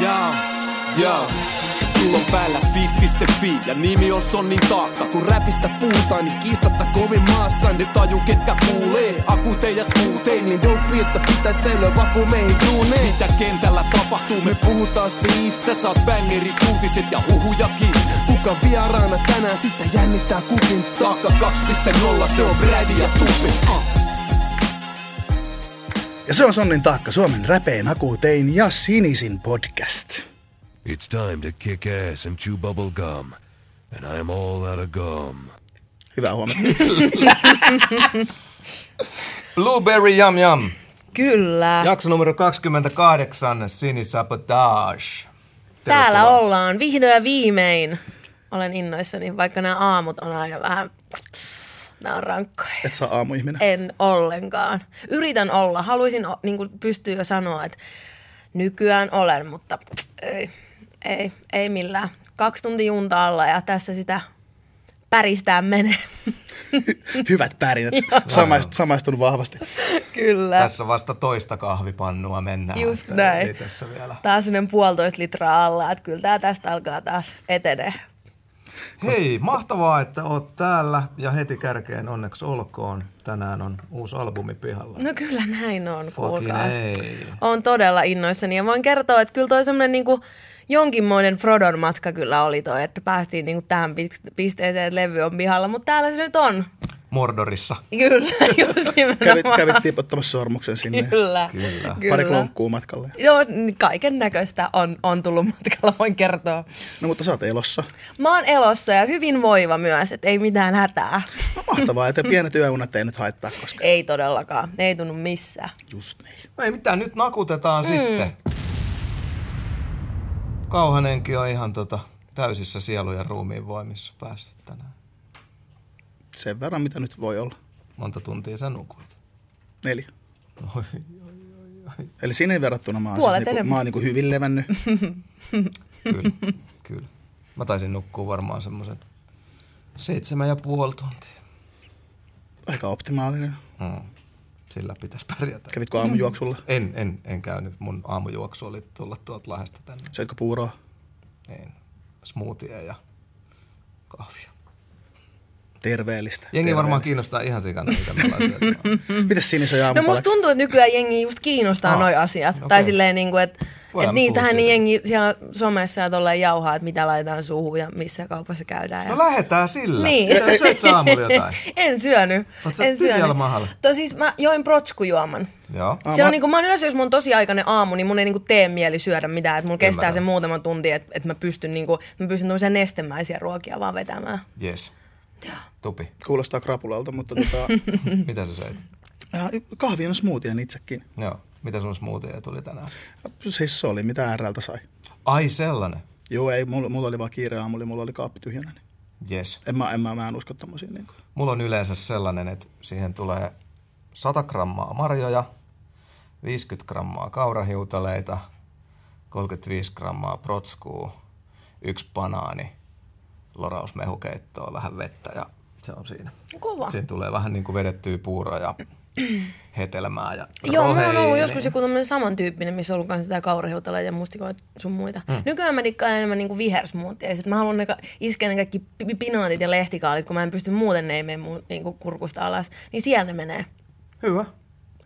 Jaa, jaa. Sulla on päällä fit.fi ja nimi on Sonnin taakka. Kun räpistä puhutaan, niin kiistatta kovin maassa. Ne taju ketkä kuulee, akuuteen ja. Niin dope, että pitäis säilyä vaku meihin duuneen. Mitä kentällä tapahtuu, me puhutaan siitä. Sä saat bangeri uutiset ja huhujakin. Kuka vieraana tänään, sitten jännittää kukin taakka 2.0. Se on Brady ja Tupi. Uh. Ja se on Sonnin taakka, Suomen räpein, akuutein ja sinisin podcast. It's time to kick ass and chew bubble gum. And I'm all out of gum. Hyvää huomenta. Blueberry Yum Yum. Kyllä. Jakso numero 28, Sinisabotage. Täällä ollaan vihdoin ja viimein. Olen innoissani, vaikka nämä aamut on aina vähän... Nämä on rankkoja. Et saa aamuihminen. En ollenkaan. Yritän olla. Haluaisin niin pystyä jo sanoa, että nykyään olen, mutta ei, ei, ei millään. Kaksi tuntia junta alla ja tässä sitä päristää menee. Hyvät pärinät. Samaist, samaistun vahvasti. Kyllä. Tässä vasta toista kahvipannua mennään. Just näin. Ei tässä vielä. Taas sellainen puolitoista litraa alla, että kyllä tämä tästä alkaa taas etenee. Hei, mahtavaa, että oot täällä ja heti kärkeen onneksi olkoon. Tänään on uusi albumi pihalla. No kyllä näin on, kuulkaas. Olen todella innoissani ja voin kertoa, että kyllä toi semmoinen niinku jonkinmoinen Frodon matka kyllä oli toi, että päästiin niinku tähän pist- pisteeseen, että levy on pihalla, mutta täällä se nyt on. Mordorissa. Kyllä, just Kävit, nimenomaan. kävit tipottamassa sormuksen sinne. Kyllä. Kyllä. Pari klonkkuu matkalle. Joo, kaiken näköistä on, on tullut matkalla, voin kertoa. No mutta sä oot elossa. Mä oon elossa ja hyvin voiva myös, että ei mitään hätää. No mahtavaa, että pienet yöunet ei nyt haittaa koska Ei todellakaan, ei tunnu missään. Just niin. No ei mitään, nyt nakutetaan mm. sitten. Kauhanenkin on ihan tota, täysissä sielu ja ruumiin voimissa päässyt tänään. Sen verran, mitä nyt voi olla. Monta tuntia sä nukuit? Neljä. Oi, Eli sinne verrattuna mä oon, Puolet siis niinku, mä oon niinku hyvin levännyt. kyllä, kyllä. Mä taisin nukkua varmaan semmoisen seitsemän ja puoli tuntia. Aika optimaalinen. Mm. Sillä pitäisi pärjätä. Kävitkö aamujuoksulla? En, en, en käynyt. Mun aamujuoksu oli tulla tuolta Lahdesta tänne. Söitkö puuroa? En. Smoothie ja kahvia. Terveellistä. Jengi varmaan kiinnostaa ihan sikana, mitä me ollaan syöty. Mites sinisen ja No musta tuntuu, että nykyään jengi just kiinnostaa Aa, oh, noi asiat. okei. Tai silleen niinku, että Voidaan et me niistähän niin jengi siellä somessa ja tolleen jauhaa, että mitä laitetaan suuhun ja missä kaupassa käydään. Ja... No lähetään sillä. Niin. Mitä, syöt sä aamulla jotain? en syönyt. Oot sä en tyhjällä syönyt. mahalla? To, siis mä join protskujuoman. Joo. Aa, Se on mä- niinku, mä oon yleensä, jos mun on tosi aikainen aamu, niin mun ei niinku tee mieli syödä mitään. Että mulla kestää Ymmärrän. se muutama tunti, että et mä pystyn, niinku, mä pystyn tämmöisiä nestemäisiä ruokia vaan vetämään. Yes. Tupi. Kuulostaa krapulalta, mutta tota, Mitä sä söit? äh, kahvi on smoothien itsekin. Joo. Mitä sun smoothie tuli tänään? Siis se oli, mitä RLtä sai. Ai sellainen. Joo, ei, mulla, mulla oli vaan kiire aamulla, mulla oli kaappi tyhjänä. Niin. Yes. En mä, en mä, mä en usko tommosia. Niin kuin. Mulla on yleensä sellainen, että siihen tulee 100 grammaa marjoja, 50 grammaa kaurahiutaleita, 35 grammaa protskuu, yksi banaani, lorausmehukeittoa, vähän vettä ja se on siinä. Kova. Siinä tulee vähän niin kuin vedettyä puuroa ja hetelmää ja Joo, mulla on ollut joskus joku tämmöinen samantyyppinen, missä on ollut kanssa sitä ja mustikoita sun muita. Mm. Nykyään mä dikkaan enemmän niinku vihersmoothia. Ja sit mä haluan ne ka- iskeä ne kaikki pi- pinaatit ja lehtikaalit, kun mä en pysty muuten, ne ei mene mun niinku kurkusta alas. Niin siellä ne menee. Hyvä.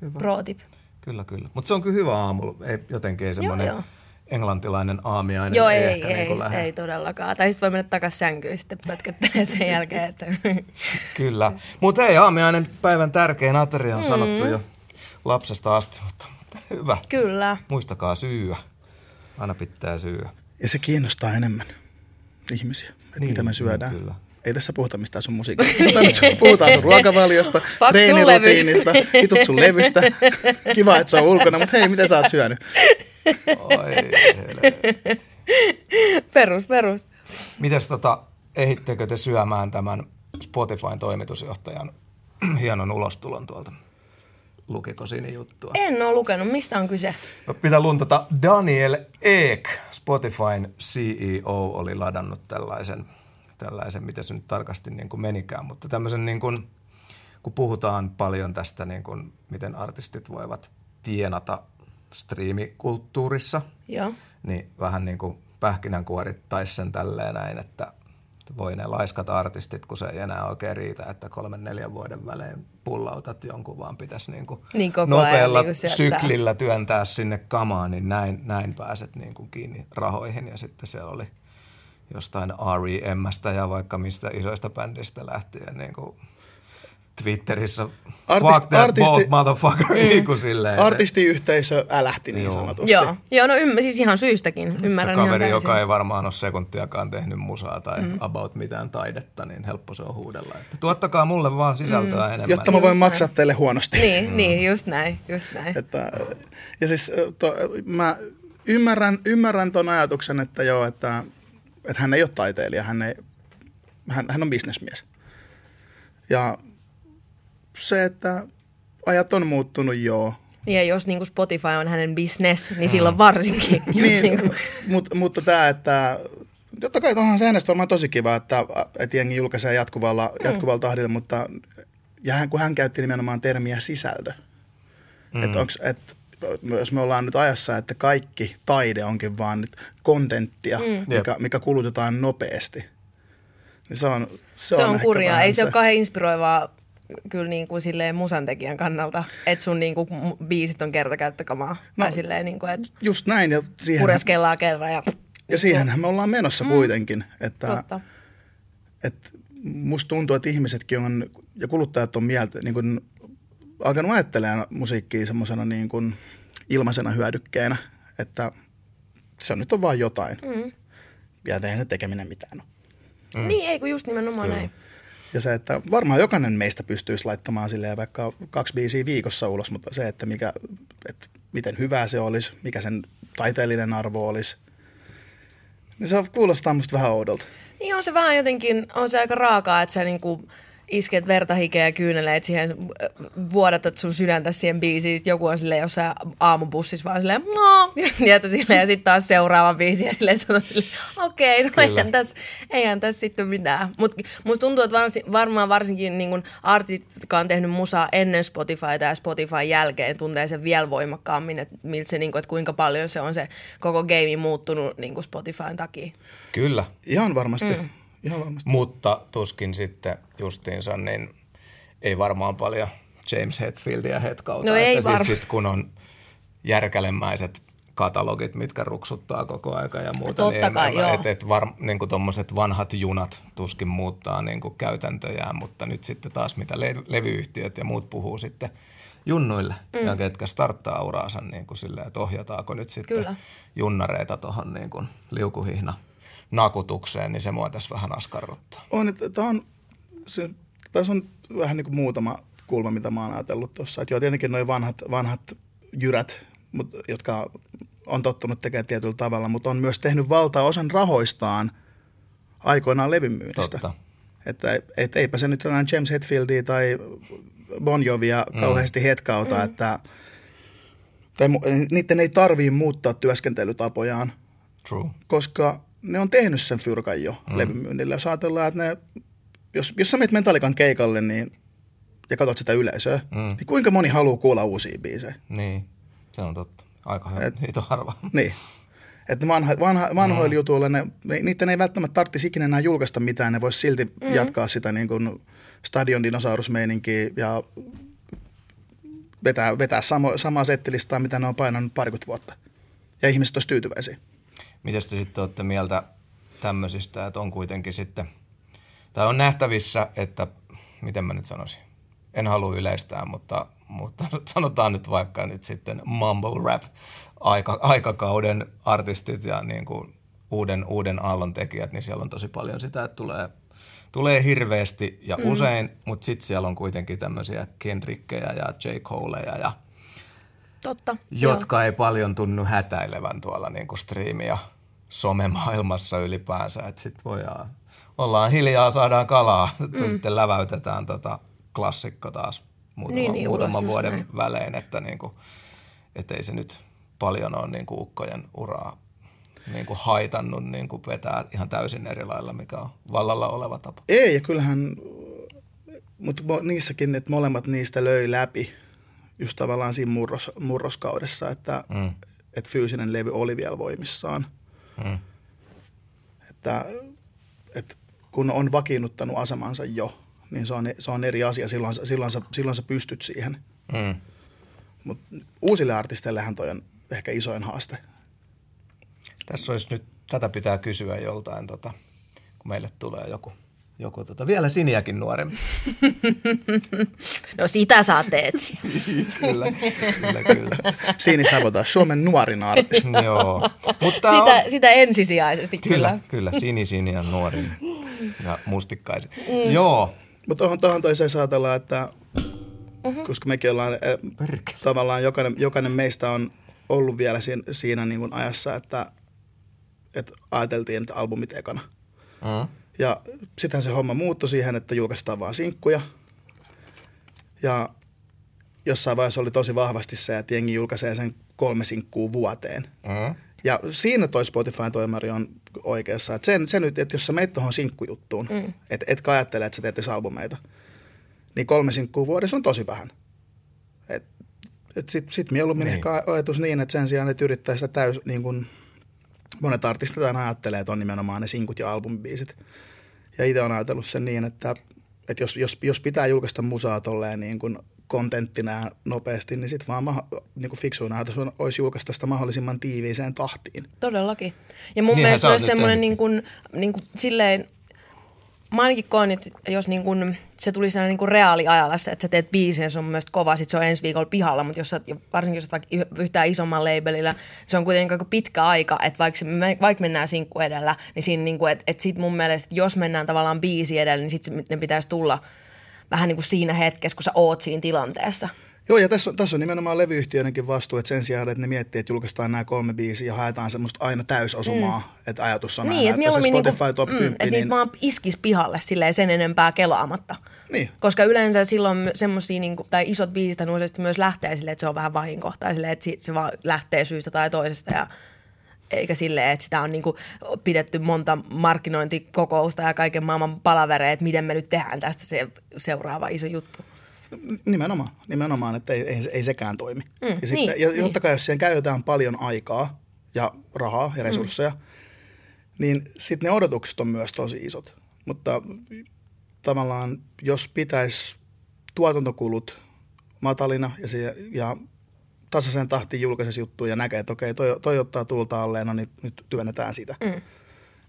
Hyvä. Pro tip. Kyllä, kyllä. Mutta se on kyllä hyvä aamulla. Ei, jotenkin ei semmoinen joo. Englantilainen aamiainen. Joo, ei, ehkä ei, niin kuin ei, lähde. ei todellakaan. Tai sitten voi mennä takas sänkyyn sitten pötköttelee sen jälkeen. Että... Kyllä. Mutta hei, aamiainen päivän tärkein ateria on sanottu jo lapsesta asti, mutta hyvä. Kyllä. Muistakaa syyä. Aina pitää syyä. Ja se kiinnostaa enemmän ihmisiä, että Niin, mitä me niin, syödään. kyllä. Ei tässä puhuta mistään sun musiikista. Puhutaan sun ruokavaliosta, Fuck sun treenirutiinista, vitut sun levystä. Kiva, että se on ulkona, mutta hei, mitä sä oot syönyt? Oi, helvetti. Perus, perus. Mites tota, ehittekö te syömään tämän Spotifyn toimitusjohtajan hienon ulostulon tuolta? Lukiko siinä juttua? En ole lukenut. Mistä on kyse? No, pitää luntata. Daniel Ek, Spotifyn CEO, oli ladannut tällaisen, tällaisen mitä se nyt tarkasti niin kuin menikään, mutta tämmöisen niin kuin, kun puhutaan paljon tästä, niin kuin, miten artistit voivat tienata striimikulttuurissa, Joo. Niin vähän niin kuin pähkinänkuorittaisi sen tälleen näin, että voi ne laiskat artistit, kun se ei enää oikein riitä, että kolmen neljän vuoden välein pullautat jonkun, vaan pitäisi niin kuin Niin koko ajan nopealla niin syklillä työntää sinne kamaan, niin näin, näin pääset niin kuin kiinni rahoihin. Ja sitten se oli jostain R.E.M.stä ja vaikka mistä isoista bändistä lähtien niin kuin Twitterissä Artist- fuck that artisti- bold motherfucker, mm. niin kuin silleen. Artistiyhteisö älähti niin Joo. sanotusti. Joo, Joo no ymmär, siis ihan syystäkin. Ymmärrän ihan kaveri, täysin. joka ei varmaan ole sekuntiakaan tehnyt musaa tai mm. about mitään taidetta, niin helppo se on huudella. Että tuottakaa mulle vaan sisältöä mm. enemmän. Jotta mä voin maksaa teille huonosti. Niin, niin, just näin, just näin. Että, ja siis to, mä ymmärrän, ymmärrän ton ajatuksen, että joo, että, että hän ei ole taiteilija, hän, ei, hän, hän on bisnesmies. Ja se, että ajat on muuttunut, joo. Ja jos niin kuin Spotify on hänen business, niin silloin varsinkin. Niin, niin kuin, mut, mutta tämä, että totta kai onhan se äänestä varmaan tosi kiva, että, että jengi julkaisee jatkuvalla, mm. jatkuvalla tahdilla, mutta ja hän, kun hän käytti nimenomaan termiä sisältö. Mm. Että onks, et, jos me ollaan nyt ajassa, että kaikki taide onkin vaan nyt kontenttia, mm. mikä, mikä kulutetaan nopeasti. Niin se on, se, se on ehkä kurjaa. Ei se ole kauhean inspiroivaa kyllä niin kuin silleen musantekijän kannalta, että sun niin kuin biisit on kertakäyttökamaa. No, tai silleen niin kuin, että Just näin, ja siihen, pureskellaan kerran ja... ja siihenhän me ollaan menossa mm. kuitenkin. Että, Totta. että musta tuntuu, että ihmisetkin on, ja kuluttajat on mieltä, niin kuin, alkanut ajattelemaan musiikkia semmoisena niin kuin ilmaisena hyödykkeenä, että se on nyt on vaan jotain. Mm. Ja eihän se tekeminen mitään ole. Mm. Niin, ei kun just nimenomaan näin. Ja se, että varmaan jokainen meistä pystyisi laittamaan silleen vaikka kaksi biisiä viikossa ulos, mutta se, että, mikä, että miten hyvää se olisi, mikä sen taiteellinen arvo olisi, niin se kuulostaa musta vähän oudolta. Niin on se vähän jotenkin, on se aika raakaa, että sä niinku isket verta, hikeä ja kyyneleet siihen, äh, vuodatat sun sydäntä siihen biisiin, sit joku on silleen jossain aamubussissa vaan silleen, no, ja, silleen, ja sitten taas seuraava biisi, ja silleen sanoo okei, okay, no Kyllä. eihän tässä, eihän tässä sitten mitään. Mutta musta tuntuu, että varsi, varmaan varsinkin niin kun artistit, jotka on tehnyt musaa ennen Spotifyta ja Spotify jälkeen, tuntee sen vielä voimakkaammin, että, miltä se, niin kun, että kuinka paljon se on se koko game muuttunut niin Spotifyn takia. Kyllä, Ihan varmasti. Mm. Ihan varmasti. mutta tuskin sitten justiinsa, niin ei varmaan paljon James Hetfieldia hetkauta. No ei että varmaan. siis sit kun on järkälemäiset katalogit, mitkä ruksuttaa koko aika ja muuta, Totta niin kai, joo. et, et var, niin tommoset vanhat junat tuskin muuttaa niin kuin käytäntöjään, mutta nyt sitten taas mitä le- levyyhtiöt ja muut puhuu sitten junnuille, mm. ja ketkä starttaa uraansa niin kuin silleen, että ohjataanko nyt sitten Kyllä. junnareita tuohon niin kuin liukuhihna nakutukseen, niin se mua tässä vähän askarruttaa. On, että tämä on, se, tässä on vähän niin kuin muutama kulma, mitä mä oon ajatellut tuossa. Että joo, tietenkin noin vanhat, vanhat jyrät, mut, jotka on tottunut tekemään tietyllä tavalla, mutta on myös tehnyt valtaosan rahoistaan aikoinaan levymyynnistä. Totta. Että et, eipä se nyt enää James Hetfieldia tai Bon Jovia Mm. kauheasti hetkauta, mm. että tai niiden ei tarvii muuttaa työskentelytapojaan, True. koska ne on tehnyt sen fyrkan jo mm. levymyynnillä. Jos ajatellaan, että ne, jos, jos sä menet Metallican keikalle niin, ja katsot sitä yleisöä, mm. niin kuinka moni haluaa kuulla uusia biisejä? Niin, se on totta. Aika Et- Et, hito harva. Niin. Että vanha, vanha, vanhoilla mm. jutuilla, ne, ne, niiden ei välttämättä tarvitsisi ikinä enää julkaista mitään, ne voisi silti mm. jatkaa sitä niin kuin stadion dinosaurusmeininkiä ja vetää, vetää samo, samaa settilistaa, mitä ne on painanut parikymmentä vuotta. Ja ihmiset olisi tyytyväisiä. Miten te sitten olette mieltä tämmöisistä, että on kuitenkin sitten, tai on nähtävissä, että, miten mä nyt sanoisin, en halua yleistää, mutta, mutta sanotaan nyt vaikka nyt sitten mumble rap aika, aikakauden artistit ja niin kuin uuden, uuden aallon tekijät, niin siellä on tosi paljon sitä, että tulee, tulee hirveästi ja mm. usein, mutta sitten siellä on kuitenkin tämmöisiä Kendrickejä ja J. Coleja ja Totta. jotka ei paljon tunnu hätäilevän tuolla niin kuin striimi- ja somemaailmassa ylipäänsä. Että sitten voidaan, ollaan hiljaa, saadaan kalaa, mm. sitten läväytetään tota klassikko taas muutama, Niin, niin, muutaman vuoden näin. välein, että niin kuin, et ei se nyt paljon ole niin kuin ukkojen uraa niin kuin haitannut niin kuin vetää ihan täysin eri lailla, mikä on vallalla oleva tapa. Ei, ja kyllähän, mutta niissäkin, että molemmat niistä löi läpi just tavallaan siinä murros, murroskaudessa, että mm. että fyysinen levy oli vielä voimissaan. Mm. Että, että kun on vakiinnuttanut asemansa jo, niin se on, se on eri asia. Silloin, silloin, sä, silloin sä pystyt siihen. Mm. Mutta uusille artisteillehän toi on ehkä isoin haaste. Tässä olisi nyt, tätä pitää kysyä joltain, tota, kun meille tulee joku, joku tota, vielä siniäkin nuorempi. No sitä saatte etsiä. kyllä, kyllä, kyllä. Siini Savota, Suomen nuorin artisti. Joo, mutta on, Sitä, sitä ensisijaisesti kyllä. kyllä, kyllä, sini, sini ja nuorin ja mustikkaisin. Mm. Joo, Mutta tuohon, tuohon toiseen saatellaan, että Mhm. koska mekin ollaan, eh, Perkele. tavallaan jokainen, jokainen meistä on ollut vielä siinä, siinä niin kuin ajassa, että, että ajateltiin, että albumit ekana. mm. Ja sittenhän se homma muuttui siihen, että julkaistaan vaan sinkkuja. Ja jossain vaiheessa oli tosi vahvasti se, että jengi julkaisee sen kolme sinkkuu vuoteen. Mm. Ja siinä toi Spotify-toimari on oikeassa. Että sen, sen nyt, että jos sä meet tuohon sinkkujuttuun, mm. et, etkä ajattele, että sä teet albumeita, niin kolme sinkkuu vuodessa on tosi vähän. Et, et sit, sit mieluummin Niin. niin. ehkä ajatus niin, että sen sijaan, että yrittää sitä täys, niin kun monet artistit aina ajattelee, että on nimenomaan ne sinkut ja albumibiisit. Ja itse on ajatellut sen niin, että, että jos, jos, jos pitää julkaista musaa tolleen niin kuin kontenttina nopeasti, niin sitten vaan maha, niin kuin fiksuin ajatus on, olisi julkaista sitä mahdollisimman tiiviiseen tahtiin. Todellakin. Ja mun Niinhän mielestä myös semmoinen niin kuin, niin kuin silleen, mä ainakin koen, että jos niin kuin, se tuli sellainen niin reaaliajalla, että sä teet biisin ja se on mielestä kova, sit se on ensi viikolla pihalla, mutta jos sä, varsinkin jos sä vaikka yhtään isomman labelillä, se on kuitenkin aika pitkä aika, että vaikka, vaikka mennään sinkku edellä, niin siinä niin kuin, että, että sit mun mielestä, että jos mennään tavallaan biisi edellä, niin sit se- ne pitäisi tulla vähän niin kuin siinä hetkessä, kun sä oot siinä tilanteessa. Joo, ja tässä on, tässä on nimenomaan levyyhtiöidenkin vastuu, että sen sijaan, että ne miettii, että julkaistaan nämä kolme biisiä ja haetaan semmoista aina täysosumaa, mm. että ajatus on Niin, aina, että että se mieluummin Spotify niinku, Top 10, että niin, niitä vaan iskis pihalle silleen sen enempää kelaamatta. niin, Koska yleensä silloin semmoisia, niinku, tai isot biisit niin useasti myös lähtee silleen, että se on vähän vahinko. Tai silleen, että se vaan lähtee syystä tai toisesta. Ja eikä silleen, että sitä on niinku pidetty monta markkinointikokousta ja kaiken maailman palavereja, että miten me nyt tehdään tästä se seuraava iso juttu. Nimenomaan, nimenomaan, että ei, ei, ei sekään toimi. Mm, ja, sitten, niin, ja niin. totta kai, jos siihen käytetään paljon aikaa ja rahaa ja resursseja, mm. niin sitten ne odotukset on myös tosi isot. Mutta tavallaan, jos pitäisi tuotantokulut matalina ja, se, ja tasaisen tahtiin julkaisisi juttuja ja näkee, että okei, toi, toi ottaa tuulta alleen, no niin nyt työnnetään sitä. Mm.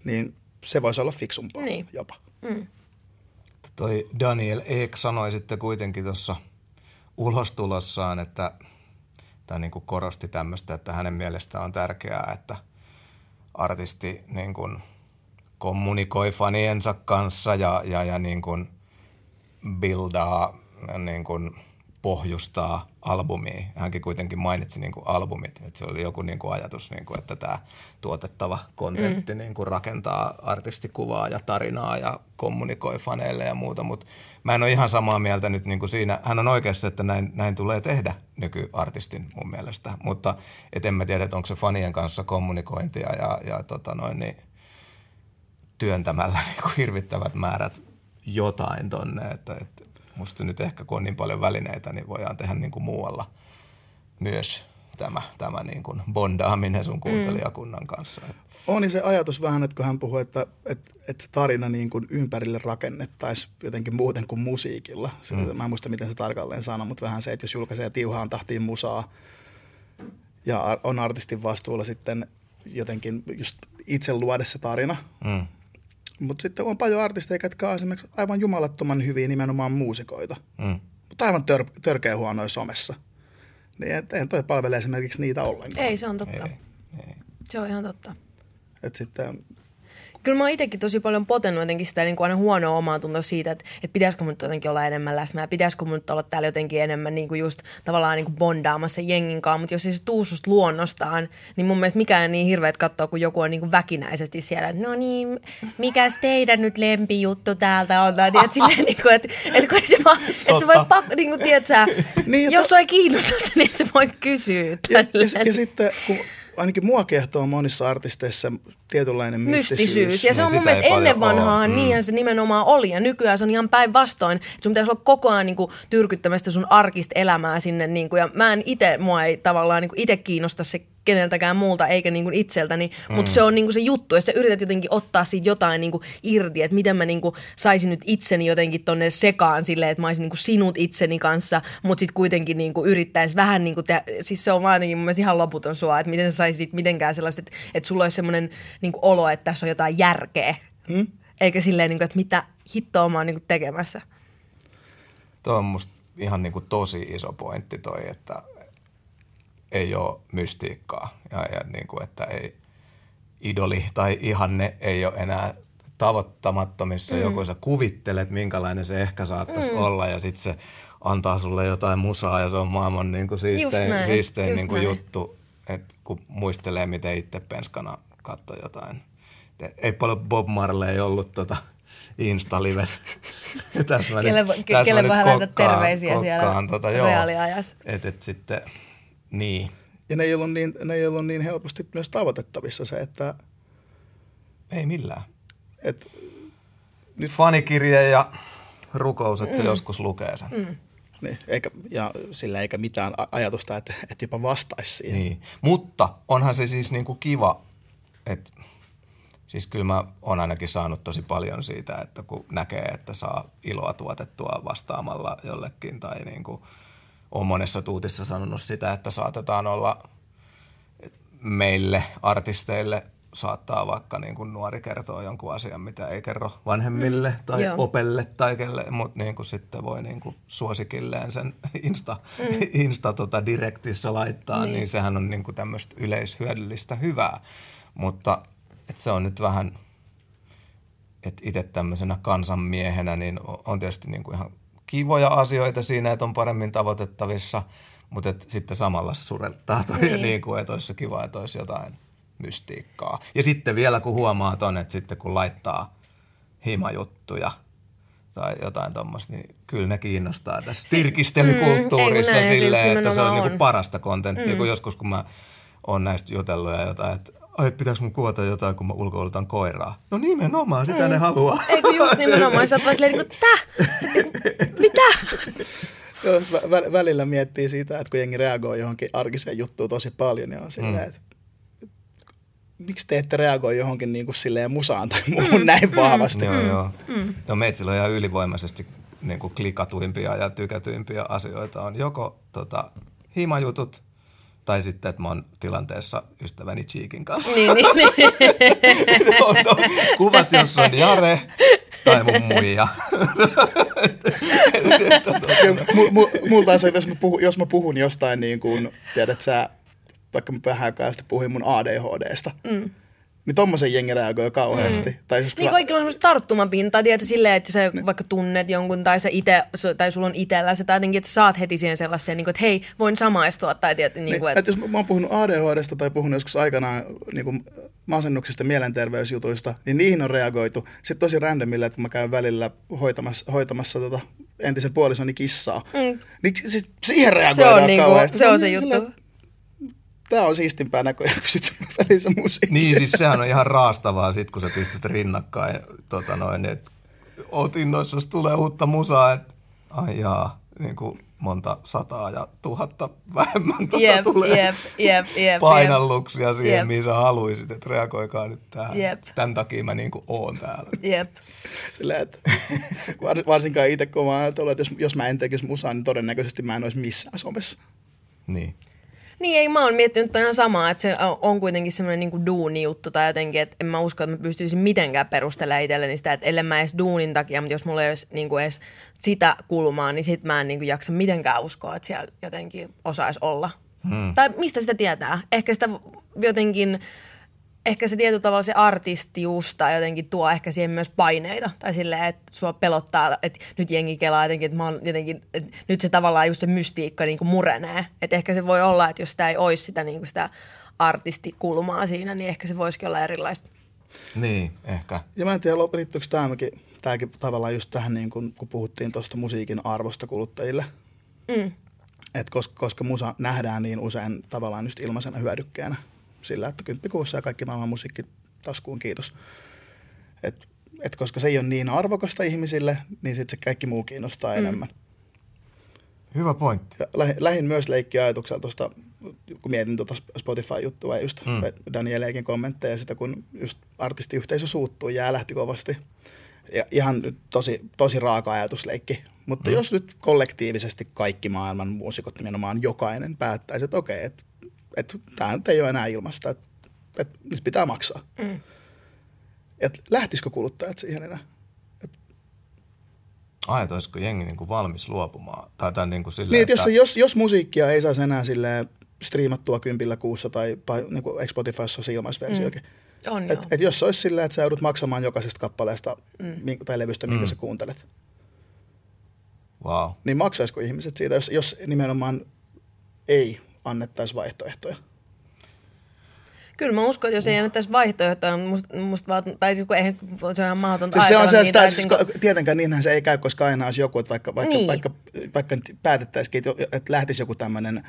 Niin se voisi olla fiksumpaa Niin. jopa. Toi Daniel Ek sanoi sitten kuitenkin tuossa ulostulossaan, että tämä niin kuin korosti tämmöistä, että hänen mielestään on tärkeää, että artisti niin kuin kommunikoi faniensa kanssa ja, ja, ja niin kuin buildaa, niin kuin pohjustaa albumia. Hänkin kuitenkin mainitsi niin kuin albumit, että se oli joku niin kuin ajatus, niin kuin, että tämä tuotettava kontentti mm. niin kuin rakentaa artistikuvaa ja tarinaa ja kommunikoi faneille ja muuta, mutta mä en ole ihan samaa mieltä nyt niin kuin siinä. Hän on oikeassa, että näin, näin tulee tehdä nykyartistin mun mielestä, mutta et en mä tiedä, että onko se fanien kanssa kommunikointia ja, ja tota noin, niin työntämällä niin kuin hirvittävät määrät jotain tonne, että, että musta nyt ehkä kun on niin paljon välineitä, niin voidaan tehdä niin kuin muualla myös tämä, tämä niin kuin bondaaminen sun kuuntelijakunnan kanssa. On niin se ajatus vähän, että kun hän puhui, että, että, että se tarina niin kuin ympärille rakennettaisiin jotenkin muuten kuin musiikilla. Se, mm. Mä en muista, miten se tarkalleen sanoi, mutta vähän se, että jos julkaisee tiuhaan tahtiin musaa ja on artistin vastuulla sitten jotenkin just itse luoda se tarina. Mm. Mutta sitten on paljon artisteja, jotka on esimerkiksi aivan jumalattoman hyviä nimenomaan muusikoita, Mm. mutta aivan tör- törkeä huonoja somessa. Niin et- ei toi palvele esimerkiksi niitä ollenkaan. Ei, se on totta. Ei, ei. Se on ihan totta. Et sitten Kyllä mä oon itsekin tosi paljon potenut jotenkin sitä niin kuin aina huonoa omaa tuntoa siitä, että, että pitäisikö mun nyt jotenkin olla enemmän läsnä ja pitäisikö mun nyt olla täällä jotenkin enemmän niin kuin just tavallaan niin kuin bondaamassa jengin kanssa, mutta jos ei se tuu susta luonnostaan, niin mun mielestä mikään ei niin hirveet katsoa, kun joku on niin kuin väkinäisesti siellä, no niin, mikäs teidän nyt lempijuttu täältä on, tai tiedät, silleen niin kuin, että, että kun se vaan, että sä voit pakko, niin kuin tiedät sä, Niin, jos sua ei kiinnosta se, niin et sä voi kysyä. Ja, ja, ja sitten kun ainakin mua kehtoo monissa artisteissa tietynlainen mystisyys. mystisyys. Ja se Niin on mun sitä ei mielestä ennen vanhaa mm. niinhän se nimenomaan oli. Ja nykyään se on ihan päinvastoin. Että sun pitäisi olla koko ajan niin tyrkyttämästä sun arkista elämää sinne. Niin kuin, ja mä en itse, mua ei tavallaan niin itse kiinnosta se keneltäkään muulta eikä niinku itseltäni, mm. mutta se on niinku se juttu, ja sä yrität jotenkin ottaa siitä jotain niinku irti, että miten mä niinku saisin nyt itseni jotenkin tonne sekaan silleen, että mä olisin niinku sinut itseni kanssa, mutta sitten kuitenkin niinku yrittäisi vähän niinku tehdä, siis se on vaan jotenkin mun mielestä ihan loputon sua, että miten sä saisit mitenkään sellaista, että, että sulla olisi semmoinen niinku olo, että tässä on jotain järkeä, mm. eikä silleen, niinku, että mitä hittoa mä oon niinku tekemässä. Tuo on musta ihan niin kuin tosi iso pointti toi, että ei ole mystiikkaa ja, ja niin kuin, että ei idoli tai ihanne ei ole enää tavoittamattomissa. Mm. Joku sä kuvittelet, minkälainen se ehkä saattaisi mm. olla ja sitten se antaa sulle jotain musaa ja se on maailman niin kuin siistein, näin, siistein niin kuin juttu, että kun muistelee, miten itse penskana katsoi jotain. Ei paljon Bob Marley ollut tota Insta-lives. tässä mä kelle, nyt, tässä kelle voi lähetä terveisiä kokkaan, siellä tota, reaaliajassa. Et, et sitten, niin. Ja ne ei, ollut niin, ne ei ollut niin helposti myös tavoitettavissa se, että... Ei millään. Et, nyt... Fanikirje ja rukous, että mm. se joskus lukee sen. Mm. Niin, eikä, ja sillä eikä mitään ajatusta, että, että jopa vastaisi siihen. Niin. Mutta onhan se siis niinku kiva, että Siis kyllä mä oon ainakin saanut tosi paljon siitä, että kun näkee, että saa iloa tuotettua vastaamalla jollekin tai niin kuin on monessa tuutissa sanonut sitä, että saatetaan olla meille artisteille saattaa vaikka niin kuin nuori kertoa jonkun asian, mitä ei kerro vanhemmille tai Joo. opelle tai kelle, mutta niin kuin sitten voi niin kuin suosikilleen sen Insta, mm. Insta tota direktissä laittaa, niin. niin sehän on niin kuin tämmöistä yleishyödyllistä hyvää. Mutta että se on nyt vähän, että itse tämmöisenä kansanmiehenä, niin on tietysti niin kuin ihan kivoja asioita siinä, että on paremmin tavoitettavissa, mutta että sitten samalla surettaa toi, niin. niin kuin, että olisi kiva, että olisi jotain mystiikkaa. Ja sitten vielä kun huomaa ton, että sitten kun laittaa himajuttuja tai jotain tuommoista, niin kyllä ne kiinnostaa tässä si- tirkistelykulttuurissa mm, silleen, että se on, on. Niin kuin parasta kontenttia, mm. kun joskus kun mä oon näistä jutellut ja jotain, että ai, että pitäisi mun kuvata jotain, kun mä ulkoilutan koiraa. No nimenomaan, sitä mm. ne haluaa. Eikö just nimenomaan, sä oot vaan silleen, niin kuin, tä? Mitä? Joo, vä- välillä miettii siitä, että kun jengi reagoi johonkin arkiseen juttuun tosi paljon, niin on silleen, mm. että miksi te ette reagoi johonkin niin kuin silleen musaan tai muuhun mm. näin vahvasti? Mm. Joo, joo. Mm. No meitsillä on ihan ylivoimaisesti niin kuin klikatuimpia ja tykätyimpiä asioita on joko tota, himajutut, tai sitten, että mä oon tilanteessa ystäväni Cheekin kanssa. Niin, niin, niin. no, no, kuvat, jos on Jare tai mun muija. Multa on se, että jos mä, puhun, jos mä puhun jostain niin kuin, tiedät sä, vaikka mä vähän aikaa sitten puhuin mun ADHDsta, mm niin tommosen jengi reagoi kauheasti. Mm. Tai jos niin kaikilla on semmoista tarttumapintaa, tiedätkö, silleen, että sä niin. vaikka tunnet jonkun tai, sä ite, tai sulla on itellä se, tai jotenkin, että sä saat heti siihen sellaiseen, niin kuin, että hei, voin samaistua. Tai tiedät, niin, niin kuin, että... että... jos mä oon puhunut ADHDsta tai puhunut joskus aikanaan niin kuin masennuksista, mielenterveysjutuista, niin niihin on reagoitu. Sitten tosi randomille, että kun mä käyn välillä hoitamassa, hoitamassa tota entisen puolisoni kissaa, mm. niin siis siihen reagoidaan se on, niin kuin, se on se juttu. Sillä, tämä on siistimpää näköjään kuin sitten välissä musiikki. Niin, siis sehän on ihan raastavaa sit, kun sä pistät rinnakkain, tota noin, että oot innoissa, jos tulee uutta musaa, että ai jaa, niin kuin monta sataa ja tuhatta vähemmän tota jep, tulee jep, jep, jep, painalluksia jep. siihen, mihin sä haluisit, että reagoikaa nyt tähän. Jep. Tämän takia mä niin kuin oon täällä. Jep. Sillä, että varsinkaan itse, kun mä ajatellut, että jos, jos mä en tekisi musaa, niin todennäköisesti mä en olisi missään somessa. Niin. Niin, ei mä oon miettinyt ihan samaa, että se on kuitenkin semmoinen niin duuni-juttu tai jotenkin, että en mä usko, että mä pystyisin mitenkään perustelemaan itselleni sitä, että ellen mä edes duunin takia, mutta jos mulla ei olisi niin kuin edes sitä kulmaa, niin sit mä en niin kuin jaksa mitenkään uskoa, että siellä jotenkin osaisi olla. Hmm. Tai mistä sitä tietää? Ehkä sitä jotenkin ehkä se tietyllä tavalla se artistius tai jotenkin tuo ehkä siihen myös paineita. Tai silleen, että sua pelottaa, että nyt jengi kelaa jotenkin, että, mä oon jotenkin, että nyt se tavallaan just se mystiikka niin kuin murenee. Että ehkä se voi olla, että jos sitä ei olisi sitä, niin kuin sitä artistikulmaa siinä, niin ehkä se voisikin olla erilaista. Niin, ehkä. Ja mä en tiedä, liittyykö tämäkin, tämäkin tavallaan just tähän, niin kun, kun puhuttiin tuosta musiikin arvosta kuluttajille. Mm. Et koska, koska musa nähdään niin usein tavallaan just ilmaisena hyödykkeenä sillä, että kymppikuussa ja kaikki maailman musiikki taskuun, kiitos. Et, et koska se ei ole niin arvokasta ihmisille, niin sitten se kaikki muu kiinnostaa mm. enemmän. Hyvä pointti. Ja lähin, lähin myös leikkiä ajatuksella tuosta kun mietin tuota Spotify-juttua ja just mm. Danieleekin kommentteja sitä, kun just artistiyhteisö suuttuu, jää lähti kovasti. Ja ihan tosi, tosi raaka ajatusleikki. Mutta mm. jos nyt kollektiivisesti kaikki maailman muusikot, nimenomaan jokainen, päättäisi, että okei, että että tämä nyt ei ole enää ilmasta, että, että nyt pitää maksaa. Mm. Että lähtisikö kuluttajat siihen enää? Ai, että olisiko jengi niin kuin valmis luopumaan? Tai, tai niin kuin silleen, Niin, että jos, jos, jos musiikkia ei saisi enää silleen striimattua kympillä kuussa tai, niin kuin Spotifyssa on ilmaisversiokin. Mm. On Et, joo. et jos se olisi silleen, että sä joudut maksamaan jokaisesta kappaleesta mm. tai levystä, minkä mm. sä kuuntelet, Wow. niin maksaisiko ihmiset siitä, jos, jos nimenomaan ei annettaisi vaihtoehtoja? Kyllä mä uskon, että jos ei annettaisi vaihtoehtoja, musta, musta vaan, tai siis kun eihän se on ihan mahdotonta Siis se on se, sitä, siis, niinku- tietenkään niinhän se ei käy, koska aina olisi joku, että vaikka, vaikka, Niin. vaikka, vaikka nyt päätettäisikin, että, lähtisi joku tämmöinen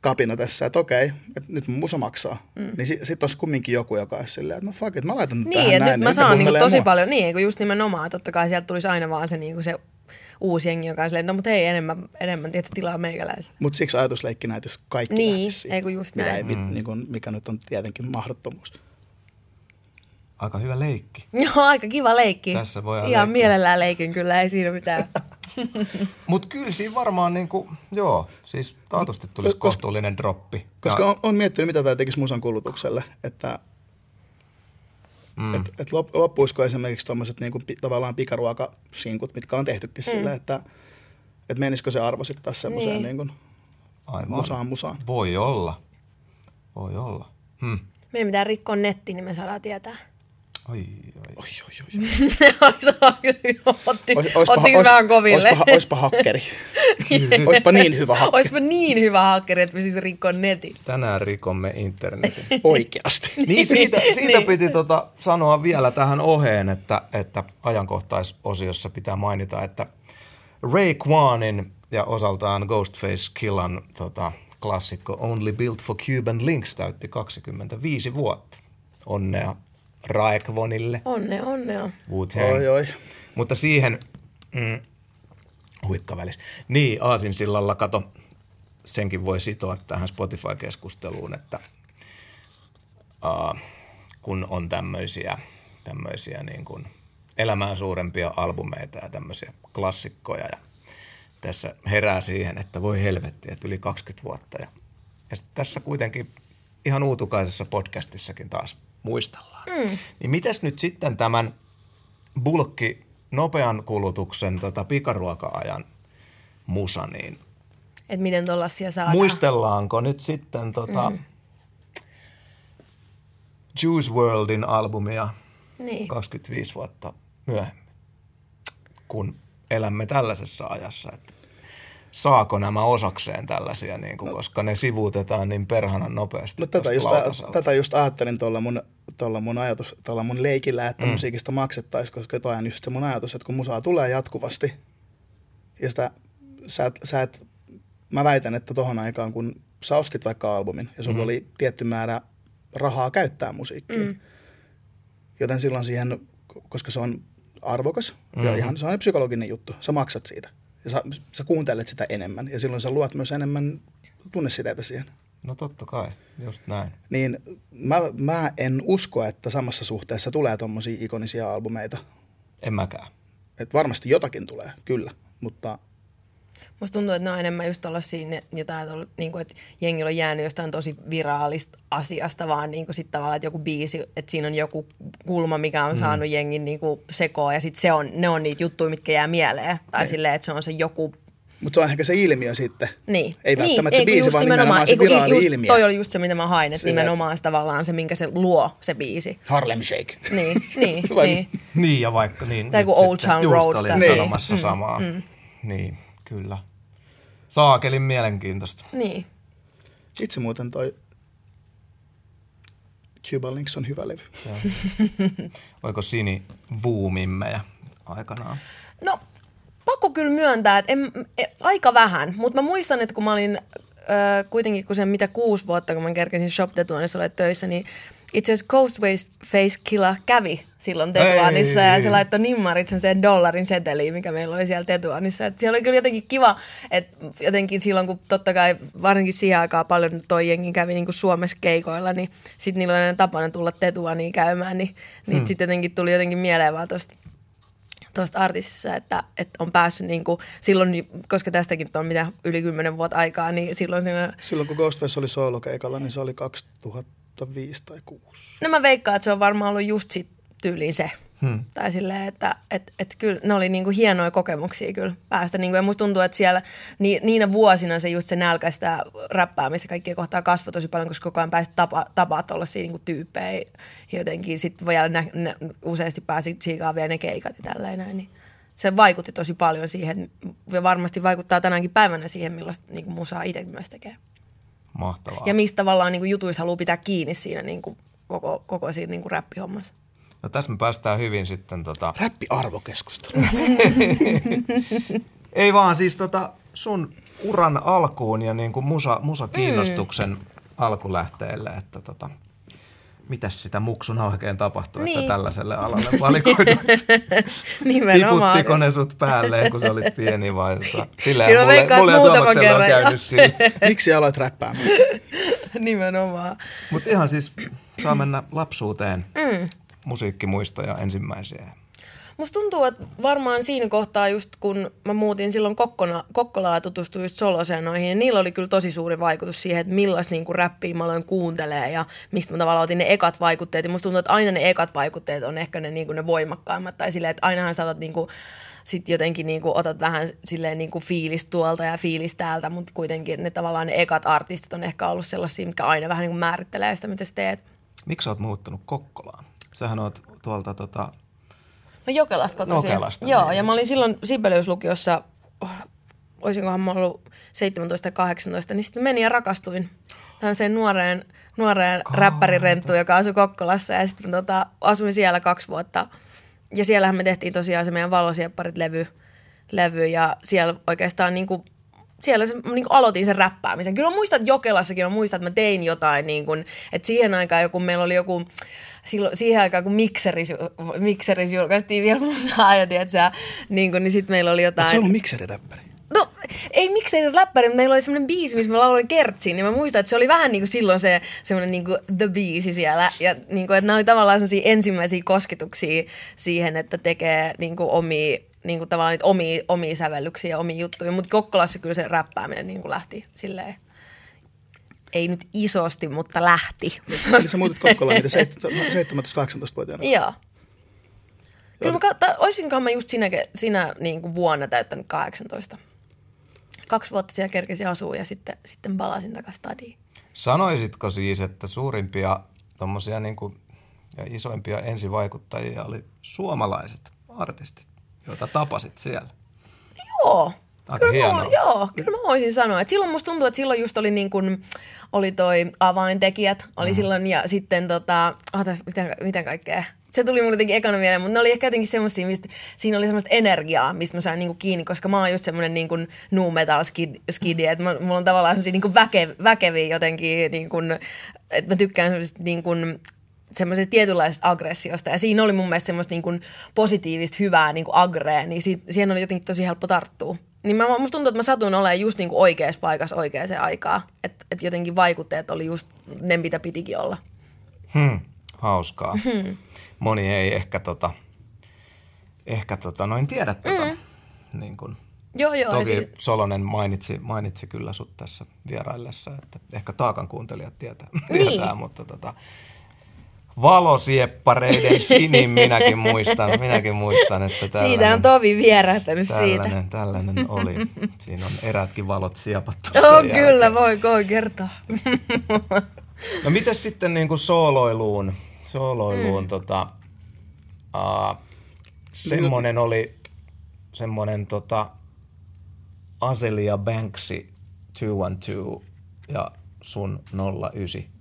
kapina tässä, että okei, että nyt mun musa maksaa. Mm. Niin sitten sit olisi kumminkin joku, joka olisi silleen, että no fuck it, mä laitan Niin, tähän että näin. nyt mä saan kuuntelee tosi mua. paljon, niin, kun just nimenomaan, totta kai sieltä tulisi aina vaan se, niinku se uusi jengi, joka on silleen, no mutta hei, enemmän, enemmän tietysti tilaa meikäläisellä. Mutta siksi ajatusleikki näitä, jos kaikki Niin, ei kun just mitä näin. Ei, mit, niin kuin, mikä nyt on tietenkin mahdottomuus. Aika hyvä leikki. Joo, aika kiva leikki. Tässä voi Ihan leikkiä. mielellään leikin kyllä, ei siinä mitään. Mutta kyllä siinä varmaan, niinku, joo, siis taatusti tulisi kohtuullinen droppi. Koska Ja- on, on miettinyt, mitä tämä tekisi musan kulutukselle, että mm. et, et lop, loppuisiko esimerkiksi tuommoiset niinku, tavallaan pikaruokasinkut, mitkä on tehtykin mm. sillä, että et menisikö se arvo sitten taas semmoiseen Niin. niin. niin Aivan. musaan musaan. Voi olla. Voi olla. Hmm. Meidän pitää rikkoa netti, niin me saadaan tietää. Oi, oi. Oi, oi, oi. Otti, Ois, oispa, otti ois, vähän koville. oispa, oispa hakkeri. oispa niin hyvä hakkeri. Oispa niin hyvä hakkeri, että pysyisi rikkoa netin. Tänään rikomme internetin. Oikeasti. Niin siitä, siitä Niin. piti tota sanoa vielä tähän oheen, että, että ajankohtaisosiossa pitää mainita, että Ray Kwanin ja osaltaan Ghostface Killan tota, klassikko Only Built for Cuban Links täytti 25 vuotta. Onnea Raekvonille, Onne, onnea. Oi, oi. Mutta siihen, mm, huikkavälis. Niin, Aasinsillalla, kato, senkin voi sitoa tähän Spotify-keskusteluun, että uh, kun on tämmöisiä, tämmöisiä niin kuin elämää suurempia albumeita ja tämmöisiä klassikkoja ja tässä herää siihen, että voi helvetti, että yli 20 vuotta ja, ja tässä kuitenkin ihan uutukaisessa podcastissakin taas muistellaan. Mm. Niin mites nyt sitten tämän bulkki nopean kulutuksen tota, pikaruoka-ajan musa, niin Että miten tollasia saadaan. muistellaanko nyt sitten tota, mm. Juice Worldin albumia Niin. 25 vuotta myöhemmin, kun elämme tällaisessa ajassa, että saako nämä osakseen tällaisia, niin kuin, koska ne sivuutetaan niin perhanan nopeasti No tätä just, lautaselta. tätä just ajattelin tuolla mun, tuolla mun ajatus, tuolla mun leikillä, että mm. musiikista maksettaisiin, koska toi on just se mun ajatus, että kun musaa tulee jatkuvasti, ja sitä, sä, et, sä et, mä väitän, että tohon aikaan, kun sä ostit vaikka albumin, ja sulla mm. oli tietty määrä rahaa käyttää musiikkiin, mm. joten silloin siihen, koska se on arvokas, mm. ja ihan se on psykologinen juttu, sä maksat siitä, ja sä, sä kuuntelet sitä enemmän, ja silloin sä luot myös enemmän tunnesiteitä siihen No totta kai, just näin. niin mä, mä en usko, että samassa suhteessa tulee tommosia ikonisia albumeita. En mäkään. Et varmasti jotakin tulee, kyllä, mutta Musta tuntuu, että ne on enemmän just jotain, tuolla, niin kuin, että jengillä on jäänyt jostain tosi viraalista asiasta, vaan niin kuin sit tavallaan, että joku biisi, että siinä on joku kulma, mikä on saanut jengin niin kuin sekoa, ja sitten se on, ne on niitä juttuja, mitkä jää mieleen. Tai silleen, että se on se joku mutta se on ehkä se ilmiö sitten. Niin. Ei niin, välttämättä se eikö biisi, just vaan nimenomaan se eikö viraali just, ilmiö. Toi oli just se, mitä mä hain, että nimenomaan se tavallaan se, minkä se luo, se biisi. Harlem Shake. Niin, niin, niin. Niin, ja vaikka niin. Tai kuin Old Town just Road olin tässä. sanomassa samaa. Mm. Niin, kyllä. Saakelin mielenkiintoista. niin. Itse muuten toi Cuba Links on hyvä levy. Oiko Sini vuumimmejä aikanaan? No, pakko kyllä myöntää, että en, e, aika vähän, mutta mä muistan, että kun mä olin ö, kuitenkin kun sen mitä kuusi vuotta, kun mä kerkesin Shop Tetuanissa olla töissä, niin itse asiassa Coast Waste Face Killer kävi silloin Tetuanissa Ei. ja se laittoi nimmarit sen dollarin seteliin, mikä meillä oli siellä Tetuanissa. Et siellä oli kyllä jotenkin kiva, että jotenkin silloin, kun totta kai varsinkin siihen aikaan paljon toi jengi kävi niin kuin Suomessa keikoilla, niin sitten niillä oli tapana tulla Tetuaniin käymään, niin, niin hmm. sitten jotenkin tuli jotenkin mieleen vaan tosta tuosta artistissa, että, että on päässyt niin kuin, silloin, koska tästäkin on mitä yli kymmenen vuotta aikaa, niin silloin Silloin kun Ghostface oli soolokeikalla, niin se oli 2005 tai 2006. no mä veikkaan, että se on varmaan ollut just sit tyyliin se. Hmm. Tai silleen, että et, et kyllä ne oli niinku hienoja kokemuksia kyllä päästä. Niinku, ja musta tuntuu, että siellä ni, niinä vuosina se just se nälkä sitä räppäämistä kaikkia kohtaa kasvoi tosi paljon, koska koko ajan pääsi tapa, tapaa tuollaisia niinku tyyppejä. Ja jotenkin sitten vielä nä, nä, useasti pääsi siikaa vielä ne keikat ja tälleen näin. Niin se vaikutti tosi paljon siihen, ja varmasti vaikuttaa tänäänkin päivänä siihen, millaista niinku musaa itse myös tekee. Mahtavaa. Ja mistä tavallaan niinku jutuissa haluaa pitää kiinni siinä niinku koko, koko siinä niinku räppihommassa. No tässä me päästään hyvin sitten tota... Räppi-arvokeskustelu. Ei vaan siis tota sun uran alkuun ja niin kuin musa, musakiinnostuksen mm. alkulähteelle, että tota, mitäs sitä muksuna oikein tapahtui, niin. Että tällaiselle alalle valikoidut? Nimenomaan. Tiputtiko ne sut päälleen, kun sä olit pieni vai tota? Sillä Kyllä mulle, mulle muutaman Tuomaksella on kerran jo. käynyt. Miksi aloit räppäämään? Nimenomaan. Mutta ihan siis saa mennä lapsuuteen. Mm. Musiikkimuistoja ensimmäisiä. Musta tuntuu, että varmaan siinä kohtaa just kun mä muutin silloin Kokkona, Kokkolaan ja tutustuin just Solosenoihin, niin niillä oli kyllä tosi suuri vaikutus siihen, että millaista niin räppiä mä aloin kuuntelee ja mistä mä tavallaan otin ne ekat vaikutteet. Ja musta tuntuu, että aina ne ekat vaikutteet on ehkä ne, niin kuin ne voimakkaimmat. Tai silleen, että ainahan sä otat niin kuin, sit jotenkin niin kuin otat vähän silleen niin kuin fiilis tuolta ja fiilis täältä, mutta kuitenkin ne tavallaan ne ekat artistit on ehkä ollut sellaisia, mitkä aina vähän niin kuin määrittelee sitä, mitä sä teet. Miksi sä oot muuttunut Kokkolaan? Sähän oot tuolta tota, Mä Jokelasta kotoisin. Jokelasta, Joo, niin. ja mä olin silloin Sibeliuslukiossa, oh, olisinkohan mä ollut 17 tai 18, niin sitten menin ja rakastuin tämmöiseen nuoreen, nuoreen räppärirenttuun, joka asui Kokkolassa. Ja sitten tota, asuin siellä kaksi vuotta. Ja siellähän me tehtiin tosiaan se meidän valosiepparit levy, levy ja siellä oikeastaan niin kuin siellä se, niin kuin aloitin sen räppäämisen. Kyllä mä muistan, että Jokelassakin mä muistan, että mä tein jotain, niin kuin, että siihen aikaan joku, meillä oli joku, silloin, siihen aikaan kun mikseris, mikseris julkaistiin vielä musaa ja tiedätkö, niin, kuin, niin sitten meillä oli jotain. Oletko ollut mikseriräppäri? No, ei miksei räppäri, mutta meillä oli semmoinen biisi, missä mä lauloin kertsiin, niin mä muistan, että se oli vähän niin kuin silloin se semmoinen niin kuin the biisi siellä. Ja niin kuin, että nämä oli tavallaan semmoisia ensimmäisiä kosketuksia siihen, että tekee niin kuin omia, niin kuin tavallaan niitä omia, omia sävellyksiä ja omia juttuja. Mutta Kokkolassa kyllä se räppääminen niin kuin lähti silleen, ei nyt isosti, mutta lähti. Eli sä muutit Kokkolaan niitä 17-18-vuotiaana. Joo. Kyllä mä, kautta, olisinkohan mä just siinä, siinä niin kuin vuonna täyttänyt 18. Kaksi vuotta siellä kerkesin asua ja sitten, sitten palasin takaisin stadiin. Sanoisitko siis, että suurimpia tommosia niin kuin, ja isoimpia ensivaikuttajia oli suomalaiset artistit, joita tapasit siellä? Joo. Aika kyllä hienoa. Mä, joo, kyllä mä voisin sanoa. Että silloin musta tuntuu, että silloin just oli niin kuin, oli toi avaintekijät, oli mm. silloin ja sitten tota, ota, mitä, mitä kaikkea. Se tuli mulle jotenkin ekana mieleen, mutta ne oli ehkä jotenkin semmoisia, mistä siinä oli semmoista energiaa, mistä mä sain niinku kiinni, koska mä oon just semmoinen niinku nu metal skid, skidi, että mä, mulla on tavallaan semmoisia niinku väke, väkeviä jotenkin, niinku, että mä tykkään semmoisesta niinku, semmoisesta tietynlaisesta aggressiosta. Ja siinä oli mun mielestä semmoista niin kuin positiivista, hyvää niin kuin agrea, niin siitä, siihen oli jotenkin tosi helppo tarttua. Niin mä, musta tuntuu, että mä satun olemaan just niin kuin oikeassa paikassa oikeaan aikaan. Että et jotenkin vaikutteet oli just ne, mitä pitikin olla. Hmm, hauskaa. Hmm. Moni ei ehkä tota, ehkä tota, noin tiedä tota, mm. niin kuin, Joo, joo. Toki si- Solonen mainitsi, mainitsi kyllä sut tässä vieraillessa, että ehkä taakan kuuntelijat tietää, Niin. tietää mutta tota, valosieppareiden sinin minäkin muistan, minäkin muistan, että tällainen, Siitä on Tovi vierähtänyt siitä. tällainen, tällainen oli. Siinä on erätkin valot siepattu jälkeen. kyllä, voi, voi kertoa. No miten sitten niin kuin sooloiluun, sooloiluun mm. tota, uh, semmonen oli semmonen tota Azelia Banksy 212 ja sun 09.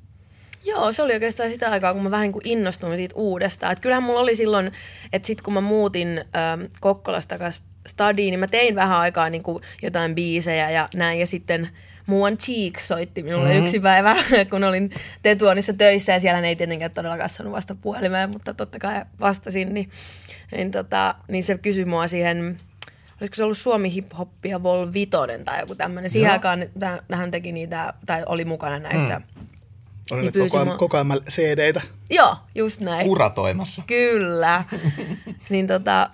Joo, se oli oikeastaan sitä aikaa, kun mä vähän niin kuin innostuin siitä uudestaan. Et kyllähän mulla oli silloin, että sitten kun mä muutin ähm, Kokkolasta takaisin stadiin, niin mä tein vähän aikaa niin kuin jotain biisejä ja näin. Ja sitten Muan Cheek soitti minulle mm-hmm. yksi päivä, kun olin Tetuonissa töissä ja siellä ne ei tietenkään todellakaan sanonut vasta puhelimeen, mutta totta kai vastasin, niin, niin, tota, niin se kysyi mua siihen, olisiko se ollut Suomi Hip Hoppia Vol Vitonen tai joku tämmöinen. Siihen Joo. aikaan täh- hän teki niitä, tai oli mukana näissä. Mm. Oli Niin koko, ajan, mua- koko ajan CD-tä. Joo, just näin. Kuratoimassa. Kyllä. niin tota,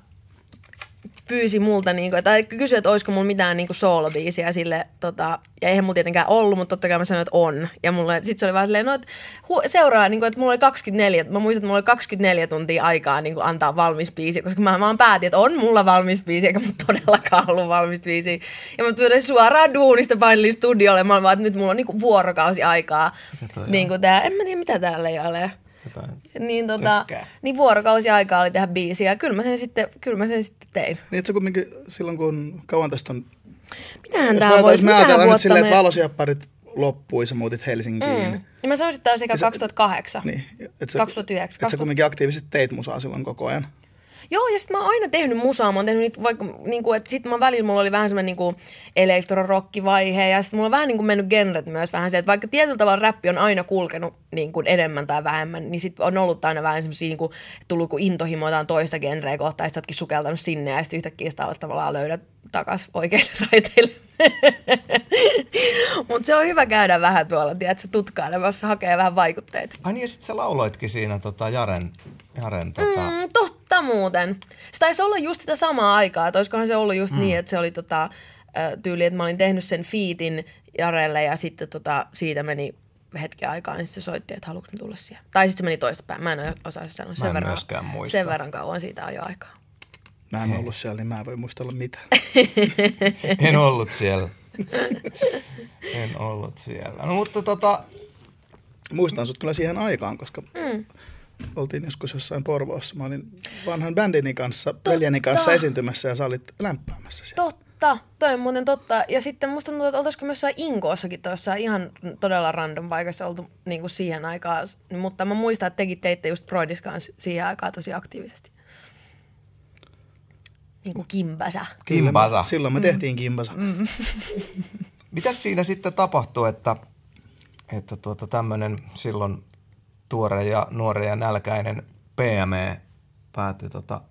pyysi multa, niin kuin, tai kysyi, että olisiko mulla mitään niin kuin soolobiisiä sille, tota, ja eihän mulla tietenkään ollut, mutta totta kai mä sanoin, että on. Ja mulle, sit se oli vaan silleen, no, että hu- seuraa, niin kuin, että mulla oli 24, mä muistan, että mulla oli 24 tuntia aikaa niin kuin antaa valmis biisi, koska mä vaan päätin, että on mulla valmis biisi, eikä mulla todellakaan ollut valmis biisi. Ja mä tulin suoraan duunista painelin studiolle, mä olin vaan, että nyt mulla on niin kuin vuorokausi aikaa. Niin kuin tää, en mä tiedä, mitä täällä ei ole. Jotain. Niin, tota, niin vuorokausi aikaa oli tehdä biisiä. Kyllä mä sen sitten, kyllä mä sen sitten tein. Niin että se kumminkin silloin, kun kauan tästä on... Mitähän Jos, tää mä, voisi, jos me ajatellaan nyt silleen, että valosiapparit loppui, sä muutit Helsinkiin. Mm. Ja mä sanoisin, että tämä se- 2008. Niin, että sä, 2009, Että sä 2000. kumminkin aktiivisesti teit musaa silloin koko ajan. Joo, ja sitten mä oon aina tehnyt musaa. Mä oon tehnyt niitä vaikka, niinku, että sit mä välillä mulla oli vähän semmoinen niinku elektrorokkivaihe, ja sitten mulla on vähän niinku mennyt genret myös vähän se, että vaikka tietyllä tavalla räppi on aina kulkenut niinku enemmän tai vähemmän, niin sit on ollut aina vähän semmoisia, niinku, tullut kun intohimo jotain toista genreä kohtaan, ja sit sä ootkin sukeltanut sinne, ja sitten yhtäkkiä sitä tavallaan löydät takas oikeille raiteille. Mutta se on hyvä käydä vähän tuolla, tiedätkö, tutkailemassa, hakee vähän vaikutteita. Ai niin, ja sit sä lauloitkin siinä tota Jaren, Jaren tota... Mm, totta muuten. Se taisi olla just sitä samaa aikaa, että olisikohan se ollut just mm. niin, että se oli tota, tyyli, että mä olin tehnyt sen fiitin Jarelle ja sitten tota, siitä meni hetken aikaa, niin sitten se soitti, että haluatko mä tulla siellä. Tai sitten se meni toistepäin, mä en osaa sanoa. Sen en verran, myöskään muista. Sen verran kauan siitä on jo aikaa. Mä en ollut siellä, niin mä en voi muistella mitään. En ollut siellä. En ollut siellä. No mutta tota, Muistan sut kyllä siihen aikaan, koska mm. Oltiin joskus jossain Porvoossa. Mä olin vanhan bändini kanssa, veljeni kanssa esiintymässä ja sä olit lämpäämässä siellä. Totta, toi on muuten totta. Ja sitten musta tuntuu, että oltaisiko myös jossain Inkoossakin tuossa ihan todella random paikassa oltu niin kuin siihen aikaan. Mutta mä muistan, että tekin teitte just Broidis kanssa siihen aikaan tosi aktiivisesti. Niin kuin kimbäsä. Kimbasa. Silloin me tehtiin kimbasa. Mm. Mitäs siinä sitten tapahtui, että, että tuota tämmöinen silloin tuore ja nuori ja nälkäinen PME päätyi tota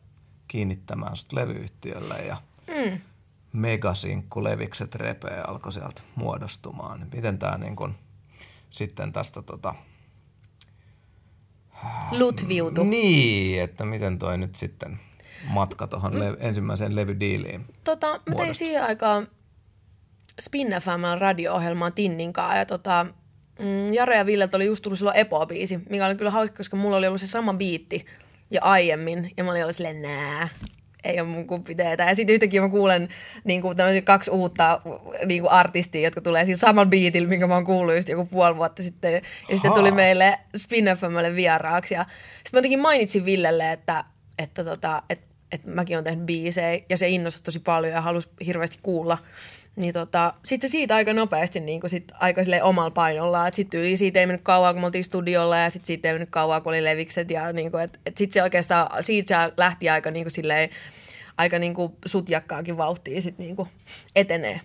kiinnittämään sut levyyhtiölle ja mm. megasinkku levikset repeä alkoi sieltä muodostumaan. Miten tämä niin kun, sitten tästä tota, Lutviutu. niin, että miten toi nyt sitten matka tuohon le- ensimmäiseen levydiiliin. Tota, mä tein siihen aikaan Spin FMn radio-ohjelmaa Tinninkaan ja tota, mm, Jare ja Ville oli just tullut silloin Epo-biisi, mikä oli kyllä hauska, koska mulla oli ollut se sama biitti jo aiemmin ja mä olin ollut silleen nää, ei ole mun kuppiteetä. Ja sitten yhtäkkiä mä kuulen niin kuin kaksi uutta niin kuin artistia, jotka tulee siinä saman biitillä, minkä mä oon kuullut just joku puoli vuotta sitten. Ja sitten Ahaa. tuli meille Spin FMlle vieraaksi. Ja sitten mä jotenkin mainitsin Villelle, että, että, tota, että, että mäkin oon tehnyt biisejä ja se innostui tosi paljon ja halusi hirveästi kuulla. Niin tota, sitten se siitä aika nopeasti niin kuin sit aika silleen omalla painolla. Sitten yli siitä ei mennyt kauan, kun me oltiin studiolla ja sitten siitä ei mennyt kauan, kun oli levikset. Ja niin kuin, et, et sitten se oikeastaan, siitä se lähti aika niin kuin silleen, aika niin kuin sutjakkaakin vauhtia sit niin kuin etenee.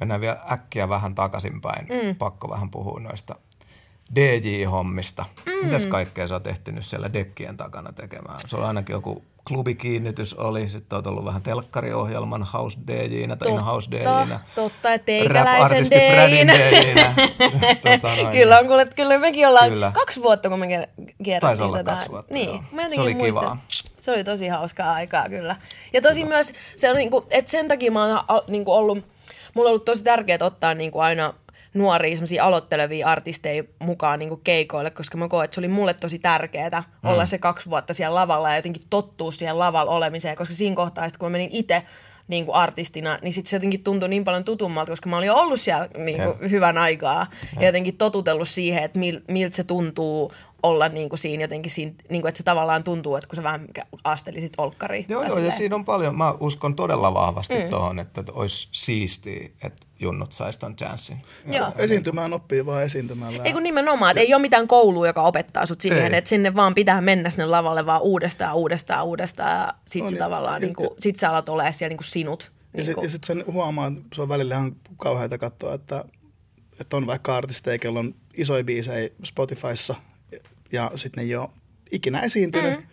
Mennään vielä äkkiä vähän takaisinpäin. Mm. Pakko vähän puhua noista DJ-hommista. Mm. Mitäs kaikkea sä oot ehtinyt siellä dekkien takana tekemään? Se on ainakin joku klubikiinnitys oli, sitten oot ollut vähän telkkariohjelman house DJinä tai ihan house DJinä. totta, teikäläisen DJinä. DJinä. tota noin. Kyllä on kuule, kyllä mekin ollaan Kyllä. kyllä. kaksi vuotta, kun me kier- kierrättiin Taisi olla tätä. kaksi vuotta, Niin, joo. mä Se oli muistan. kivaa. Se oli tosi hauskaa aikaa kyllä. Ja tosi myös, se on niinku, että sen takia mä oon niinku ollut, mulla on ollut tosi tärkeää ottaa niinku aina nuoria semmoisia aloittelevia artisteja mukaan niinku keikoille, koska mä koen, että se oli mulle tosi tärkeää Mm. olla se kaksi vuotta siellä lavalla ja jotenkin tottua siihen lavalla olemiseen, koska siinä kohtaa, kun mä menin itse niin kuin artistina, niin sitten se jotenkin tuntui niin paljon tutummalta, koska mä olin jo ollut siellä niin kuin, hyvän aikaa ja jotenkin totutellut siihen, että mil, miltä se tuntuu olla niin kuin siinä jotenkin, siinä, niin kuin, että se tavallaan tuntuu, että kun sä vähän astelisit olkkariin. Joo, joo, ja silleen. siinä on paljon, mä uskon todella vahvasti mm. tuohon, että, että olisi siistiä, että junnut saisi ton chanssin. Joo. Esiintymään oppii vaan esiintymällä. Ei kun nimenomaan, että ei ole mitään koulua, joka opettaa sut siihen, Ei. että sinne vaan pitää mennä sinne lavalle vaan uudestaan, uudestaan, uudestaan ja sit On se ja- tavallaan, ja- niin kuin, sit sä alat olemaan siellä niin kuin sinut. Ja sitten sit sen huomaa, että se on välillä ihan kauheata katsoa, että, että on vaikka artisteja, joilla on isoja biisejä Spotifyssa ja sitten ne ei ole ikinä esiintynyt. Mm.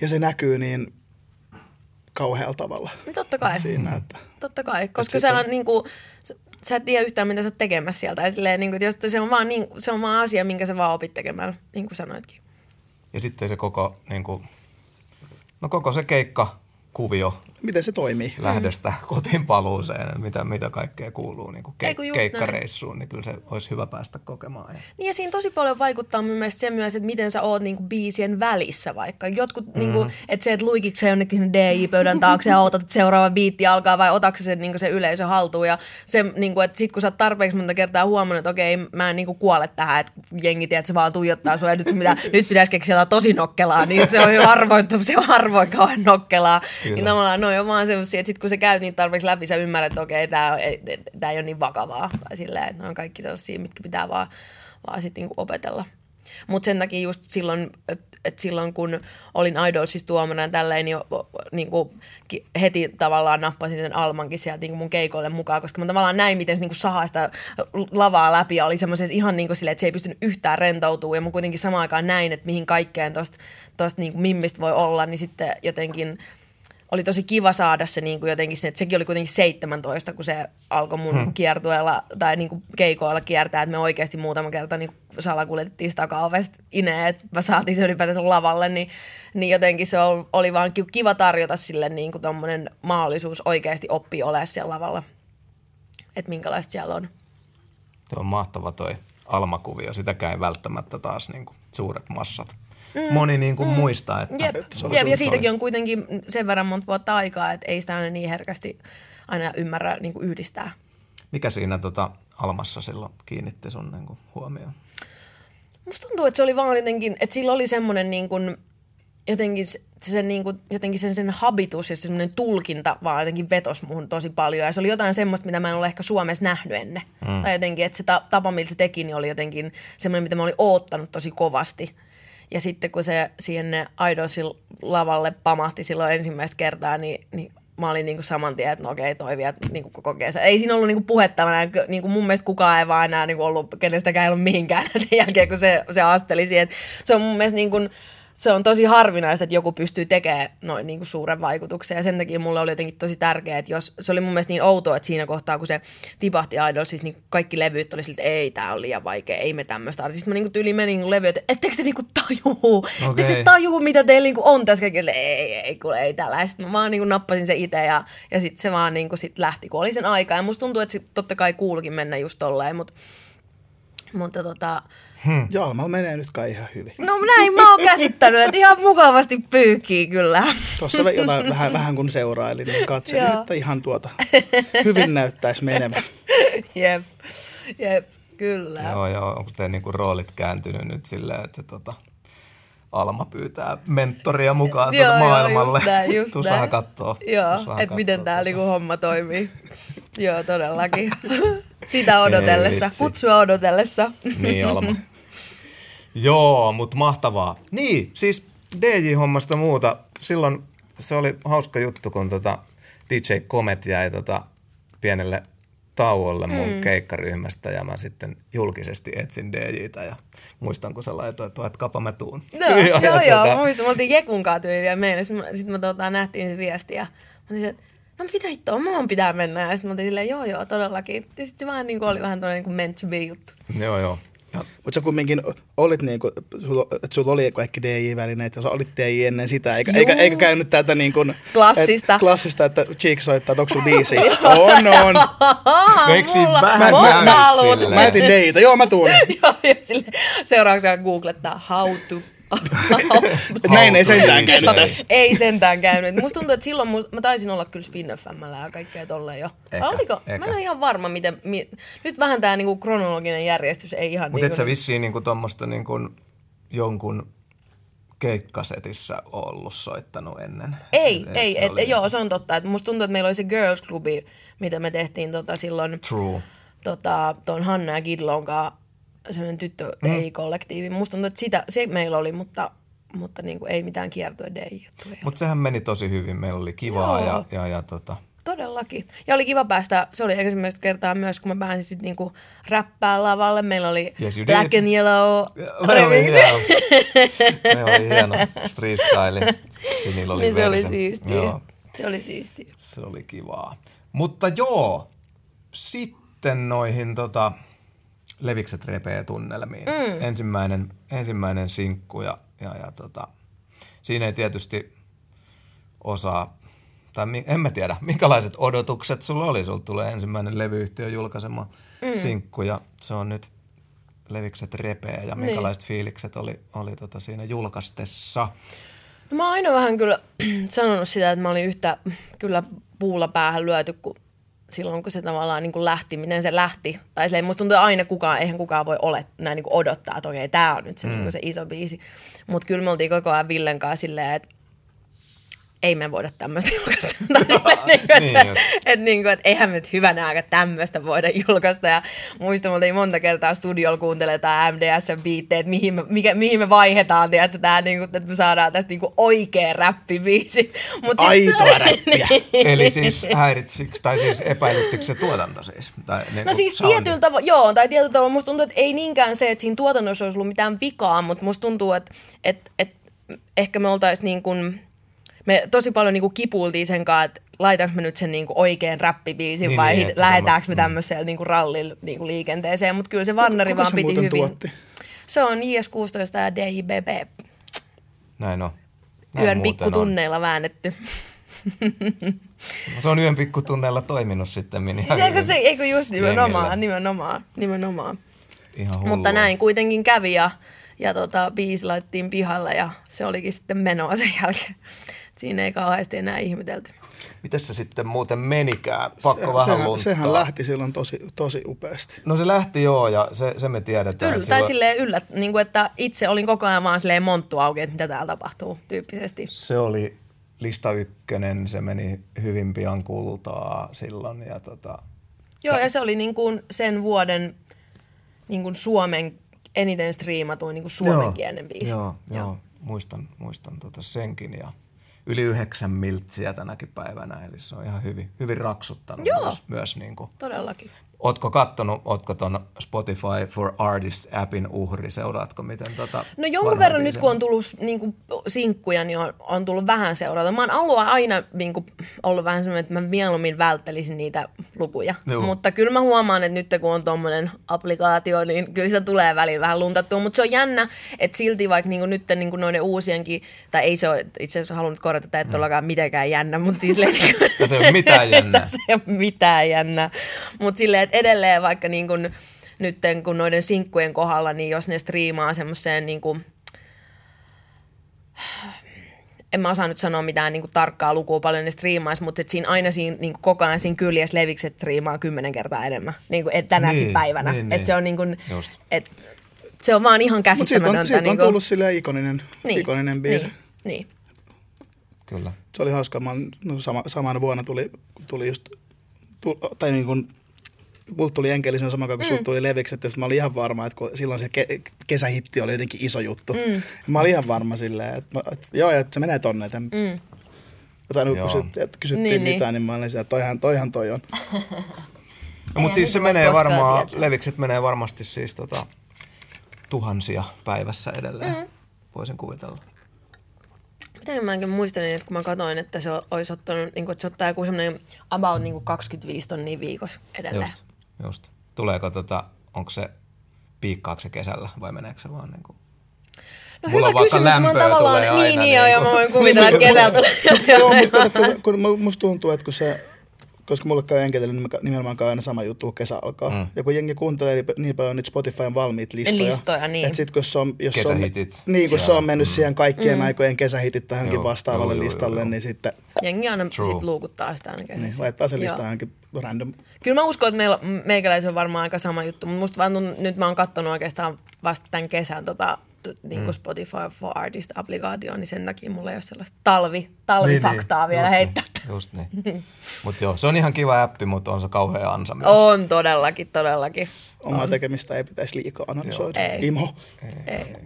Ja se näkyy niin kauhealla tavalla Niin totta kai. siinä, että Totta kai, koska sehän on- on... niin kuin, sä et tiedä yhtään, mitä sä oot tekemässä sieltä. Ja silleen, niin kuin, jos se on, vaan, niin, se on vaan asia, minkä sä vaan opit tekemällä, niin kuin sanoitkin. Ja sitten se koko, niin kuin, no koko se keikka, kuvio miten se toimii. lähdestä kotiin paluuseen, mitä, mitä kaikkea kuuluu niin kuin Ei ke- just keikkareissuun, niin kyllä se olisi hyvä päästä kokemaan. Ja Niin ja siinä tosi paljon vaikuttaa mun mielestä se myös, että miten sä oot niinku biisien välissä vaikka. Jotkut, mm. niinku, että se, että luikiksi sä jonnekin DJ-pöydän taakse ja ootat, että seuraava biitti alkaa vai otatko sä sen, niinku se yleisö haltuun. Ja se, niinku, että sit kun sä oot tarpeeksi monta kertaa huomannut, että okei, mä en niinku kuole tähän, että jengi tiedät, että se vaan tuijottaa sua ja nyt, pitää, nyt pitäisi keksiä jotain tosi nokkelaa, niin se on jo harvoin, se on harvoin kauhean nokkelaa. Kyllä. Niin tavallaan ne on vaan semmosia, että sit kun sä käyt niitä tarpeeksi läpi, sä ymmärrät, että okei, tää, ei, tää ei ole niin vakavaa. Tai silleen, että ne on kaikki sellaisia, mitkä pitää vaan, vaan sit niinku opetella. Mutta sen takia just silloin, että et silloin kun olin Idolsissa tuomana ja tälleen, niin, niinku, ki- heti tavallaan nappasin sen Almankin sieltä niinku mun keikoille mukaan, koska mä tavallaan näin, miten se niinku sahaa sitä lavaa läpi ja oli semmoisessa ihan niinku silleen, että se ei pystynyt yhtään rentoutumaan ja mä kuitenkin samaan aikaan näin, että mihin kaikkeen tosta, tosta niinku mimmistä voi olla, niin sitten jotenkin oli tosi kiva saada se niin kuin jotenkin, se, että sekin oli kuitenkin 17, kun se alkoi mun hmm. kiertueella tai niin kuin keikoilla kiertää, että me oikeasti muutama kerta niin salakuljetettiin sitä takaovesta ineen, että mä saatiin se ylipäätänsä lavalle, niin, niin jotenkin se ol- oli vaan ki- kiva tarjota sille niin kuin tommonen mahdollisuus oikeasti oppia olemaan siellä lavalla, että minkälaista siellä on. Se on mahtava toi almakuvio. Sitäkään ei välttämättä taas niin kuin suuret massat. Mm. Moni niin kuin mm. muistaa, että Jep, se oli jep, ja siitäkin on kuitenkin sen verran monta vuotta aikaa, että ei sitä aina niin herkästi aina ymmärrä niin kuin yhdistää. mikä siinä tota Almassa silloin kiinnitti sun niin kuin huomioon? Musta tuntuu, että se oli vaan jotenkin, että sillä oli semmoinen niin kuin, jotenkin se, se niin kuin, jotenkin sen, sen habitus ja semmoinen tulkinta vaan jotenkin vetos muhun tosi paljon. Ja se oli jotain semmoista, mitä mä en ole ehkä Suomessa nähnyt ennen. Mm. Tai jotenkin, että se ta- tapa, millä se teki, niin oli jotenkin semmoinen, mitä mä olin oottanut tosi kovasti. Ja sitten kun se siihen ne Idolsin lavalle pamahti silloin ensimmäistä kertaa, niin, niin mä olin niinku saman tien, että no okei, toi vie niinku koko kesä. Ei siinä ollut niinku puhetta, mä näin, niinku mun mielestä kukaan ei vaan enää niinku ollut, kenestäkään ei ollut mihinkään sen jälkeen, kun se, se asteli siihen. Se on mun mielestä niinku, se on tosi harvinaista, että joku pystyy tekemään noin niin kuin suuren vaikutuksen. Ja sen takia mulle oli jotenkin tosi tärkeää, että jos se oli mun mielestä niin outoa, että siinä kohtaa, kun se tipahti Idolsissa, niin kaikki levyt oli siltä, että ei, tää on liian vaikea, ei me tämmöistä. Sitten mä niin tyyli menin niin levy, että ettekö te niin kuin tajuu, ettekö te Okei. tajuu, mitä teillä niin kuin on tässä kaikille. Ei, ei, kuule, ei tällä. Sitten mä vaan niin kuin nappasin se itse ja, ja sitten se vaan niin kuin sit lähti, kun oli sen aika. Ja musta tuntuu, että se totta kai kuulukin mennä just tolleen, mutta, mutta tota, Jalmalla menee nyt kai ihan hyvin. No näin mä oon käsittänyt, että ihan mukavasti pyyhkii kyllä. Tuossa jotain vähän, vähän kun seurailin, niin katselin, Joo. että ihan tuota hyvin näyttäisi menevän. Jep, jep, kyllä. Joo, joo. Onko teidän niinku roolit kääntynyt nyt silleen, että tota, Alma pyytää mentoria mukaan Joo, tuota joo, maailmalle. just näin, just Tuu näin. kattoo. Joo, että miten kattoo tää tota. niinku homma toimii. Joo, todellakin. Sitä odotellessa, Ei vitsi. kutsua odotellessa. Niin, Alma. Joo, mutta mahtavaa. Niin, siis DJ-hommasta muuta. Silloin se oli hauska juttu, kun tota DJ Comet jäi tota pienelle tauolle mun mm. keikkaryhmästä ja mä sitten julkisesti etsin DJtä ja muistan, kun sä laitoit, että kapa mä tuun. No, Ja- joo, ja joo, tota- mä muistan, me oltiin Jekun kanssa vielä meillä. Sitten sit mä tota, nähtiin se viesti ja mä olin, että no mitä hittoa, mun pitää mennä. Ja sitten mä oltiin silleen, joo, joo, todellakin. Ja sitten se vaan niin kuin oli vähän toinen niin kuin meant to be juttu. Joo, joo. Mutta sä kumminkin olit niin kuin, että sulla oli kaikki DJ-välineet ja sä olit DJ ennen sitä, eikä, eikä, eikä käynyt tätä niin kuin, Klassista. Et, klassista, että Cheek soittaa, että onko sulla biisi? on, on. Siinä mulla- vähän haluat. silleen? Mä etin deitä, joo mä tuun. Joo, ja sille seuraavaksi googlettaa how to. Et näin ei sentään käynyt tässä. ei sentään käynyt. Musta tuntuu, että silloin mä taisin olla kyllä spin ja kaikkea tolleen jo. Ehkä, Oliko? ehkä. Mä en ole ihan varma, miten... Mi, nyt vähän tää niinku kronologinen järjestys ei ihan Mutta et niinku, sä vissiin niinku tommosta niinku jonkun keikkasetissä ollut soittanut ennen? Ei, Et ei, se et, oli- joo, se on totta. Et musta tuntuu, että meillä oli se Girls Clubi, mitä me tehtiin tota silloin True. tota, ton Hanna ja Kidlon kanssa, semmoinen tyttö mm. kollektiivi Musta tuntuu, että sitä, se meillä oli, mutta, mutta niinku, ei mitään kiertue DJ-juttuja. Mutta sehän meni tosi hyvin. Meillä oli kivaa Joo. ja, ja, ja tota, Todellakin. Ja oli kiva päästä, se oli ensimmäistä kertaa myös, kun mä pääsin sitten niinku räppää lavalle. Meillä oli Yes, Black did. and Yellow Me oli remix. hieno, me oli hieno freestyle. Sinillä oli niin se oli siistiä. Joo, Se oli siistiä. se oli kivaa. Mutta joo, sitten noihin tota, Levikset repee tunnelmiin. Mm. Ensimmäinen, ensimmäinen sinkku ja, ja, ja tota, siinä ei tietysti osaa, tai mi- en mä tiedä, minkälaiset odotukset sulla oli. Sulla tulee ensimmäinen levyyhtiö julkaisema mm. sinkku ja se on nyt Levikset repee ja minkälaiset fiilikset oli, oli tota siinä julkaistessa. No, mä oon aina vähän kyllä sanonut sitä, että mä olin yhtä kyllä puulla päähän lyöty, kun silloin kun se tavallaan niin kuin lähti, miten se lähti. Tai silleen, musta tuntuu että aina kukaan, eihän kukaan voi ole, näin niin kuin odottaa, että okei, tää on nyt se, mm. niin kuin se iso biisi. Mutta kyllä me oltiin koko ajan Villen kanssa silleen, että ei me voida tämmöistä julkaista. Silleen, niin kuin, Niin että, että, niin kuin, että eihän me nyt hyvänä aika tämmöistä voida julkaista. Ja muistan, me monta kertaa studiolla kuuntelemaan tämä MDS-biittejä, että mihin me, mikä, mihin me vaihdetaan, tiedätkö, tää, niin kuin, että me saadaan tästä niin kuin oikea räppibiisi. Mut sit- Aitoa räppiä. Eli siis häiritsikö, tai siis epäilyttikö se tuotanto siis? Tai niin No siis soundi? tietyllä tavalla, joo, tai tietyllä tavalla musta tuntuu, että ei niinkään se, että siinä tuotannossa olisi ollut mitään vikaa, mutta musta tuntuu, että, että, että ehkä me oltaisiin niin kuin, me tosi paljon niin kuin kipuiltiin sen kanssa, että laitaanko me nyt sen niin kuin oikean räppibiisin Niin, vai niin, lähdetäänkö sama- me tämmöisellä niin kuin rallilla niin kuin liikenteeseen, mutta kyllä se Vannari Kuka vaan se piti hyvin. tuotti? Se on IS16 ja DIBB. Näin on. Näin Yön pikkutunneilla väännetty. on. Se on yön pikkutunneilla toiminut sitten. Ihan, Eikö, se, eikö just nimenomaan, nimenomaan, nimenomaan. Ihan hullua. Mutta näin kuitenkin kävi ja, ja tota, biisi laittiin pihalle ja se olikin sitten menoa sen jälkeen. Siinä ei kauheasti enää ihmetelty. Mites se sitten muuten menikään? Pakko Se, vähän sehän, sehän lähti silloin tosi, tosi upeasti. No se lähti joo, ja se, se me tiedetään. Kyllä, tai silleen yllät, niin kuin, että itse olin koko ajan vaan silleen monttu auki, että mitä täällä tapahtuu tyyppisesti. Se oli lista ykkönen, se meni hyvin pian kultaa silloin. Ja tota, Joo, ja se oli niin kuin sen vuoden niin kuin Suomen eniten striimatuin niin kuin suomenkielinen biisi. Joo, joo, joo. Muistan, muistan tota senkin. Ja yli yhdeksän miltsiä tänäkin päivänä, eli se on ihan hyvin, hyvin raksuttanut Joo. myös, myös niin kuin. Todellakin. Ootko kattonut, ootko ton Spotify for Artists-appin uhri, seuraatko miten tota No jonkun verran nyt, kun on tullut niin kuin, sinkkuja, niin on, on tullut vähän seurata. Mä oon ollut aina niin kuin, ollut vähän semmoinen, että mä mieluummin välttelisin niitä lukuja. Joo. Mutta kyllä mä huomaan, että nyt kun on tuommoinen applikaatio, niin kyllä sitä tulee välillä vähän luntattua. Mutta se on jännä, että silti vaikka niin kuin nyt niin kuin noiden uusienkin, tai ei se ole, itse asiassa halunnut korjata, että ei todellakaan mitenkään jännä, mutta siis... Tässä ei ole mitään jännää. Tässä ei ole mitään jännää. Mutta silleen, edelleen vaikka niin kuin, nyt kun noiden sinkkujen kohdalla, niin jos ne striimaa semmoiseen niin kuin, en mä osaa nyt sanoa mitään niin kuin tarkkaa lukua paljon ne striimaisi, mutta et siinä aina siinä, niin kuin koko ajan siinä kyljessä levikset striimaa kymmenen kertaa enemmän, niin kuin, et tänäkin Niin, päivänä. niin, et niin. se on niin kuin, Just. et, se on vaan ihan Mutta siitä käsittämätöntä. on, siitä on niin kuin, tullut silleen ikoninen, niin, ikoninen biisi. Niin, niin. Kyllä. Se oli hauska. Mä, no, sama, samana vuonna tuli, tuli just, tu, tai niin kuin, multa tuli enkelisen sama kuin mm. tuli levikset, ja sit mä olin ihan varma, että kun silloin se ke, kesähitti oli jotenkin iso juttu. Mm. Mä olin ihan varma silleen, että, mä, että joo, että se menee tonne. Että, mm. Jotain, kun Joo. kysyt, että kysyttiin Niin, niin, niin. mitään, niin. niin mä olin siellä, että toihan, toihan toi on. No, mutta siis se voi menee varmaan, tietää. levikset menee varmasti siis tota, tuhansia päivässä edelleen. Mm. Voisin kuvitella. Miten mäkin muistelin, että kun mä katsoin, että se olisi ottanut, niin kuin, että se ottaa joku semmoinen about niin kuin 25 tonnia viikossa edelleen. Just, just. Tuleeko tota, onko se, piikkaako se kesällä vai meneekö se vaan niin kuin... No Mulla hyvä kysymys, mä oon tavallaan, niin, aina niin, joo, niin joo, mä kuin- voin kuvitella, että kesällä tulee. Joo, mutta kun, kun mu- musta tuntuu, että kun se, koska mulle käy enketellä, niin nimenomaan käy aina sama juttu, kun kesä alkaa. Mm. Ja kun jengi kuuntelee niin- niin paljon nyt Spotifyn valmiit listoja. Listoja, niin. Että sit kun se on, jos Kesähitit. Se on, niin, kun se Joo. on mennyt siihen kaikkien mm. aikojen kesähitit tähänkin Joo, vastaavalle joo, joo, listalle, joo. niin sitten Jengi aina True. sit luukuttaa sitä aina kesässä. niin, laittaa se lista Joo. johonkin random. Kyllä mä uskon, että meillä, meikäläisen on varmaan aika sama juttu, mutta musta vaan nyt mä oon kattonut oikeastaan vasta tämän kesän tota, niin kuin Spotify for Artist-applikaatio, niin sen takia mulla ei ole sellaista talvi, talvifaktaa vielä just heittää. Niin, just niin. mutta joo, se on ihan kiva appi, mutta on se kauhea ansa myös. On todellakin, todellakin. Omaa tekemistä ei pitäisi liikaa analysoida. Ei. Imo. Ei.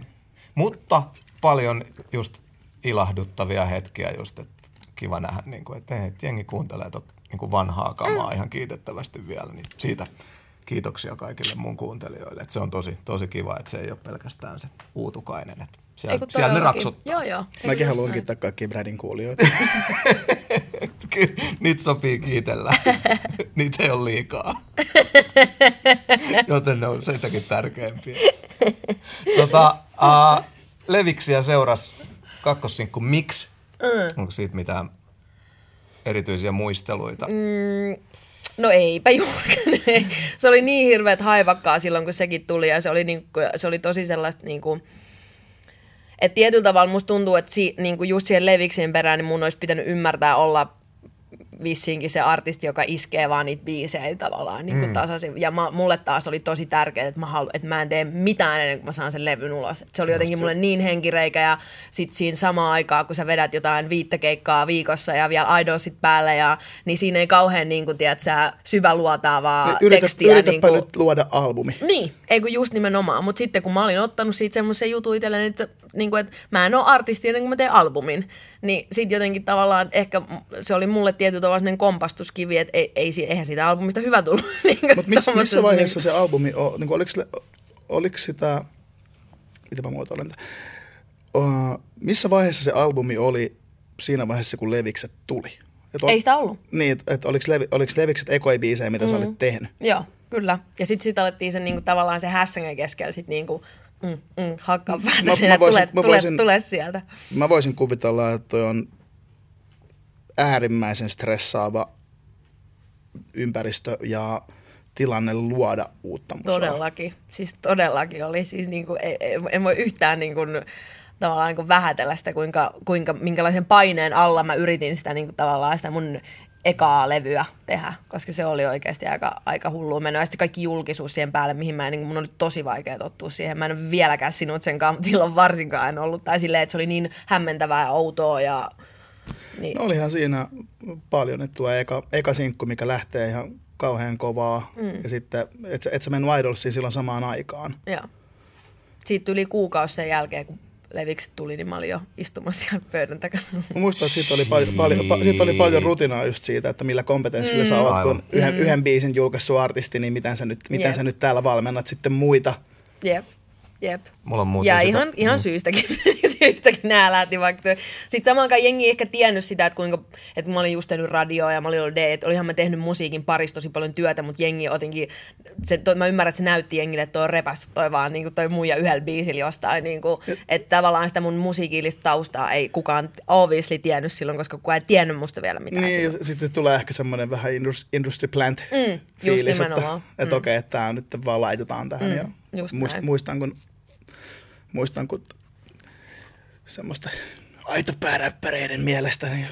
Mutta paljon just ilahduttavia hetkiä just, että kiva nähdä, niin kuin, että, että jengi kuuntelee tot, niin kuin vanhaa kamaa mm. ihan kiitettävästi vielä, niin siitä kiitoksia kaikille mun kuuntelijoille. Että se on tosi, tosi kiva, että se ei ole pelkästään se uutukainen. Että siellä, Ei kun siellä ne raksuttaa. Joo, joo. Mäkin haluan kiittää kaikkia Bradin kuulijoita. Niitä sopii kiitellä. Niitä ei ole liikaa. Joten ne on sitäkin tärkeämpiä. Tota, uh, Leviksiä seuras kakkossinkku Mix. Mm. Onko siitä mitään erityisiä muisteluita? Mm. No eipä juurikaan. se oli niin hirveät haivakkaa silloin, kun sekin tuli ja se oli, niin, se oli tosi sellaista niin kuin, että tietyllä tavalla musta tuntuu, että si, niin kuin just siihen Leviksin perään, niin mun olisi pitänyt ymmärtää olla vissiinkin se artisti, joka iskee vaan niitä biisejä tavallaan niin kuin mm. tasaisin. Ja mä, mulle taas oli tosi tärkeää, että mä, halu, että mä en tee mitään ennen kuin mä saan sen levyn ulos. Et se oli jotenkin mulle niin henkireikä ja sit siinä samaan aikaan, kun sä vedät jotain viittä keikkaa viikossa ja vielä idolsit päälle, ja, niin siinä ei kauhean niin kuin, tiedät, sä syväluotaavaa Yritä, tekstiä. yritäpä niin kuin, nyt luoda albumi. niin, ei kun just nimenomaan. Mutta sitten kun mä olin ottanut siitä semmoisen jutun itselleni, että, niin kuin, että mä en ole artisti ennen kuin mä teen albumin, niin sitten jotenkin tavallaan että ehkä se oli mulle tietyllä tavalla sellainen kompastuskivi, että ei, ei, si- eihän siitä albumista hyvä tullut. niin Mutta missä, missä vaiheessa niin- se albumi, on, niin kuin, oliko, oliko sitä, mitä mä muotoilen, uh, missä vaiheessa se albumi oli siinä vaiheessa, kun Levikset tuli? Et on, Ei sitä ollut. Niin, että et oliko, Levi, oliko Levikset ekoi biisejä, mitä mm. sä olit tehnyt? Joo, kyllä. Ja sitten sit alettiin sen niinku, tavallaan se hässängen keskellä sit niinku, mm, mm, hakkaa Mä- päätä mä sinne, että voisin- tule, mä tule, voisin- tule sieltä. Mä voisin kuvitella, että toi on äärimmäisen stressaava ympäristö ja tilanne luoda uutta musaa. Todellakin. Siis todellakin oli. Siis niin kuin, en, en voi yhtään niin kuin, tavallaan niin kuin vähätellä sitä, kuinka, kuinka, minkälaisen paineen alla mä yritin sitä niin kuin, tavallaan sitä mun ekaa levyä tehdä, koska se oli oikeasti aika, aika hullua menoa. Ja sitten kaikki julkisuus siihen päälle, mihin mä en, niin mun oli tosi vaikea tottua siihen. Mä en ole vieläkään sinut senkaan, mutta silloin varsinkaan en ollut. Tai silleen, että se oli niin hämmentävää ja outoa ja niin. No olihan siinä paljon, että tulee eka, eka sinkku, mikä lähtee ihan kauhean kovaa. Mm. Ja sitten, et, et sä mennyt Idolsiin silloin samaan aikaan. Joo. Siitä yli kuukausi sen jälkeen, kun levikset tuli, niin mä olin jo istumassa siellä pöydän takana. Mä muistan, että siitä oli, paljon, paljon, pa, siitä oli paljon rutinaa just siitä, että millä kompetenssilla mm. sä oot, kun yhden, mm. yhden biisin julkaissut artisti, niin miten sä nyt, miten Jep. sä nyt täällä valmennat sitten muita. Jep. Jep. Mulla on muuten Ja sitä- ihan, ihan syystäkin, syystäkin nämä lähti vaikka. Sitten samaan aikaan jengi ei ehkä tiennyt sitä, että kuinka, että mä olin just tehnyt radioa ja mä olin ollut D, että olihan mä tehnyt musiikin parissa tosi paljon työtä, mutta jengi jotenkin, se, to, mä ymmärrän, että se näytti jengille, että toi on repästy toi vaan niin kuin toi muija yhdellä biisillä jostain, niin kuin, että tavallaan sitä mun musiikillista taustaa ei kukaan obviously tiennyt silloin, koska kukaan ei tiennyt musta vielä mitään Niin, ja sitten tulee ehkä semmoinen vähän indus- industry plant Mm, just fiilis, että, että okei, että tämä nyt vaan laitetaan tähän. Mm, ja muist, näin. muistan, kun, muistan, kun semmoista aitopääräppäreiden mielestä niin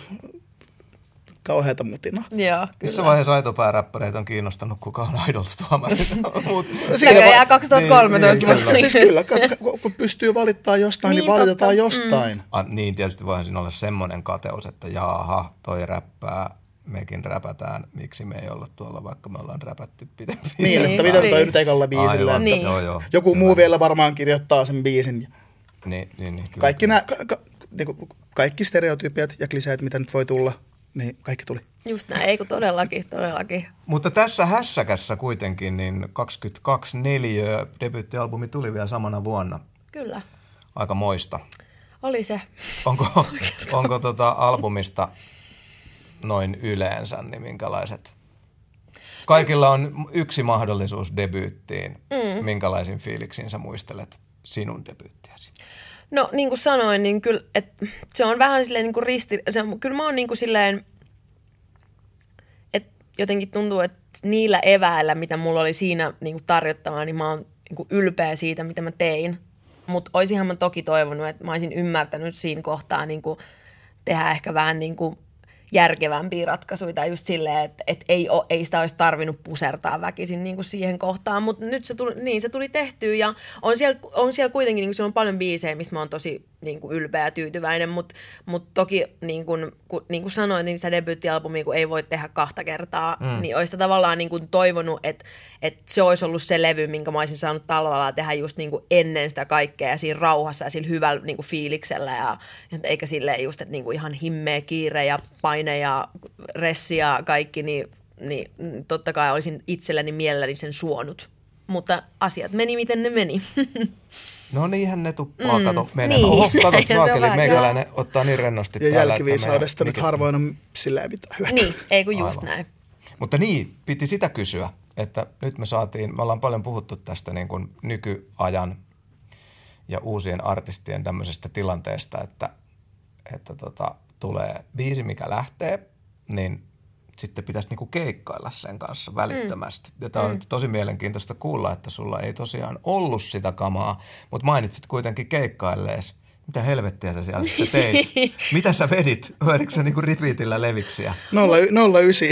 kauheata mutina. Joo, Missä kyllä. vaiheessa aitopääräppäreitä on kiinnostanut, kuka on Idols-tuomari? Mut, Näköjään 2013 Niin, niin, kyllä. Siis kyllä, kun- pystyy valittaa jostain, niin, Niin, valitetaan totta. jostain. Ah, niin, tietysti voihan siinä olla semmoinen kateus, että jaaha, toi räppää, mekin räpätään, miksi me ei olla tuolla, vaikka me ollaan räpätty pidempi. Niin, Niin, että miten toi niin. nyt ekalla biisillä. Aivan, että Niin. joo, joo. Joku muu vielä varmaan kirjoittaa sen biisin. Niin, niin, niin, kyllä, Kaikki, kyllä. nämä, ka, ka, niinku, kaikki stereotypiat ja kliseet, mitä nyt voi tulla, niin kaikki tuli. Just näin, ei kun todellakin, todellakin. Mutta tässä hässäkässä kuitenkin niin 22 neliö debyyttialbumi tuli vielä samana vuonna. Kyllä, Aika moista. oli se. Onko, onko tota albumista noin yleensä, niin minkälaiset? Kaikilla on yksi mahdollisuus debyyttiin. Mm. Minkälaisin fiiliksiin sä muistelet sinun debyyttiäsi? No niin kuin sanoin, niin kyllä, et, se on vähän silleen niin kuin risti... Se on, kyllä mä oon niin kuin silleen, että jotenkin tuntuu, että niillä eväillä, mitä mulla oli siinä niin kuin tarjottavaa, niin mä oon niin kuin ylpeä siitä, mitä mä tein. Mutta olisinhan mä toki toivonut, että mä olisin ymmärtänyt siinä kohtaa niin kuin tehdä ehkä vähän niin kuin järkevämpiä ratkaisuja tai just silleen, että, että ei, o, ei sitä olisi tarvinnut pusertaa väkisin niin kuin siihen kohtaan, mutta nyt se tuli, niin se tuli tehtyä ja on siellä, on siellä kuitenkin, niin kuin siellä on paljon biisejä, mistä mä oon tosi niin kuin ylpeä ja tyytyväinen, mutta mut toki niin kuin, kun, niin kuin sanoin, niin sitä debyyttialbumia kun ei voi tehdä kahta kertaa, mm. niin olisi tavallaan niin kuin toivonut, että, että se olisi ollut se levy, minkä mä olisin saanut talvella tehdä just niin kuin ennen sitä kaikkea ja siinä rauhassa ja sillä hyvällä niin kuin fiiliksellä ja, eikä silleen just, että niin kuin ihan himmeä kiire ja paine ja ressi ja kaikki, niin, niin totta kai olisin itselleni mielelläni sen suonut. Mutta asiat meni miten ne meni. No niinhän ne tuppaa, Mm, kato, menen. niin. Oho, kato, saakeli, vähän- meikäläinen ottaa niin rennosti Ja täällä, jälkiviisaudesta että nyt meidän- harvoin on sillä mitään hyötyä. niin, ei kun just Aivan. näin. Mutta niin, piti sitä kysyä, että nyt me saatiin, me ollaan paljon puhuttu tästä niin kuin nykyajan ja uusien artistien tämmöisestä tilanteesta, että, että tota, tulee biisi, mikä lähtee, niin sitten pitäisi niinku keikkailla sen kanssa välittömästi. Mm. Ja tämä on mm. tosi mielenkiintoista kuulla, että sulla ei tosiaan ollut sitä kamaa, mutta mainitsit kuitenkin keikkaillees. Mitä helvettiä sä siellä sitten teit? Mitä sä vedit? Vedikö sä niinku repeatillä leviksiä? 09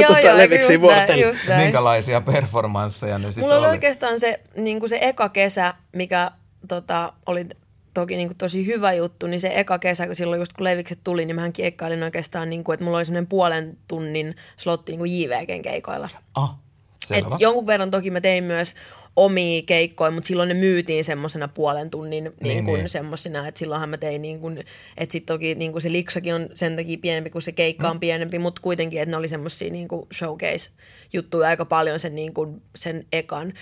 Joo, tota, joo, leviksi just vuorotellen. näin, just näin. Minkälaisia performansseja ne sitten Mulla oli oli? oikeastaan se, niin se eka kesä, mikä tota, oli toki niin tosi hyvä juttu, niin se eka kesä, kun silloin just kun Levikset tuli, niin mähän keikkailin oikeastaan, niin kuin, että mulla oli semmoinen puolen tunnin slotti niin kuin JVGn keikoilla. Ah, Et jonkun verran toki mä tein myös omia keikkoja, mutta silloin ne myytiin semmoisena puolen tunnin niin, Niin, kuin niin. semmosina, että silloinhan mä tein niin kuin, että sitten toki niin kuin se liksakin on sen takia pienempi kuin se keikka on pienempi, mutta kuitenkin, että ne oli semmoisia niin kuin showcase-juttuja aika paljon sen, niin kuin, sen ekan.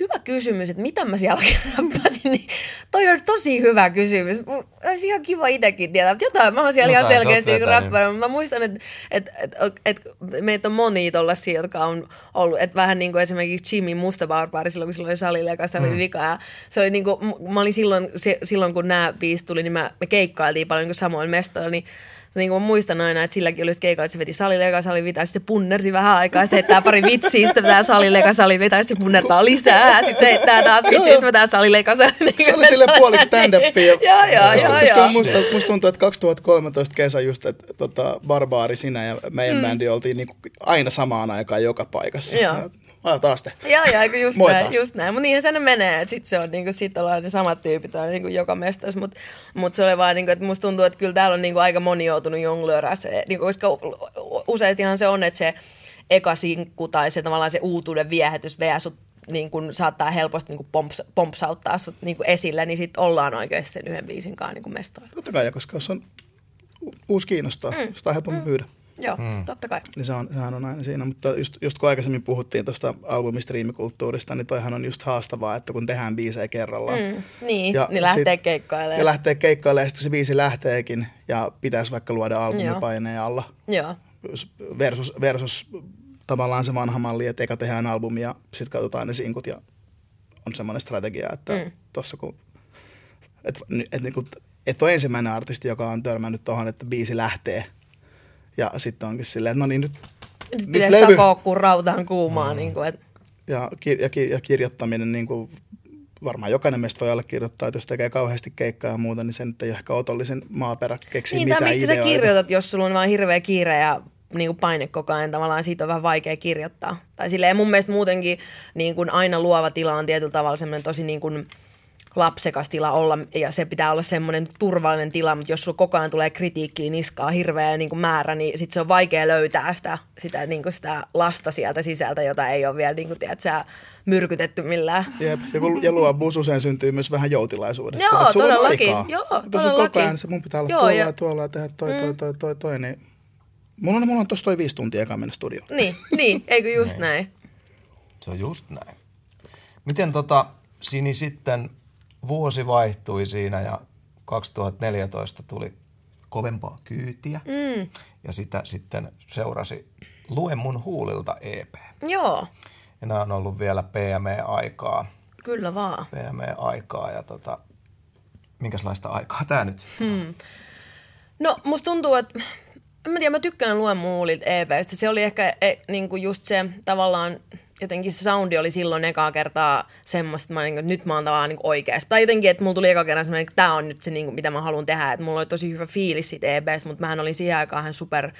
Hyvä kysymys, että mitä mä siellä oikein räppäsin, niin toi on tosi hyvä kysymys. Mun- Olisi ihan kiva itsekin tietää, mutta jotain mä oon siellä ihan Jotain, oot selkeästi niin räppänä. Mä muistan, että et, et, et, meitä on monia tollasia, jotka on ollut, että vähän niin kuin esimerkiksi Jimmy Mustabarbaari silloin, kun sillä oli salille ja se oli Mm. vika. Ja se oli niin kuin, mä olin silloin, se, silloin kun nämä biisit tuli, niin mä, me keikkailtiin paljon niin samoin mestoilla, niin niin kuin mä muistan aina, että silläkin oli keikalla, että se veti salille eka sali vita, sitten punnersi vähän aikaa, sitten heittää pari vitsiä, sitten vetää salille eka sali vita, sitten punnertaa lisää, sitten se heittää taas vitsiä, sitten vetää salille eka sali. Se oli sille puoliksi stand-upia. Joo, joo, joo, joo. Musta, musta tuntuu, että 2013 kesä just, että tota, Barbaari, sinä ja meidän mm. bändi oltiin niinku aina samaan aikaan joka paikassa. Joo. Ah, taas te. Joo, joo, eikö just Moi näin, taas. just näin. Mutta niinhän se ne menee, että sitten se on niinku, sit ollaan ne samat tyypit on niinku joka mestassa, mutta mut se oli vaan niinku, että musta tuntuu, että kyllä täällä on niinku aika moni joutunut jonglöörää se, niinku, koska useastihan se on, että se eka sinkku tai se tavallaan se uutuuden viehätys veä sut niin kun saattaa helposti niin pomps, pompsauttaa sut niin esille, niin sitten ollaan oikeasti sen yhden biisin kanssa niin mestoilla. Totta kai, koska jos on uusi kiinnostaa, mm. sitä on helpompi myydä. Joo, mm. totta kai. Niin se on, sehän on aina siinä, mutta just, just kun aikaisemmin puhuttiin tuosta albumistriimikulttuurista, niin toihan on just haastavaa, että kun tehdään biisejä kerrallaan. Mm, niin, Ja niin lähtee sit- keikkailemaan. Ja lähtee keikkailemaan, ja sitten se biisi lähteekin, ja pitäisi vaikka luoda albumi Joo. paineen alla. Joo, Versus, versus tavallaan se vanha malli, että eka tehdään albumi ja sitten katsotaan ne sinkut ja on semmoinen strategia, että mm. tossa kun, et, et, niinku, et ole ensimmäinen artisti, joka on törmännyt tuohon, että biisi lähtee ja sitten onkin silleen, että no niin nyt, nyt nyt pitäisi levy rautaan kuumaa, mm. niin kuin, että ja, ki, ja, ki, ja kirjoittaminen niin kuin varmaan jokainen meistä voi allekirjoittaa, että jos tekee kauheasti keikkaa ja muuta, niin se nyt ei ehkä otollisen maaperä keksiä Niin, tai mitään mistä sä ideoita. kirjoitat, jos sulla on vaan hirveä kiire ja niin kuin paine koko ajan, tavallaan siitä on vähän vaikea kirjoittaa. Tai silleen mun mielestä muutenkin niin kuin aina luova tila on tietyllä tavalla semmoinen tosi niin kuin lapsekas tila olla, ja se pitää olla semmoinen turvallinen tila, mutta jos sulla koko ajan tulee kritiikkiä niskaa hirveä niin kuin määrä, niin sit se on vaikea löytää sitä, sitä, niin kuin sitä lasta sieltä sisältä, jota ei ole vielä niin kuin, tiedät, sä, myrkytetty millään. Jep, ja, luovuus usein syntyy myös vähän joutilaisuudesta. Joo, on todellakin. aikaa. Joo, on koko todellakin. ajan, se mun pitää olla Joo, tuolla ja- ja tuolla ja tehdä toi, toi, toi, toi, toi, niin mulla on, mulla on tossa toi viisi tuntia eka mennä studioon. Niin, niin, eikö just näin? Se on just näin. Miten tota, Sini sitten vuosi vaihtui siinä ja 2014 tuli kovempaa kyytiä mm. ja sitä sitten seurasi Lue mun huulilta EP. Joo, Ja nämä on ollut vielä PME-aikaa, kyllä vaan. PME-aikaa ja tota, minkälaista aikaa tämä nyt sitten on? No musta tuntuu, että en mä tiedä, mä tykkään luen muulit EPstä. Se oli ehkä e, niinku just se tavallaan, jotenkin se soundi oli silloin ekaa kertaa semmoista, että, mä, niinku, että nyt mä oon tavallaan niinku oikeassa. Tai jotenkin, että mulla tuli eka kerran semmoinen, että tää on nyt se, niinku, mitä mä haluan tehdä. Että mulla oli tosi hyvä fiilis siitä EPstä, mutta mähän olin siihen aikaan ihan super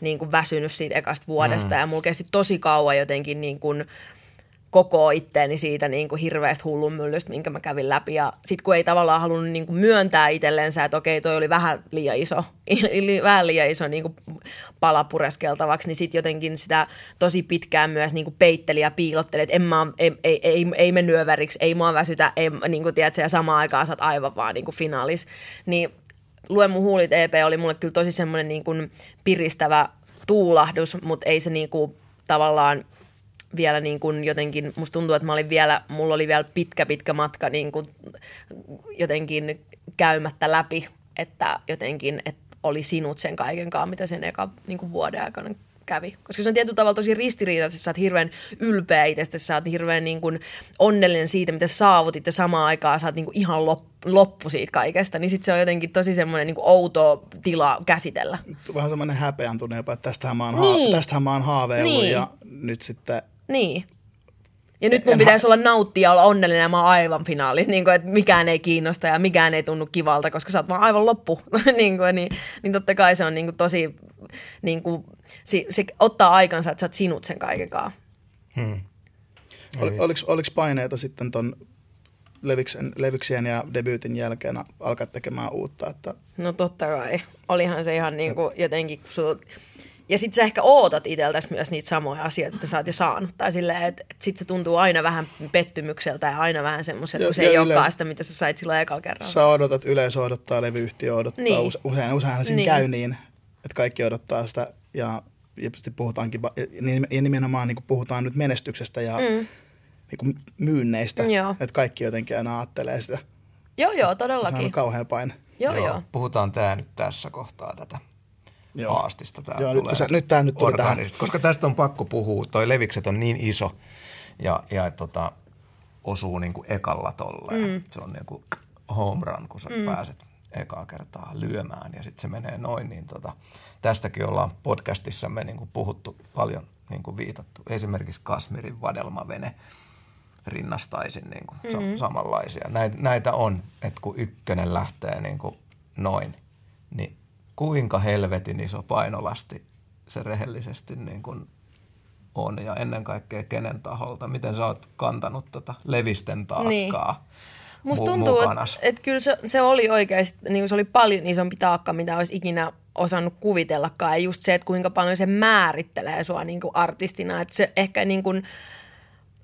niin kuin väsynyt siitä ekasta vuodesta mm. ja mulla kesti tosi kauan jotenkin niin kuin koko itteeni siitä niin kuin hirveästä hullun myllystä, minkä mä kävin läpi. Ja sitten kun ei tavallaan halunnut niin kuin myöntää itsellensä, että okei, toi oli vähän liian iso, vähän liian iso niin kuin pala pureskeltavaksi, niin sitten jotenkin sitä tosi pitkään myös niin kuin peitteli ja piilotteli, että en mä, ei, ei, ei, ei mennyt överiksi, ei mua väsytä, ei, niin kuin, tiedät, ja samaan aikaan sä aivan vaan niin kuin finaalis. Niin Lue mun huulit EP oli mulle kyllä tosi semmoinen niin kuin piristävä tuulahdus, mutta ei se niin kuin tavallaan vielä niin kuin jotenkin, musta tuntuu, että mä olin vielä, mulla oli vielä pitkä pitkä matka niin kuin jotenkin käymättä läpi, että jotenkin, että oli sinut sen kaiken kanssa, mitä sen eka niin kuin vuoden aikana kävi. Koska se on tietyllä tavalla tosi ristiriitaisesti, sä oot hirveän ylpeä itsestä, sä oot hirveän niin kuin onnellinen siitä, mitä saavutit ja samaan aikaan sä oot niin kuin ihan loppu, loppu siitä kaikesta, niin sitten se on jotenkin tosi semmoinen niin outo tila käsitellä. Vähän semmoinen häpeäntunut jopa, että tästähän mä oon, niin. ha- tästähän mä oon haaveillut niin. ja nyt sitten... Niin. Ja nyt mun en pitäisi ha- olla nauttia olla onnellinen ja mä oon aivan finaalis, niin kuin, että mikään ei kiinnosta ja mikään ei tunnu kivalta, koska sä oot vaan aivan loppu. niin, kuin, niin, niin totta kai se on niin kuin, tosi, niin kuin, se, se, ottaa aikansa, että sä oot sinut sen kaiken kanssa. Hmm. Ol, oliko, oliko paineita sitten ton leviksen, leviksien ja debyytin jälkeen alkaa tekemään uutta? Että... No totta kai. Olihan se ihan niin kuin jotenkin, kun sul... Ja sitten sä ehkä ootat itseltäsi myös niitä samoja asioita, että sä oot jo saanut. Tai silleen, että et sit se tuntuu aina vähän pettymykseltä ja aina vähän semmoiselta, kun se ei yleis... olekaan sitä, mitä sä sait silloin ekalla kerralla. Sä odotat, yleisö odottaa, levyyhtiö odottaa. Niin. Usein, useinhan siinä niin. käy niin, että kaikki odottaa sitä ja, ja puhutaankin, ja nimenomaan niin puhutaan nyt menestyksestä ja mm niin myynneistä. Joo. Että kaikki jotenkin aina ajattelee sitä. Joo, joo, todellakin. Se on kauhean paine. Joo, joo. joo. Puhutaan tämä nyt tässä kohtaa tätä joo. haastista. Tää joo, tulee nyt, nyt tämä nyt tuli tähän. Koska tästä on pakko puhua. Toi levikset on niin iso ja, ja tota, osuu niin kuin ekalla tolleen. Mm. Se on niin kuin home run, kun sä mm. pääset ekaa kertaa lyömään ja sitten se menee noin. Niin tota, tästäkin ollaan podcastissamme niin kuin puhuttu paljon niin kuin viitattu. Esimerkiksi Kasmirin vadelmavene – rinnastaisin niin kuin mm-hmm. samanlaisia. Näitä, näitä on, että kun ykkönen lähtee niin kuin noin, niin kuinka helvetin iso painolasti se rehellisesti niin kuin on ja ennen kaikkea kenen taholta, miten sä oot kantanut tota levisten taakkaa. Niin. Musta tuntuu, että et kyllä se, se oli oikeasti, niin se oli paljon isompi taakka, mitä olisi ikinä osannut kuvitellakaan. Ja just se, että kuinka paljon se määrittelee sua niin kuin artistina. Että se ehkä niin kuin,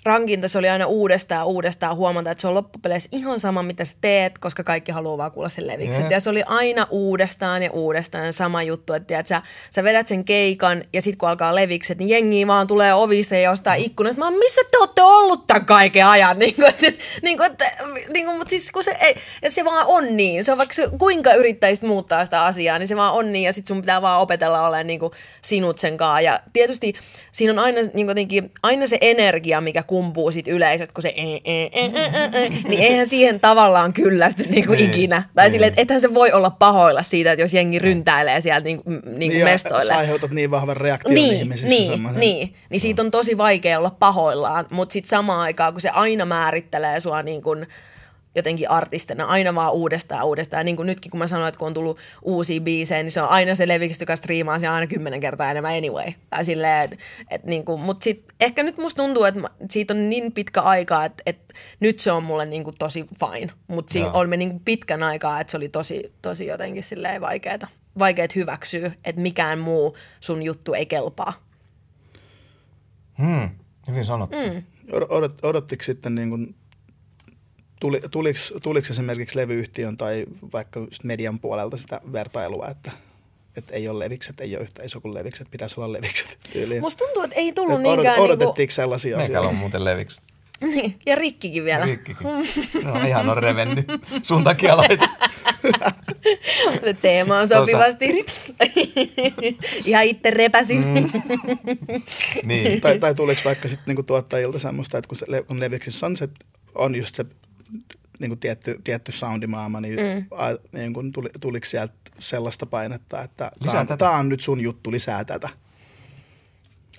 rankinta se oli aina uudestaan uudestaan huomata, että se on loppupeleissä ihan sama, mitä sä teet, koska kaikki haluaa vaan kuulla sen levikset. Yeah. Ja se oli aina uudestaan ja uudestaan sama juttu, että tiedät, sä, sä vedät sen keikan ja sitten kun alkaa levikset, niin jengi vaan tulee ovista ja jostain ikkunasta. Mä missä te olette ollut tämän kaiken ajan? Niin kuin, että, niin kuin, että, niin kuin, mutta siis kun se, ei, ja se vaan on niin. Se on vaikka se, kuinka yrittäisit muuttaa sitä asiaa, niin se vaan on niin ja sitten sun pitää vaan opetella olemaan niin kuin sinut sen kanssa. Ja tietysti siinä on aina, niin kuin, aina se energia, mikä kumpuu sit yleisöt, kun se e, e, e, e, e, e, niin eihän siihen tavallaan kyllästy niinku niin, ikinä. Tai niin. silleen, että ethän se voi olla pahoilla siitä, että jos jengi ryntäilee sieltä niinku, niinku niin, mestoille. Sä aiheutat niin vahvan reaktion niin, ihmisissä. Niin, semmoisen. niin, niin siitä on tosi vaikea olla pahoillaan, mutta sitten samaan aikaan, kun se aina määrittelee sua niin kuin, jotenkin artistina aina vaan uudestaan ja uudestaan. Ja niin kuin nytkin, kun mä sanoin, että kun on tullut uusia biisejä, niin se on aina se levikistä, joka striimaa aina kymmenen kertaa enemmän anyway. Tai silleen, et, et niin kuin, mutta sit, ehkä nyt musta tuntuu, että siitä on niin pitkä aika, että, että nyt se on mulle niin kuin tosi fine. Mutta siinä on me niin kuin pitkän aikaa, että se oli tosi, tosi jotenkin silleen vaikeeta. Vaikeet hyväksyä, että mikään muu sun juttu ei kelpaa. Hmm, hyvin sanottu. Mm. Odot, odottiko sitten niin kuin tuli, tuliko, tuliko esimerkiksi levyyhtiön tai vaikka median puolelta sitä vertailua, että, että ei ole levikset, ei ole yhtä iso kuin levikset, pitäisi olla levikset tyyliin. Musta tuntuu, että ei tullut niinkään... Odot, odotettiinko niinku... sellaisia asioita? Meikällä on muuten levikset. Niin, ja rikkikin vielä. Rikkikin. No ihan on revennyt. Sun takia laita. Se teema on sopivasti. ihan itse repäsin. Mm. niin. Tai, tai tuliko vaikka sitten niinku tuottajilta semmoista, että kun, se, kun leviksissä on se on just se niin kuin tietty, tietty soundimaama, niin, mm. a, niin kuin tuli, tuliko sieltä sellaista painetta, että tämä on nyt sun juttu, lisää tätä?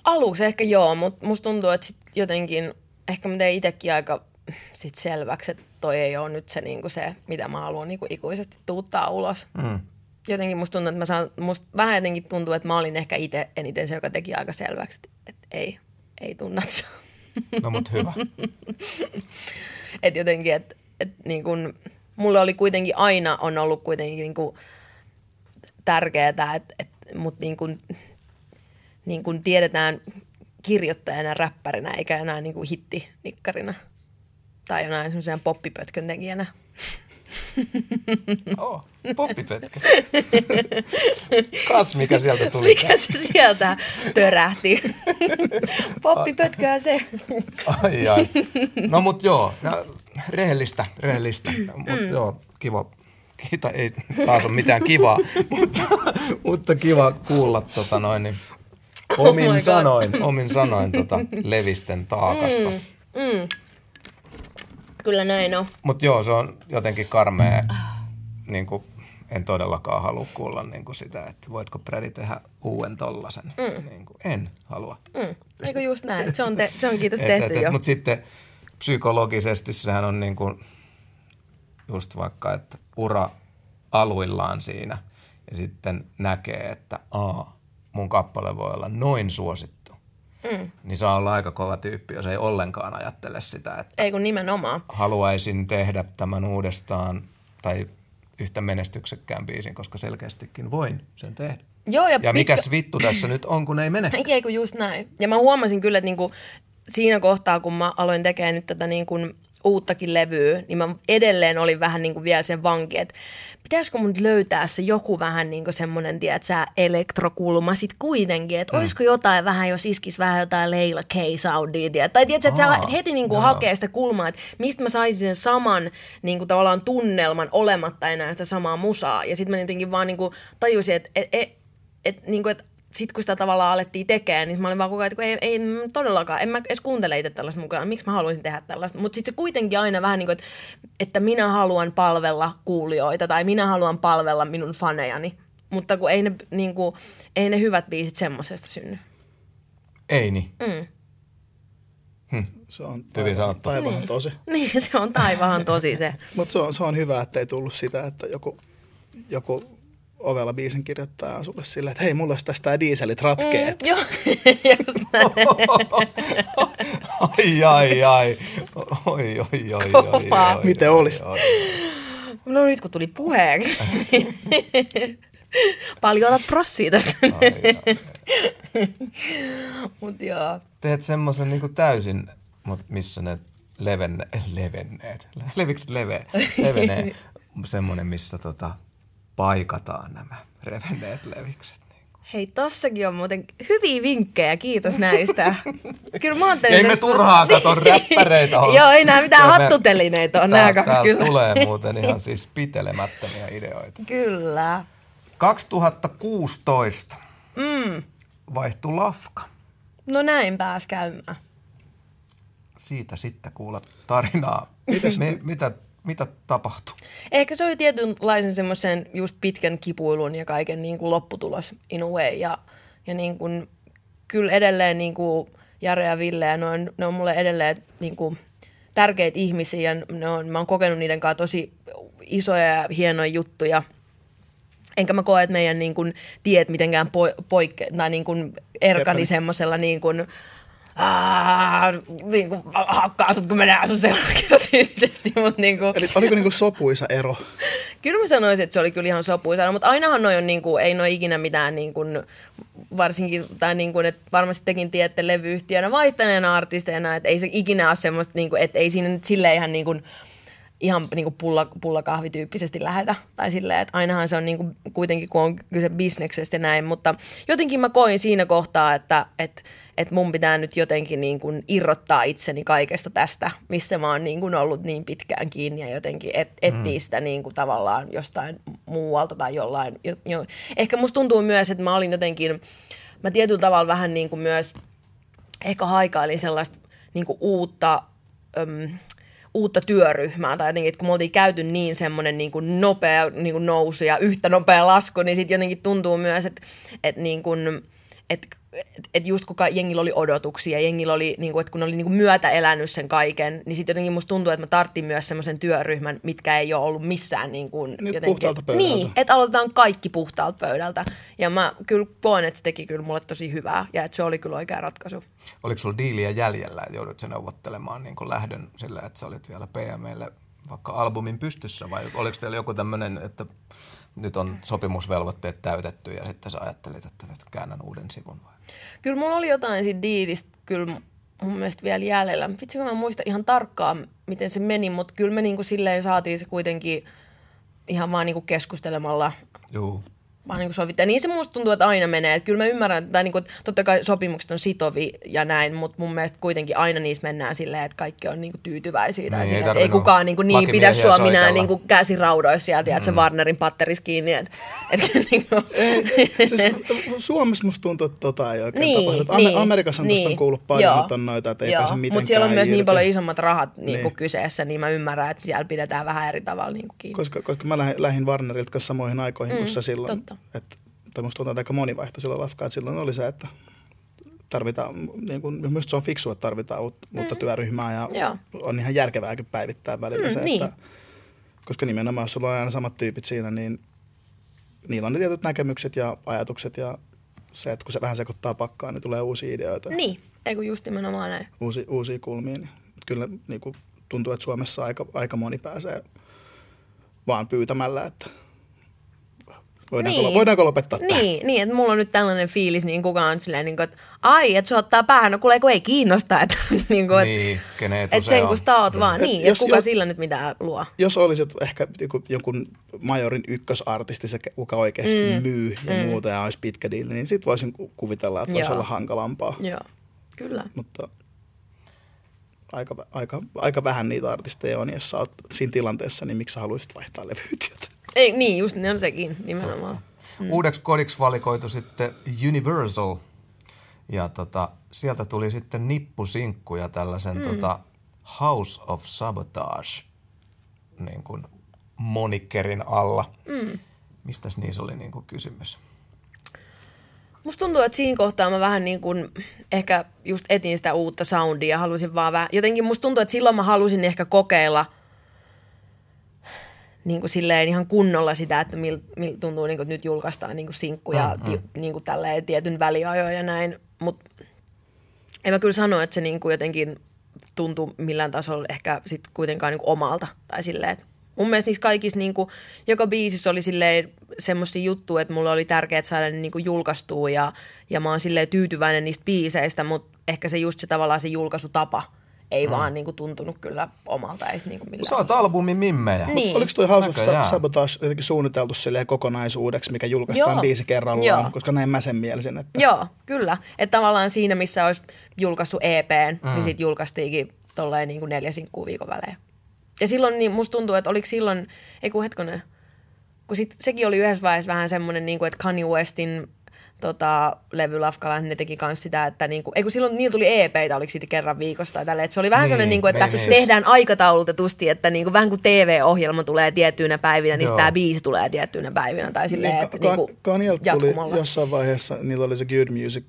Aluksi ehkä joo, mutta musta tuntuu, että sit jotenkin, ehkä mä tein itsekin aika sit selväksi, että toi ei ole nyt se, niin kuin se mitä mä haluan niin kuin ikuisesti tuuttaa ulos. Mm. Jotenkin musta tuntuu, että mä saan, musta vähän jotenkin tuntuu, että mä olin ehkä itse eniten se, joka teki aika selväksi, että ei, ei tunnat No mut hyvä. että jotenkin, että et niin kun, mulle oli kuitenkin aina on ollut kuitenkin niin kuin tärkeää, että et, mut niin kun, niin kun tiedetään kirjoittajana, räppärinä, eikä enää niin kuin hittinikkarina tai jonain semmoisen poppipötkön tekijänä. Oh, poppipötkä. Kas, mikä sieltä tuli. Mikä se sieltä törähti? Poppipötköä se. Ai, ai. No mut joo, no, rehellistä, rehellistä. Mut mm. joo, kiva. Kiita, ei taas ole mitään kivaa, mutta, mutta kiva kuulla tota noin, niin omin Oh my God. sanoin, omin sanoin tota levisten taakasta. Mm. Mm. Kyllä näin on. Mutta joo, se on jotenkin karmea, niin kuin, en todellakaan halua kuulla niin kuin sitä, että voitko Brady tehdä uuden tollasen. Mm. Niin kuin, en halua. Mm. Eikö just näin? Se on, te, se on kiitos tehty jo. Mutta sitten psykologisesti sehän on niin kuin just vaikka, että ura aluillaan siinä ja sitten näkee, että aa, mun kappale voi olla noin suosittu. Mm. Niin saa olla aika kova tyyppi, jos ei ollenkaan ajattele sitä, että Ei kun nimenomaan. haluaisin tehdä tämän uudestaan tai yhtä menestyksekkään biisin, koska selkeästikin voin sen tehdä. Joo, ja, Ja pitkä- mikäs vittu tässä nyt on, kun ei mene? Ei kun just näin. Ja mä huomasin kyllä, että niinku siinä kohtaa, kun mä aloin tekemään nyt tätä niinku uuttakin levyä, niin mä edelleen olin vähän niinku vielä sen vanki, että pitäisikö mun löytää se joku vähän niinku semmoinen, tiedät sä, elektrokulma sit kuitenkin, että mm. olisiko jotain vähän, jos iskis vähän jotain Leila K-soundia, tiedät? tai tiedät sä, että sä heti niinku joo. hakee sitä kulmaa, että mistä mä saisin sen saman niinku tavallaan tunnelman olematta enää sitä samaa musaa, ja sitten mä jotenkin vaan niinku tajusin, että et, et, et, niinku, et sitten kun sitä tavallaan alettiin tekemään, niin mä olin vaan koko ajan, että ei, ei todellakaan, en mä edes kuuntele itse tällaista mukaan, miksi mä haluaisin tehdä tällaista. Mutta sitten se kuitenkin aina vähän niin kuin, että, että minä haluan palvella kuulijoita tai minä haluan palvella minun fanejani. Mutta kun ei ne, niin kuin, ei ne hyvät biisit semmoisesta synny. Ei niin. Mm. Se on sanottu. taivaan Niin. tosi. Niin, se on taivaan tosi se. Mutta se on, se on hyvä, että ei tullut sitä, että joku, joku ovella biisin kirjoittaja on sulle silleen, että hei, mulla olisi tästä dieselit ratkee. Mm. Joo, just ai, ai, ai. Oi, oi, oi, oi, oi, oi, Miten oi, olis? oi. No nyt kun tuli puheeksi. Paljon otat prossia tästä. Mut joo. Teet semmoisen niin täysin, mut missä ne levenne, levenneet, levikset levee, levenee, semmoinen, missä tota, paikataan nämä revenneet levikset. Niin. Hei, tossakin on muuten hyviä vinkkejä, kiitos näistä. Kyllä mä ajattelin, Ei me turhaa kato räppäreitä ole. Joo, ei nää mitään me- hattutelineitä on nämä kaksi kyllä. tulee muuten ihan siis pitelemättömiä ideoita. Kyllä. 2016 Mm. vaihtui Lafka. No näin pääs käymään. Siitä sitten kuulla tarinaa. Mi- mitä, mitä tapahtui? Ehkä se oli tietynlaisen semmoisen just pitkän kipuilun ja kaiken niin kuin lopputulos in a way. Ja, ja niin kuin, kyllä edelleen niin kuin Jare ja Ville, ja ne on, ne on mulle edelleen niin kuin tärkeitä ihmisiä. Ja ne on, mä oon kokenut niiden kanssa tosi isoja ja hienoja juttuja. Enkä mä koe, että meidän niin kuin, tiet mitenkään po- poikke, tai niin kuin erkani semmoisella niin kuin, niin kuin, hakkaa sut, kun mä näen sun seuraavaksi tyyppisesti, mutta niin kuin, Eli oliko niinku sopuisa ero? Kyllä mä sanoisin, että se oli kyllä ihan sopuisa, mutta ainahan noi on niinku, ei noi ikinä mitään niinku, varsinkin, tai niinku, että varmasti tekin tiedätte levyyhtiönä vaihtaneena artisteina, että ei se ikinä ole semmoista, niinku, että ei siinä nyt silleen ihan niinku, ihan niinku pulla, pullakahvityyppisesti lähetä. Tai silleen, että ainahan se on niinku, kuitenkin, kun on kyse bisneksestä ja näin, mutta jotenkin mä koin siinä kohtaa, että, että että mun pitää nyt jotenkin niin kuin irrottaa itseni kaikesta tästä, missä mä oon niin kuin ollut niin pitkään kiinni ja jotenkin et, etsiä mm. sitä niin kuin tavallaan jostain muualta tai jollain. Jo, jo. Ehkä musta tuntuu myös, että mä olin jotenkin, mä tietyllä tavalla vähän niin kuin myös ehkä haikailin sellaista niin kuin uutta, öm, uutta työryhmää tai jotenkin, että kun me oltiin käyty niin semmoinen niin kuin nopea niin kuin nousu ja yhtä nopea lasku, niin sitten jotenkin tuntuu myös, että, että niin kuin, että et, et just kun ka- jengillä oli odotuksia, jengillä oli, niin kuin, että kun ne oli niin kuin myötä elänyt sen kaiken, niin sitten jotenkin musta tuntuu, että mä tarttin myös semmoisen työryhmän, mitkä ei ole ollut missään niin kuin Niin, puhtaalta pöydältä. Niin, että aloitetaan kaikki puhtaalta pöydältä. Ja mä kyllä koen, että se teki kyllä mulle tosi hyvää ja että se oli kyllä oikea ratkaisu. Oliko sulla diiliä jäljellä, että joudut sen neuvottelemaan niin lähdön sillä, että sä olit vielä PMlle vaikka albumin pystyssä vai oliko teillä joku tämmöinen, että nyt on sopimusvelvoitteet täytetty ja sitten sä ajattelit, että nyt käännän uuden sivun vai? Kyllä mulla oli jotain siitä diilistä kyllä mun mielestä vielä jäljellä. Vitsi kun mä muista ihan tarkkaan, miten se meni, mutta kyllä me niinku silleen saatiin se kuitenkin ihan vaan niinku keskustelemalla Joo. Vaan niin sovittaa. Niin se musta tuntuu, että aina menee. Että kyllä mä ymmärrän, että niin kuin, totta kai sopimukset on sitovi ja näin, mutta mun mielestä kuitenkin aina niissä mennään silleen, että kaikki on niin kuin tyytyväisiä. Tai Niin, ei että ei tarvinnut kukaan niin, kuin, niin pidä sua minä niin kuin käsiraudoissa sieltä, että se Warnerin patteris kiinni. Että, että, niin kuin, Ei, siis Suomessa musta tuntuu, että tota ei oikein Niin, tapahdu. Että niin, Amerikassa on niin. on kuullut paljon, Joo. että on noita, että ei Joo, pääse mitenkään Mutta siellä on myös niin irti. paljon isommat rahat niin kuin Niin. kyseessä, niin mä ymmärrän, että siellä pidetään vähän eri tavalla niin kuin kiinni. Koska, koska mä lähdin, Warnerilta samoihin aikoihin mm, kuin se silloin. Totta. Että, tai musta tuntuu, että aika moni vaihtoi silloin lafkaa, että silloin oli se, että tarvitaan, niin kuin, minusta se on fiksua, että tarvitaan uutta, uutta työryhmää ja. Joo. on ihan järkevääkin päivittää välillä Mm, se, niin. että, koska nimenomaan jos sulla on aina samat tyypit siinä, niin niillä on ne tietyt näkemykset ja ajatukset ja se, että kun se vähän sekoittaa pakkaa, niin tulee uusia ideoita, Niin, ei kun just nimenomaan näin. uusia, uusia kulmia. Niin kyllä niin kuin, tuntuu, että Suomessa aika, aika moni pääsee vaan pyytämällä, että voidaanko, Niin. voidaanko lopettaa tämä. Niin, niin, että mulla on nyt tällainen fiilis, niin kukaan on silleen, niin kuin, että ai, että sua ottaa päähän, no kuule, kun ei kiinnosta, että, niin kuin, että, Niin, että se sen on. kun sitä oot vaan, Et niin, jos- että kuka jos- sillä nyt mitään luo. Jos olisit ehkä joku, jonkun majorin ykkösartisti, se, kuka oikeasti mm. myy ja mm. muuta ja olisi pitkä diili, niin sitten voisin ku- kuvitella, että voisi olla hankalampaa. Joo, kyllä. Mutta aika, aika, aika vähän niitä artisteja on, jos sä oot siinä tilanteessa, niin miksi sä haluaisit vaihtaa levyyhtiötä? Ei, niin, just ne on sekin, nimenomaan. Mm. Uudeksi kodiksi valikoitu sitten Universal. Ja tota, sieltä tuli sitten nippusinkku ja tällaisen mm. tota House of Sabotage niin kuin monikkerin alla. Mm. Mistäs niissä oli niin kuin kysymys? Musta tuntuu, että siinä kohtaa mä vähän niin kuin ehkä just etin sitä uutta soundia halusin vaan vähän, jotenkin musta tuntuu, että silloin mä halusin ehkä kokeilla niin kuin silleen ihan kunnolla sitä, että mil, mil tuntuu, niin kuin, että nyt julkaistaan niin kuin sinkkuja mm, ti, niin kuin tälleen tietyn väliajoin ja näin, mutta en mä kyllä sano, että se niin kuin jotenkin tuntuu millään tasolla ehkä sit kuitenkaan niin kuin omalta tai silleen, että Mun mielestä niissä kaikissa niin kuin, joka biisissä oli silleen semmoisia juttuja, että mulle oli tärkeää saada ne niin kuin julkaistua ja, ja mä oon silleen tyytyväinen niistä biiseistä, mutta ehkä se just se tavallaan se julkaisutapa ei mm. vaan niin kuin, tuntunut kyllä omalta. Ei sit niin kuin millään. Sä oot albumin mimmejä. Niin. Oliko toi House of Sabotage jotenkin suunniteltu silleen kokonaisuudeksi, mikä julkaistaan Joo. biisi kerrallaan, Joo. koska näin mä sen mielisin, että Joo, kyllä. Että tavallaan siinä, missä olisi julkaissut EPn, mm. niin sitten julkaistiinkin tolleen niin kuin neljä sinkkuu viikon välein. Ja silloin niin musta tuntuu, että oliko silloin, ei kun hetkonen, kun sit, sekin oli yhdessä vaiheessa vähän semmoinen, niin kuin, että Kanye Westin tota, levy Lafkala, ne teki kans sitä, että niin kuin, ei kun silloin niillä tuli EPitä, oliko siitä kerran viikossa tai tälleen, että se oli vähän Niin, sellainen, niin kuin, että niin, niin. tehdään aikataulutetusti, että niin kuin, vähän kuin TV-ohjelma tulee tiettyinä päivinä, niin tämä biisi tulee tiettyinä päivinä, tai silleen, Niin, että Ka- niin kuin, Kanielta tuli jatkumalla. jossain vaiheessa, niillä oli se Good Music,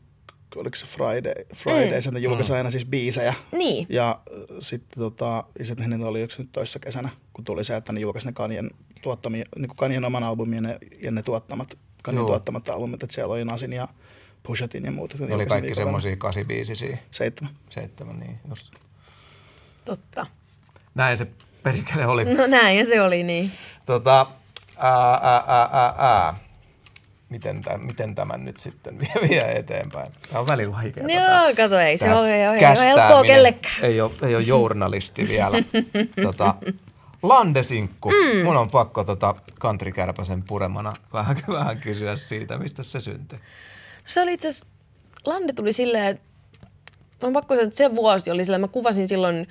oliko se Friday, Friday mm. sen julkaisi aina siis biisejä. Niin. Ja äh, sitten tota, ja sitten niillä oli yksi nyt toissa kesänä, kun tuli se, että ne julkaisi ne Kanien, tuottamia, niin kuin Kanien oman albumin ja ne, ja ne tuottamat, Kanien Joo. tuottamat albumit, että siellä oli Nasin ja Pushatin ja muuta. Ne oli kaikki semmosia kasibiisisiä. Seitsemän. Seitsemän, niin just. Totta. Näin se perkele oli. No näin ja se oli niin. Tota, ää, ää, ää, ää, ää. Miten, tämän, miten tämän nyt sitten vie, vie eteenpäin? Tämä on välillä vaikea. Joo, kato, ei se ole, ei ole helppoa kellekään. Ei ole, ei ole journalisti vielä. tota, Landesinkku. Mm. Mun on pakko tota kantrikärpäsen puremana vähän, vähän kysyä siitä, mistä se syntyi. Se oli itse asiassa, Lande tuli silleen, että on pakko sanoa, että se vuosi oli silleen, mä kuvasin silloin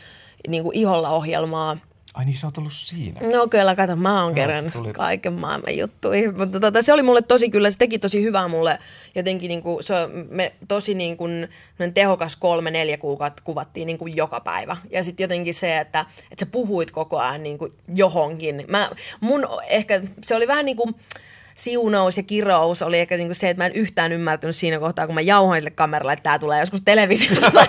niin kuin iholla ohjelmaa. Ai niin, sä oot ollut siinä. No kyllä, kato, mä oon kerran tuli- kaiken maailman juttuja. Mutta tota, se oli mulle tosi kyllä, se teki tosi hyvää mulle. Jotenkin niin kuin, se me tosi niin kuin, tehokas kolme, neljä kuukautta kuvattiin niin kuin joka päivä. Ja sitten jotenkin se, että, että sä puhuit koko ajan niin kuin johonkin. Mä, mun ehkä, se oli vähän niin kuin, siunaus ja kirous oli ehkä niinku se, että mä en yhtään ymmärtänyt siinä kohtaa, kun mä jauhoin sille kameralle, että tämä tulee joskus televisiosta.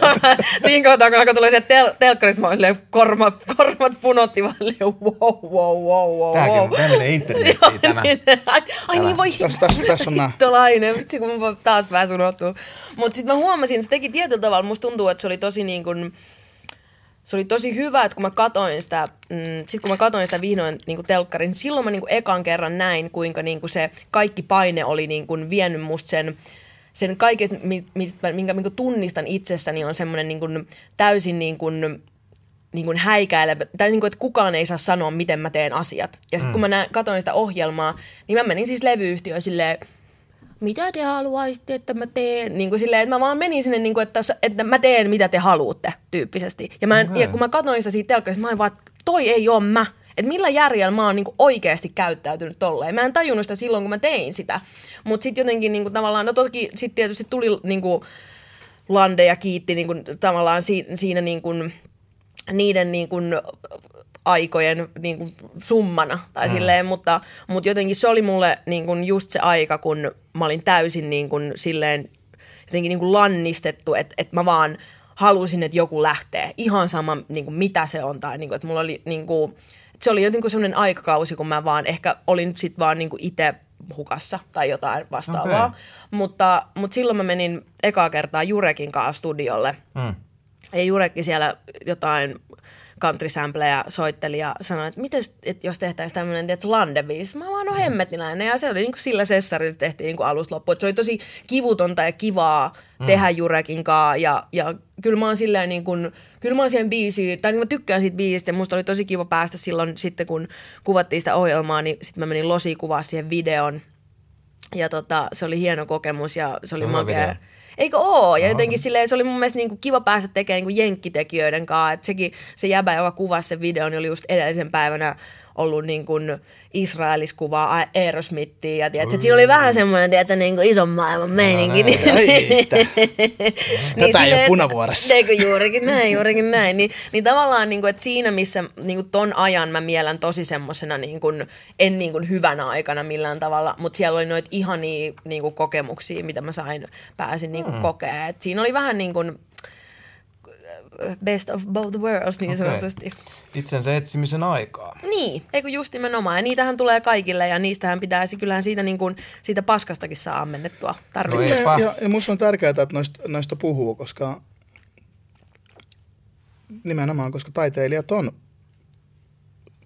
siinä kohtaa, kun alkoi tulee se tel- telkkarista, mä olin silleen, kormat, kormat punotti vaan silleen, wow, wow, wow, wow, Tämäkin wow. on tämmöinen internettiin tämä. ai, ai niin voi Tässä, tässä, tässä on nämä. hittolainen, vitsi kun mä taas pääsin unohtuu. Mutta sitten mä huomasin, että se teki tietyllä tavalla, musta tuntuu, että se oli tosi niin kuin, se oli tosi hyvä, että kun mä katoin sitä, mm, sit kun mä katoin sitä vihdoin niin telkkarin, niin silloin mä niin kuin ekan kerran näin, kuinka niin kuin se kaikki paine oli niin kuin vienyt musta sen, sen kaiken, mi- mistä, minkä, minkä tunnistan itsessäni, on semmoinen niin kuin täysin niin kuin, niin kuin häikäilevä, tai niin kuin, että kukaan ei saa sanoa, miten mä teen asiat. Ja sitten mm. kun mä näin, katoin sitä ohjelmaa, niin mä menin siis levyyhtiöön silleen, mitä te haluaisitte, että mä teen? Niin kuin silleen, että mä vaan menin sinne, niin kuin, että, että mä teen, mitä te haluatte, tyyppisesti. Ja, mä en, Okei. ja kun mä katsoin sitä siitä telkkarista, mä olin vaan, että toi ei ole mä. Että millä järjellä mä oon niin oikeasti käyttäytynyt tolleen. Mä en tajunnut sitä silloin, kun mä tein sitä. Mutta sitten jotenkin niin kuin, tavallaan, no toki sitten tietysti tuli niin kuin, Lande ja kiitti niin kuin, tavallaan si, siinä niin kuin, niiden niin kuin, aikojen niin kuin, summana. Tai mm. silleen, mutta, mutta jotenkin se oli mulle niin kuin, just se aika, kun mä olin täysin niin kuin, silleen, jotenkin niin kuin lannistettu, että, että mä vaan halusin, että joku lähtee. Ihan sama, niin kuin, mitä se on. Tai niin kuin, että mulla oli niin kuin, että se oli jotenkin semmoinen aikakausi, kun mä vaan ehkä olin sit vaan niin kuin itse hukassa tai jotain vastaavaa. Okei. Mutta, mutta silloin mä menin ekaa kertaa Jurekin kanssa studiolle. Mm. Ja Jurekki siellä jotain country sampleja soitteli ja sanoi, että miten, että jos tehtäisiin tämmöinen, tiedätkö, landebiisi. Mä vaan, no hemmetniläinen. Ja se oli niin kuin sillä sessarilla tehtiin niin kuin alusta loppuun. Se oli tosi kivutonta ja kivaa mm. tehdä Jurekin kanssa. Ja, ja kyllä mä oon silleen niin kuin, kyllä mä oon siihen biisiin, tai niin mä tykkään siitä biisistä. Ja musta oli tosi kiva päästä silloin sitten, kun kuvattiin sitä ohjelmaa, niin sitten mä menin Losi kuvaa siihen videon. Ja tota, se oli hieno kokemus ja se oli makea. video. Eikö oo? Ja jotenkin silleen, se oli mun mielestä niinku kiva päästä tekemään niinku jenkkitekijöiden kanssa. Et sekin, se jäbä, joka kuvasi sen videon, niin oli just edellisen päivänä ollut niin kuin Israelis kuvaa Aerosmithia. Ja tiedätkö, siinä oli vähän semmoinen, tiedätkö, niin kuin ison maailman meininki. näin. niin, Ai, tä- Tätä ei ole punavuoressa. Eikö juurikin näin, juurikin näin. Niin, niin tavallaan, niin kuin, että siinä missä niin kuin ton ajan mä miellän tosi semmoisena, niin kuin, en niin kuin hyvänä aikana millään tavalla, mutta siellä oli noita ihania niin kuin kokemuksia, mitä mä sain, pääsin niin kuin mm. kokea. Et siinä oli vähän niin kuin best of both worlds niin Okei. sanotusti. Itsensä etsimisen aikaa. Niin, eikö just nimenomaan. Ja niitähän tulee kaikille ja niistähän pitäisi, kyllähän siitä, niin kuin, siitä paskastakin saa ammennettua. No Tarvitaan. Eipä. Ja, ja musta on tärkeää, että noista, noista puhuu, koska nimenomaan, koska taiteilijat on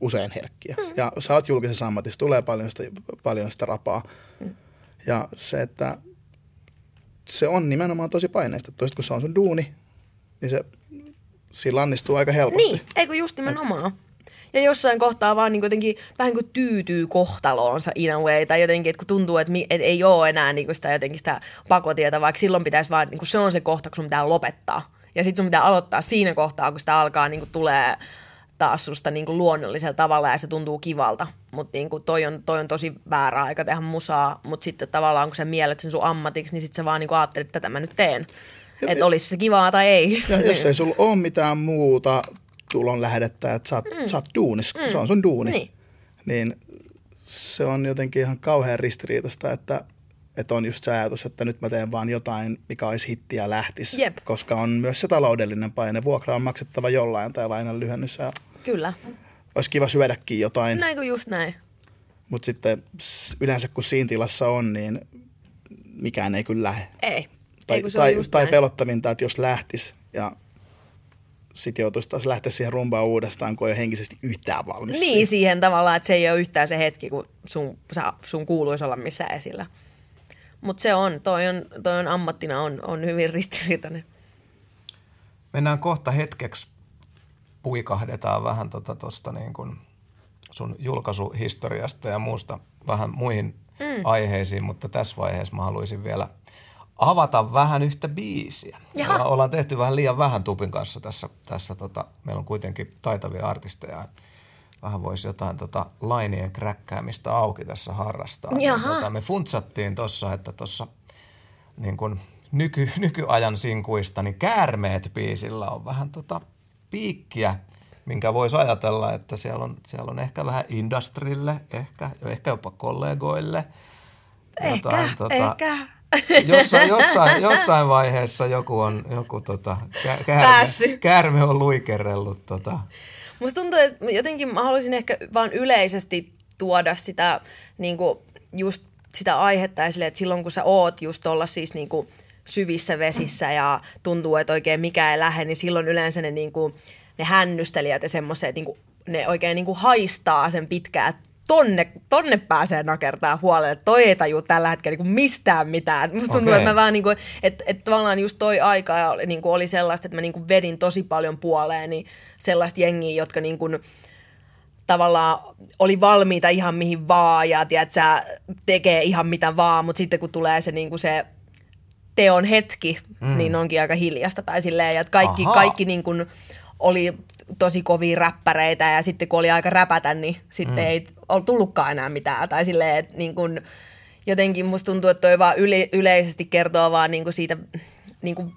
usein herkkiä. Mm. Ja sä oot julkisessa ammatissa, tulee paljon sitä, paljon sitä rapaa. Mm. Ja se, että se on nimenomaan tosi paineista. Toiset kun se on sun duuni, niin se siinä lannistuu aika helposti. Niin, eikö just nimenomaan. Ja jossain kohtaa vaan niin jotenkin vähän niin kuin tyytyy kohtaloonsa in a way, tai jotenkin, että kun tuntuu, että, mi- että ei ole enää niin kuin sitä jotenkin sitä pakotietä, vaikka silloin pitäisi vaan, niin kuin se on se kohta, kun sun pitää lopettaa. Ja sitten sun pitää aloittaa siinä kohtaa, kun sitä alkaa niin kuin tulee taas susta niin kuin luonnollisella tavalla ja se tuntuu kivalta. Mutta niin toi, on, toi on tosi väärä aika tehdä musaa, mutta sitten tavallaan kun sä miellet sen sun ammatiksi, niin sitten sä vaan niin kuin ajattelet, että tätä mä nyt teen. Että olisi se kivaa tai ei. Ja jos ei sulla ole mitään muuta tulon lähdettä, että sä oot, mm. sä oot duunis, mm. se on sun duuni, Niin. niin se on jotenkin ihan kauhean ristiriitaista, että, että on just se ajatus, että nyt mä teen vaan jotain, mikä olisi hitti ja lähtis. Jep. Koska on myös se taloudellinen paine. Vuokra on maksettava jollain tai lainan lyhennys ja Kyllä. olisi kiva syödäkin jotain. Näin kuin just näin. Mutta sitten yleensä kun siinä tilassa on, niin mikään ei kyllä lähde. Ei. Tai, Ei, kun se on tai, tai näin. pelottavinta, että jos lähtis ja sitten joutuisi taas lähteä siihen rumbaan uudestaan, kun ei ole henkisesti yhtään valmis. Niin, siihen tavallaan, että se ei ole yhtään se hetki, kun sun, sä, sun kuuluisi olla missään esillä. Mutta se on, toi on, toi on ammattina on, on hyvin ristiriitainen. Mennään kohta hetkeksi, puikahdetaan vähän tuosta tota niin kuin sun julkaisuhistoriasta ja muusta vähän muihin mm. aiheisiin, mutta tässä vaiheessa mä haluaisin vielä avata vähän yhtä biisiä. Jaha. Olla- Ollaan tehty vähän liian vähän Tupin kanssa tässä. tässä tota, meillä on kuitenkin taitavia artisteja. Vähän voisi jotain tota, lainien kräkkäämistä auki tässä harrastaa. Niin Jaha. tota, me funtsattiin tuossa, että tuossa niin kuin nyky, nykyajan sinkuista, niin Käärmeet biisillä on vähän tota piikkiä minkä voisi ajatella, että siellä on, siellä on ehkä vähän industrille, ehkä, ehkä jopa kollegoille. Ehkä, tota, ehkä. Jossain, jossain, jossain vaiheessa joku on, joku tota, kä- käärme, Päässyt. käärme on luikerellut tota, Musta tuntuu, että jotenkin mä haluaisin ehkä vaan yleisesti tuoda sitä niin kuin just sitä aihetta ja silleen, että silloin kun sä oot just olla siis niin kuin syvissä vesissä ja tuntuu, että oikein mikä ei lähde, niin silloin yleensä ne, niin kuin, ne hännystelijät ja semmoiset, niin kuin, ne oikein niin kuin haistaa sen pitkään, että tonne, tonne pääsee nakertaa huolelle. Toi ei taju tällä hetkellä niin mistään mitään. Musta tuntuu, Okei. että mä vähän niin kuin, että, että tavallaan just toi aika oli, niin kuin oli sellaista, että mä niin kuin vedin tosi paljon puoleeni sellaista jengiä, jotka niin kuin, tavallaan oli valmiita ihan mihin vaan ja tiedät, sä, tekee ihan mitä vaan, mutta sitten kun tulee se, niin kuin se teon hetki, mm. niin onkin aika hiljasta tai silleen, ja että kaikki, Ahaa. kaikki niin kuin oli tosi kovia räppäreitä ja sitten kun oli aika räpätä, niin sitten mm. ei ole tullutkaan enää mitään tai silleen, että niin kuin, jotenkin musta tuntuu, että toi vaan yle, yleisesti kertoo vaan niin kuin siitä niin kuin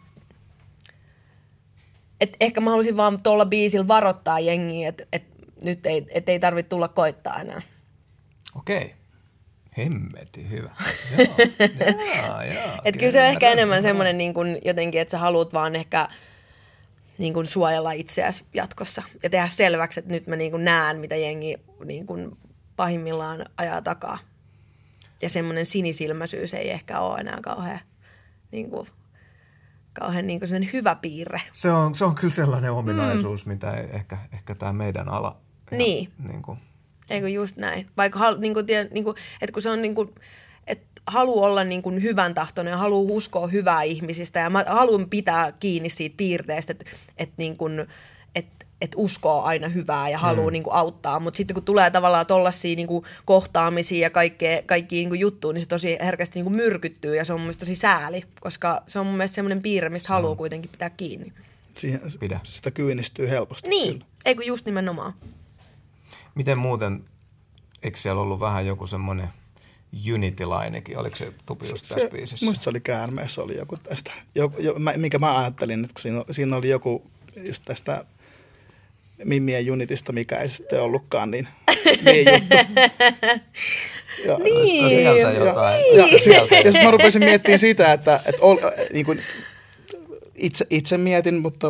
et ehkä mä haluaisin vaan tuolla biisillä varoittaa jengiä, että et nyt ei, et ei tarvitse tulla koittaa enää. Okei. Hemmeti hyvä. Joo, joo, joo. Et kyllä se on ehkä enemmän semmoinen niin kuin jotenkin, että sä haluat vaan ehkä niin kuin suojella itseäsi jatkossa ja tehdä selväksi, että nyt mä niin kuin näen, mitä jengi niin kuin pahimmillaan ajaa takaa. Ja semmoinen sinisilmäisyys ei ehkä ole enää kauhean, niin kuin, kauhean niin kuin hyvä piirre. Se on, se on kyllä sellainen ominaisuus, mm. mitä ei ehkä, ehkä tämä meidän ala... ihan Niin. Niin kuin, Eikö just näin? Vaikka niin kuin, niin kuin, että kun se on niin kuin, haluaa olla niin kuin hyvän tahtoinen ja haluaa uskoa hyvää ihmisistä ja mä haluan pitää kiinni siitä piirteestä, että, että, niin kuin, että, että uskoo aina hyvää ja haluaa mm. niin kuin auttaa, mutta sitten kun tulee tavallaan tollaisia niin kuin kohtaamisia ja kaikkea, kaikki niin kuin juttuja, niin se tosi herkästi niin kuin myrkyttyy ja se on mun tosi sääli, koska se on mun mielestä semmoinen piirre, mistä haluaa kuitenkin pitää kiinni. Siihen, Pidä. Sitä kyynistyy helposti. Niin, kyllä. eikö just nimenomaan. miten muuten, eikö siellä ollut vähän joku semmoinen Unity-lainikin, oliko se Tupius tässä biisissä? Musta se oli käärmeessä oli joku tästä, jo, jo, mä, minkä mä ajattelin, että kun siinä, siinä oli joku just tästä Mimmien Unitista, mikä ei sitten ollutkaan niin, niin juttu. Ja, Olisiko sieltä jotain? ja, ja, Sieltä ja sitten mä rupesin miettimään sitä, että, että ol, niin kuin, itse, itse mietin, mutta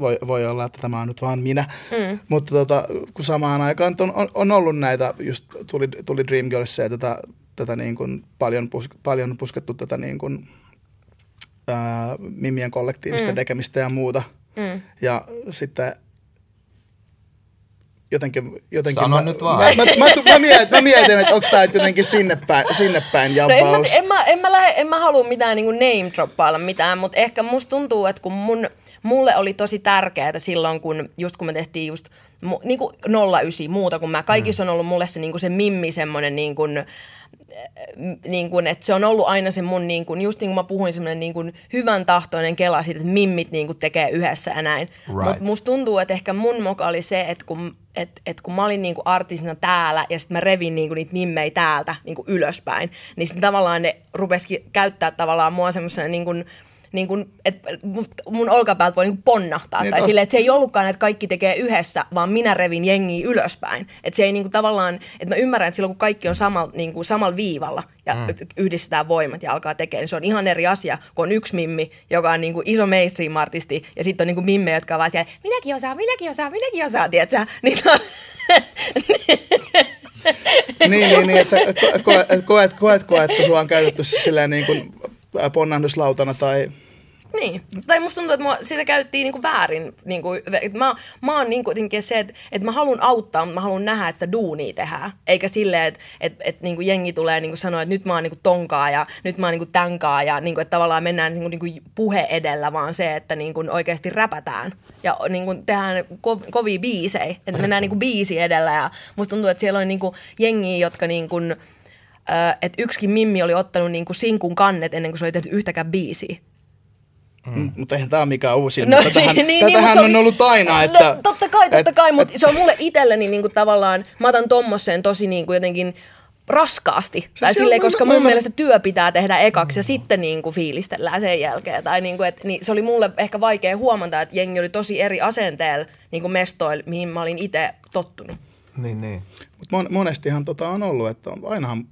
voi, voi olla, että tämä on nyt vaan minä. Mm. Mutta tota, kun samaan aikaan on, on, on ollut näitä, just tuli, tuli Dreamgirlsia ja tätä, tätä niin kuin paljon, pus, paljon puskettu tätä niin kuin, ää, Mimien kollektiivista mm. tekemistä ja muuta. Mm. Ja sitten jotenkin... jotenkin Sano mä, nyt vaan. Mä, mä, mä, mä, mietin, mä mietin, että onko tämä jotenkin sinne päin, sinne päin No en mä, jabbaus. en mä, en mä, lähe, en mä halua mitään niin name droppailla mitään, mutta ehkä musta tuntuu, että kun mun, mulle oli tosi tärkeää silloin, kun just kun me tehtiin just mu- niin kuin 09 muuta kuin mä. Kaikissa on ollut mulle se, niin kuin se mimmi semmoinen niin kuin, niin kuin, että se on ollut aina se mun, niin kuin, just niin kuin mä puhuin, semmoinen niin kuin hyvän tahtoinen kela siitä, että mimmit niin kuin tekee yhdessä ja näin. Right. Mutta musta tuntuu, että ehkä mun moka oli se, että kun, et, et kun mä olin niin kuin artistina täällä ja sitten mä revin niin kuin niitä mimmejä täältä niin kuin ylöspäin, niin sitten tavallaan ne rupesikin käyttää tavallaan mua semmoisena niin kuin, niin kuin, että mun olkapäältä voi niin kuin ponnahtaa. Niin, tai silleen, että se ei ollutkaan, että kaikki tekee yhdessä, vaan minä revin jengiä ylöspäin. Että se ei niin kuin tavallaan, että mä ymmärrän, että silloin kun kaikki on samalla, niin kuin samalla viivalla ja mm. yhdistetään voimat ja alkaa tekemään, niin se on ihan eri asia, kun on yksi mimmi, joka on niin kuin iso mainstream-artisti ja sitten on niin kuin mimmejä, jotka on vaan siellä, minäkin osaan, minäkin osaan, minäkin osaan, tiedätkö? Niin se on, niin, niin, niin, että sä ko- koet, koet, koetko, että sua on käytetty silleen niin kuin ponnahduslautana tai... Niin. Tai musta tuntuu, että mua, sitä käyttiin niinku väärin. Niinku, että mä, mä oon niinku se, että, että mä haluan auttaa, mutta mä haluan nähdä, että sitä duunia tehdään. Eikä silleen, että, että, että niinku jengi tulee niinku sanoa, että nyt mä oon niinku tonkaa ja nyt mä oon niinku tänkaa ja niinku, että tavallaan mennään niinku, niinku puhe edellä, vaan se, että niinku oikeasti räpätään ja niinku tehdään ko- kovia biisejä. Että mennään niinku biisi edellä ja musta tuntuu, että siellä on niinku jengiä, jotka niinku, että yksikin Mimmi oli ottanut niinku sinkun kannet ennen kuin se oli tehnyt yhtäkään biisiä. Mm. Mutta eihän tämä ole mikään uusi. No, No, tätähän, niin, niin, tätähän mut se on ollut aina, että... No, totta kai, totta et- kai, mutta et- se on mulle itselleni niinku tavallaan, mä otan tommoseen tosi niinku jotenkin raskaasti. Tai on- silleen, koska mun mielestä työ pitää tehdä ekaksi ja sitten niin kuin fiilistellään sen jälkeen. Tai niin kuin, että, niin se oli mulle ehkä vaikea huomata, että jengi oli tosi eri asenteella niin kuin mestoilla, mihin mä olin itse tottunut. Niin, niin. Mut mon, monestihan tota on ollut, että on, ainahan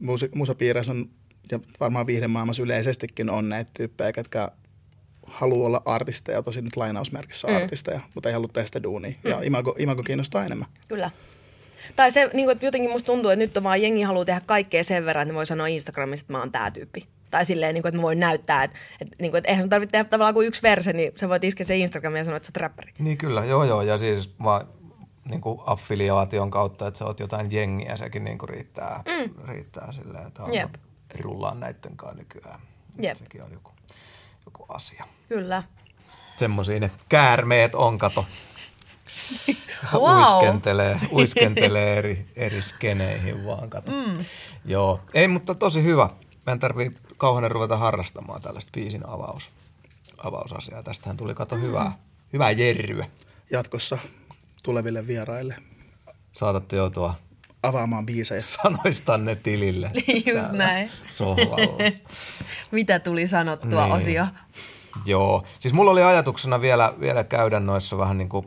musi, musapiireissä on, ja varmaan viihdemaailmassa yleisestikin on näitä tyyppejä, jotka haluaa olla artisteja, tosi nyt lainausmerkissä mm. artisteja, mutta ei halua tehdä sitä duunia. Mm. Ja imago, imago kiinnostaa enemmän. Kyllä. Tai se, niin kuin, että jotenkin musta tuntuu, että nyt on vaan jengi haluaa tehdä kaikkea sen verran, että ne voi sanoa Instagramissa, että mä oon tää tyyppi. Tai silleen, niin kuin, että mä voin näyttää, että, että, niin kuin, että eihän sun tarvitse tehdä tavallaan kuin yksi verse, niin sä voit iskeä se Instagramiin ja sanoa, että sä oot räppäri. Niin kyllä, joo joo. Ja siis vaan niin kuin affiliaation kautta, että sä oot jotain jengiä, sekin niin kuin riittää, mm. riittää silleen, että on Jep. rullaan näitten kanssa nykyään. Jep. Sekin on joku, joku asia. Kyllä. Semmosia ne käärmeet on, kato. Wow. Uiskentelee, uiskentelee eri, eri skeneihin vaan, kato. Mm. Joo, ei, mutta tosi hyvä. Mä en tarvii kauhean ruveta harrastamaan tällaista biisin avaus, avausasiaa. Tästähän tuli, kato, hyvää, hyvää jerryä. Jatkossa tuleville vieraille Saatatte joutua avaamaan biisejä. sanoistanne tilille. Just täällä näin. Sohvalla. Mitä tuli sanottua Niin. osio? Joo, siis mulla oli ajatuksena vielä, vielä käydä noissa vähän niin kuin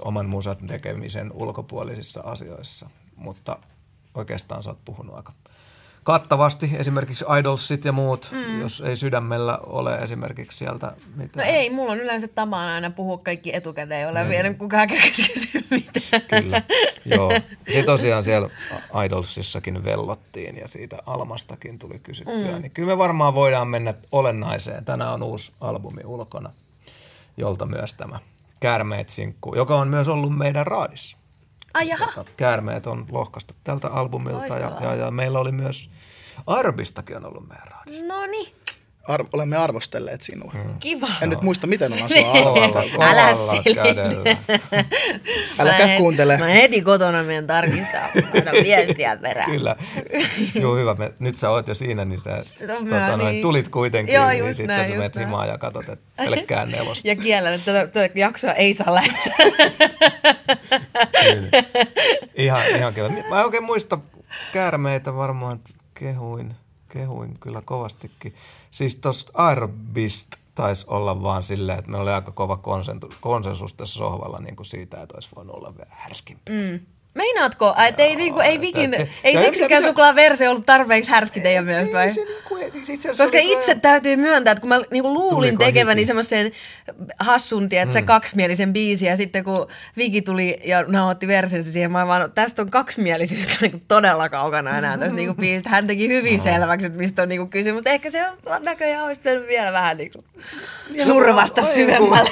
oman musan tekemisen ulkopuolisissa asioissa, mutta oikeastaan sä oot puhunut aika kattavasti, esimerkiksi Idolsit ja muut, mm. jos ei sydämellä ole esimerkiksi sieltä No mitään. ei, mulla on yleensä tapana aina puhua kaikki etukäteen, jolla ei vielä kukaan kysyä mitään. Kyllä, joo. Ja tosiaan siellä Idolsissakin vellottiin ja siitä Almastakin tuli kysyttyä. Mm. Niin kyllä me varmaan voidaan mennä olennaiseen. Tänään on uusi albumi ulkona, jolta myös tämä Käärmeet-sinkku, joka on myös ollut meidän raadissa. Ai jaha, Tota, Käärmeet on lohkaistu tältä albumilta ja, Loistavaa. ja, ja, meillä oli myös Arbistakin on ollut meidän raadissa. no niin, Ar- olemme arvostelleet sinua. Mm. kiva. En nyt muista, miten ollaan sua arvosteltu. Älä selitä. kädellä. Äläkä Mä kuuntele. Mä heti kotona menen tarkistaa, laita viestiä perään. Kyllä. Joo, hyvä. Me, nyt sä oot jo siinä, niin sä tota, noin, niin. tulit kuitenkin, Joo, niin just sitten näin, sä just menet himaan ja katsot, että pelkkää nelosta. Ja kiellän, että tätä, tätä jaksoa ei saa lähettää. Kyllä. Ihan, ihan kiva. Mä en oikein muista käärmeitä varmaan kehuin, kehuin kyllä kovastikin. Siis tosta Arbist taisi olla vaan silleen, että meillä oli aika kova konsensus tässä sohvalla niin kuin siitä, että olisi voinut olla vielä härskimpi. Mm. Meinaatko? Et ei, niinku, ei vikin, se- ei ja siksikään mikä- suklaaversio ollut tarpeeksi härski teidän mielestä vai? Ei se niinku, ei, itse Koska itse täytyy myöntää, että kun mä niinku luulin Tuliko tekeväni hiki? semmoisen hassun, että se kaksimielisen biisin, ja sitten kun Viki tuli ja nauhoitti versiosta siihen, mä vaan, tästä on kaksimielisyys niinku todella kaukana enää tästä niinku biisistä. Hän teki hyvin selväksi, että mistä on niinku kysymys, mutta ehkä se on näköjään olisi pitänyt vielä vähän niinku survasta syvemmälle.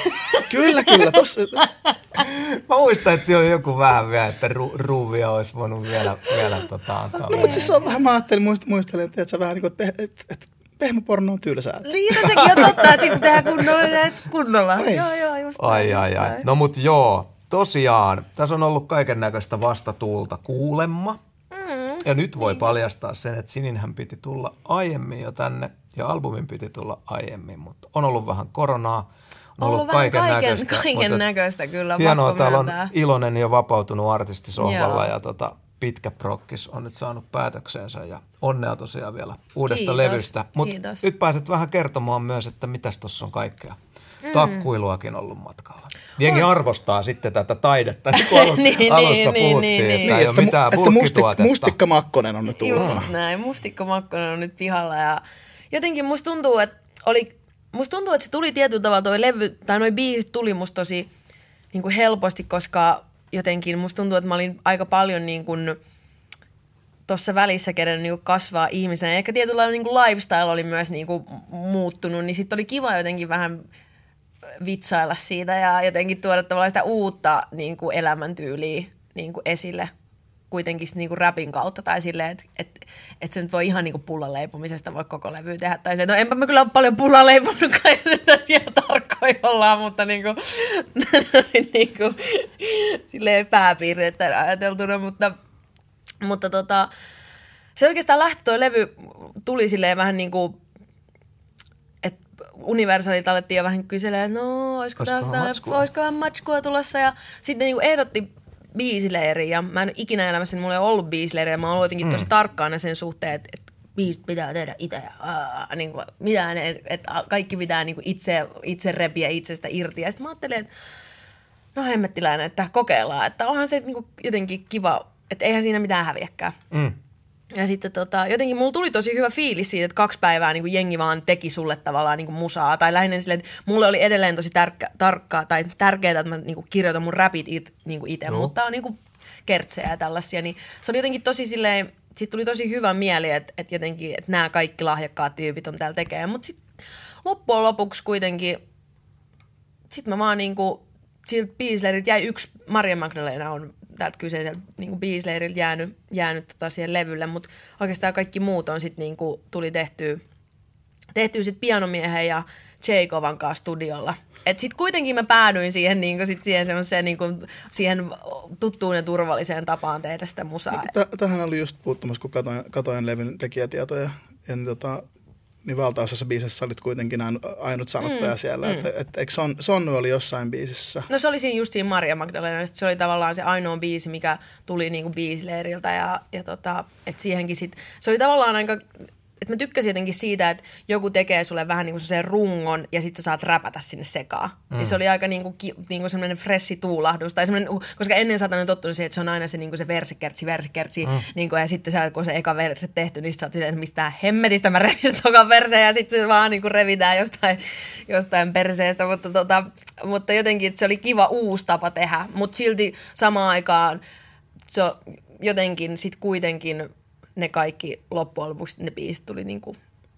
Kyllä, kyllä. Tossa, Mä muistan, että siellä oli joku vähän vielä, että ru, ruuvia olisi voinut vielä, vielä tota, antaa. no, mutta siis se on vähän, mä ajattelin, muist, muistelin, että sä vähän niin kuin, että, peh- että, että pehmoporno on tylsää. Niin, no sekin on totta, että sitten tehdään kunnolla, kunnolla. Niin. Joo, joo, just Ai, näin, ai, just ai. näin. No mut joo, tosiaan, tässä on ollut kaiken näköistä vastatuulta kuulemma. Mm, ja nyt voi paljastaa sen, että Sininhän piti tulla aiemmin jo tänne ja albumin piti tulla aiemmin, mutta on ollut vähän koronaa. On Ollut vähän kaiken, kaiken näköistä kyllä, Hienoa, täällä on iloinen ja vapautunut artisti sohvalla Joo. ja tota, pitkä prokkis on nyt saanut päätöksensä ja onnea tosiaan vielä uudesta Kiitos, levystä. Mutta kiitos. nyt pääset vähän kertomaan myös, että mitäs tuossa on kaikkea. Takkuiluakin ollut matkalla. Jengi arvostaa sitten tätä taidetta, niin kuin alus, Niin, alussa niin, puhuttiin, niin, että niin. ei ole mitään että mustik, mustikka Makkonen on nyt Just näin. Mustikka Makkonen on nyt pihalla ja jotenkin musta tuntuu, että oli, musta tuntuu, että se tuli tietyllä tavalla toi levy, tai noi biisit tuli musta tosi niin kuin helposti, koska jotenkin musta tuntuu, että mä olin aika paljon niin kuin tuossa välissä kerennyt niin kasvaa ihmisenä. Ja ehkä tietynlainen niin kuin lifestyle oli myös niin kuin muuttunut, niin sitten oli kiva jotenkin vähän vitsailla siitä ja jotenkin tuoda tavallaan sitä uutta niin kuin elämäntyyliä niin kuin esille kuitenkin niin kuin rapin kautta tai silleen, että et, et se nyt voi ihan niin kuin pullan leipomisesta voi koko levy tehdä. Tai se, no enpä mä kyllä ole paljon pullaa leiponutkaan, jos sitä ihan tarkkoja ollaan, mutta niin kuin, niin kuin, silleen pääpiirteitä ajateltuna, mutta, mutta tota, se oikeastaan lähti toi levy, tuli silleen vähän niin kuin että Universalit alettiin jo vähän kyselemään, että no, olisiko jotain, matskua? olisikohan matskua tulossa. Ja sitten niinku ehdotti biisileiriin ja mä en ikinä elämässäni, mulla ei ollut biisileiriä. Mä oon jotenkin tosi tarkkaana sen suhteen, että, että biisit pitää tehdä itse ja aa, niin kuin, mitään, että kaikki pitää niin kuin itse, itse repiä itsestä irti. Ja sitten mä ajattelin, että no hemmettiläinen, että kokeillaan, että onhan se niin kuin jotenkin kiva, että eihän siinä mitään häviäkään. Mm. Ja sitten tota, jotenkin mulla tuli tosi hyvä fiilis siitä, että kaksi päivää niin kuin jengi vaan teki sulle tavallaan niin kuin musaa. Tai lähinnä silleen, että mulle oli edelleen tosi tärkkä, tarkkaa tai tärkeää, että mä niin kuin kirjoitan mun rapit it, niin kuin itse, Joo. mutta on niin kuin kertsejä ja tällaisia. Niin se oli jotenkin tosi silleen, siitä tuli tosi hyvä mieli, että, että jotenkin, että nämä kaikki lahjakkaat tyypit on täällä tekemään. Mutta sitten loppujen lopuksi kuitenkin, sitten mä vaan niinku, siltä biisleiriltä jäi yksi, Maria Magdalena on tältä kyseiseltä niinku biisleiriltä jäänyt, jäänyt tota siihen levylle, mutta oikeastaan kaikki muut on sitten niinku, tuli tehtyä, tehtyä sit pianomiehen ja Jacoban kanssa studiolla. Et sit kuitenkin mä päädyin siihen, niinku, sit siihen, semmoiseen, niinku, siihen tuttuun ja turvalliseen tapaan tehdä sitä musaa. T- tähän oli just puuttumassa, kun katoin, katoin levyn tekijätietoja. Ja niin, tota, niin valtaosassa biisissä olit kuitenkin ainu- ainut sanottaja mm, siellä. Mm. Että et, eikö son, Sonny oli jossain biisissä? No se oli siinä just siinä Maria Magdalena, se oli tavallaan se ainoa biisi, mikä tuli niinku biisileiriltä ja, ja tota, et siihenkin sit, se oli tavallaan aika, että mä tykkäsin jotenkin siitä, että joku tekee sulle vähän niinku sen rungon ja sit sä saat räpätä sinne sekaan. Mm. Ja se oli aika niinku, ki, niinku semmoinen fressi tuulahdus, tai semmoinen, koska ennen sä oot tottunut siihen, että se on aina se, niinku se versekertsi, versekertsi, mm. niinku, ja sitten sä, kun se eka verse tehty, niin sit sä oot silleen, mistä hemmetistä mä revin toka verseen, ja sitten se vaan niinku revitään jostain, jostain perseestä, mutta, tota, mutta jotenkin se oli kiva uusi tapa tehdä, mutta silti samaan aikaan se jotenkin sitten kuitenkin ne kaikki loppujen lopuksi ne biisit tuli niinku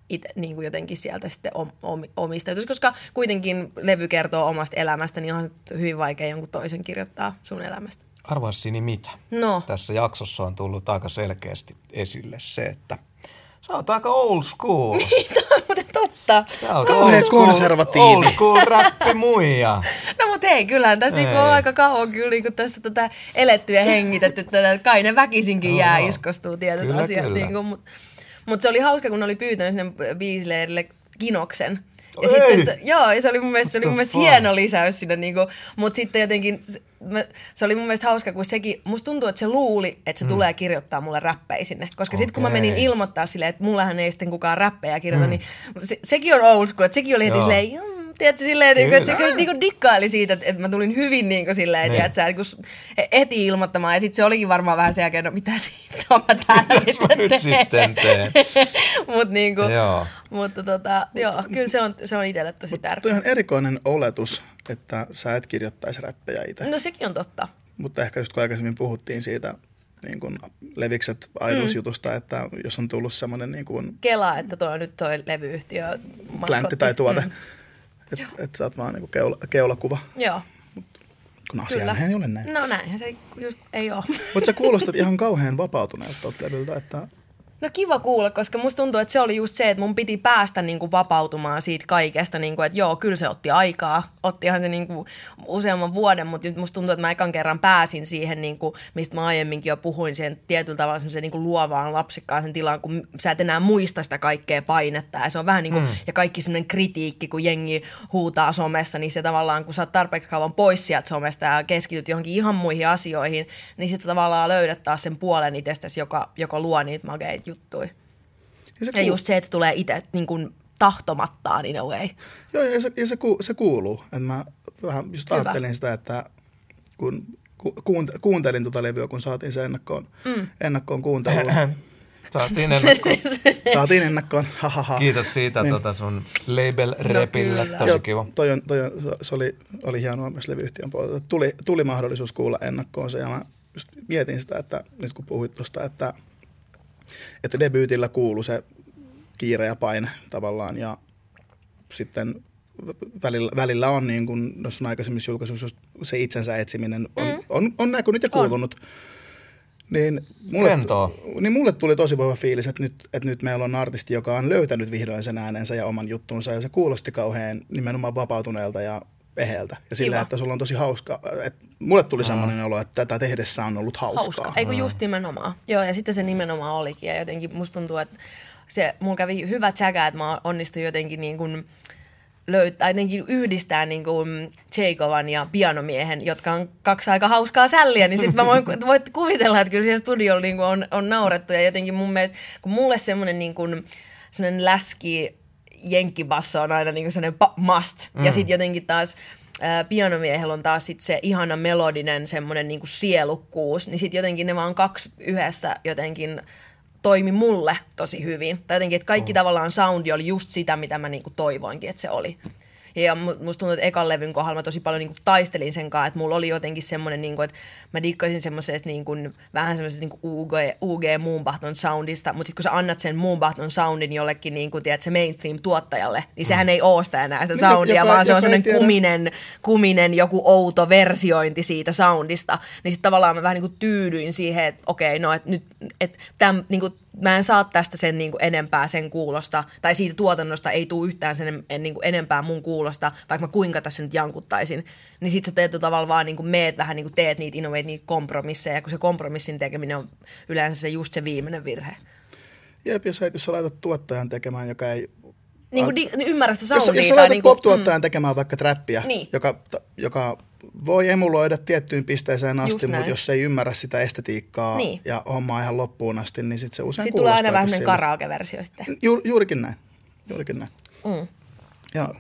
ite, niinku jotenkin sieltä sitten om, om, omistetus, koska kuitenkin levy kertoo omasta elämästä, niin on hyvin vaikea jonkun toisen kirjoittaa sun elämästä. Arvaa Sini mitä? No, Tässä jaksossa on tullut aika selkeästi esille se, että sä oot aika old school. mutta totta. Sä oot Kauhean old school- konservatiivi. Old school räppimuija. No mutta hei, kyllähän tässä niinku on aika kauan kyllä niinku tässä tätä eletty ja hengitetty tätä, että kai ne väkisinkin Joo. jää iskostuu tietyt Kyllä, asiat. kyllä. Niinku, mutta mut se oli hauska, kun oli pyytänyt sinne biisileirille kinoksen. Ja Ei! sit se, että- joo, ja se oli mun mielestä, se oli mun mielestä hieno lisäys sinne, niinku, mutta sitten jotenkin se, mä, se oli mun mielestä hauska, kun sekin, musta tuntuu, että se luuli, että se mm. tulee kirjoittaa mulle räppejä sinne. Koska sitten kun mä menin ilmoittaa silleen, että mullahan ei sitten kukaan räppejä kirjoita, mm. niin se, sekin on old school, että sekin oli heti Joo. silleen, "Jum, tiedätkö, silleen, niin kuin, että se Kyllä. niin kuin dikkaili siitä, että, että mä tulin hyvin niin kuin silleen, Niin. tiedätkö, niin kuin eti ilmoittamaan. Ja sitten se olikin varmaan vähän sen jälkeen, no mitä siitä on mä täällä Mitäs mä nyt sitten teen? Mut niin kuin, Joo. mutta tota, joo, kyllä se on, se on itselle tosi Tuo tärkeä. on erikoinen oletus, että sä et kirjoittaisi räppejä itse. No sekin on totta. Mutta ehkä just kun aikaisemmin puhuttiin siitä niin kuin Levikset Idols-jutusta, mm. että jos on tullut semmoinen niin kuin Kela, että toi on nyt toi levyyhtiö maskotti. pläntti tai tuote, Mm. Että et sä oot vaan niin kuin keula, keulakuva, Joo, kun kyllä. asia ei ole näin. No näinhän se just ei ole. Mutta sä kuulostat ihan kauhean vapautuneelta levyltä, että No kiva kuulla, koska musta tuntuu, että se oli just se, että mun piti päästä niinku vapautumaan siitä kaikesta, niinku, että joo, kyllä se otti aikaa. Ottihan se niinku useamman vuoden, mutta nyt musta tuntuu, että mä ekan kerran pääsin siihen, niinku, mistä mä aiemminkin jo puhuin, siihen tietyllä tavalla semmoiseen niinku luovaan lapsikkaaseen tilaan, kun sä et enää muista sitä kaikkea painetta. Ja se on vähän niin kuin, mm. ja kaikki semmoinen kritiikki, kun jengi huutaa somessa, niin se tavallaan, kun sä oot tarpeeksi kauan pois sieltä somesta ja keskityt johonkin ihan muihin asioihin, niin sit sä tavallaan löydät taas sen puolen itsestäsi, joka, joka luo niitä makeita juttuja. ja se, Ja just se, että tulee itse niin kuin tahtomattaan in a way. joo, ja se, ja se, ku, se kuuluu. Et mä vähän just Hyvä. ajattelin sitä, että kun ku, kuunt- kuuntelin tuota levyä, kun saatiin se ennakkoon, mm. ennakkoon kuunteluun. Saatiin ennakko. saatiin ennakkoon, hahaha. Kiitos siitä Niin. tota sun label-repille. kyllä. Tosi Joo, kiva. Toi on, toi on, se oli, oli hienoa myös levyyhtiön puolelta. Tuli, tuli mahdollisuus kuulla ennakkoon se ja mä just mietin sitä, että nyt kun puhuit tuosta, että, että debyytillä kuuluu se kiire ja paine tavallaan ja sitten välillä, välillä on niin kuin noissa aikaisemmissa julkaisuissa se itsensä etsiminen on, mm. on, on näkynyt ja kuulunut. Niin mulle, niin mulle tuli tosi vahva fiilis, että nyt, että nyt meillä on artisti, joka on löytänyt vihdoin sen äänensä ja oman juttunsa ja se kuulosti kauhean nimenomaan vapautuneelta ja eheeltä. Ja sillä, Kiva. että sulla on tosi hauska. Että mulle tuli semmoinen olo, että tätä tehdessä on ollut hauskaa. Hauska. Eikö just nimenomaan. Joo, ja sitten se nimenomaan olikin. Ja jotenkin musta tuntuu, että se, mulla kävi hyvä tsäkä, että mä onnistuin jotenkin niin kuin löytää, jotenkin yhdistää niin kuin Jacoban ja pianomiehen, jotka on kaksi aika hauskaa sälliä, niin sitten mä voin, voit kuvitella, että kyllä siellä studiolla niin kuin on, on naurettu ja jotenkin mun mielestä, kun mulle semmoinen niin kuin, semmoinen läski jenkkibasso on aina niin kuin semmoinen pa- must. Mm. Ja sitten jotenkin taas ää, pianomiehellä on taas sit se ihana melodinen semmoinen niin kuin sielukkuus, niin sitten jotenkin ne vaan kaksi yhdessä jotenkin toimi mulle tosi hyvin. Tai jotenkin, että kaikki mm. tavallaan soundi oli just sitä, mitä mä niinku toivoinkin, että se oli. Ja musta tuntuu, että ekan levyn kohdalla mä tosi paljon niin kuin taistelin sen kanssa, että mulla oli jotenkin semmoinen, niin kuin, että mä dikkaisin semmoisesta niin kuin, vähän semmoisesta niin UG, UG Moonbahton soundista, mutta sitten kun sä annat sen Moonbahton soundin jollekin niin kuin, tiedät, se mainstream-tuottajalle, niin mm. sehän ei oo sitä enää sitä niin, soundia, joka, vaan se on semmoinen kuminen, kuminen joku outo versiointi siitä soundista. Niin sitten tavallaan mä vähän niin kuin tyydyin siihen, että okei, no että nyt, että tämän, niin kuin, mä en saa tästä sen niin kuin enempää sen kuulosta, tai siitä tuotannosta ei tule yhtään sen en, niin kuin enempää mun kuulosta, vaikka mä kuinka tässä nyt jankuttaisin. Niin sit sä teet tavallaan vaan niin kuin meet vähän niin kuin teet niitä innovate, niitä kompromisseja, kun se kompromissin tekeminen on yleensä se just se viimeinen virhe. Jep, jos, jos sä laitat tuottajan tekemään, joka ei niin kuin di, ymmärrä sitä soundia. Jos, jos sä laitat niin pop-tuottajan mm. tekemään vaikka trappia, niin. joka, joka voi emuloida tiettyyn pisteeseen asti, mutta jos ei ymmärrä sitä estetiikkaa niin. ja hommaa ihan loppuun asti, niin sitten se usein Sitten tulee aina vähän karaoke-versio sitten. Ju, juurikin näin. Juurikin näin. Mm. Ja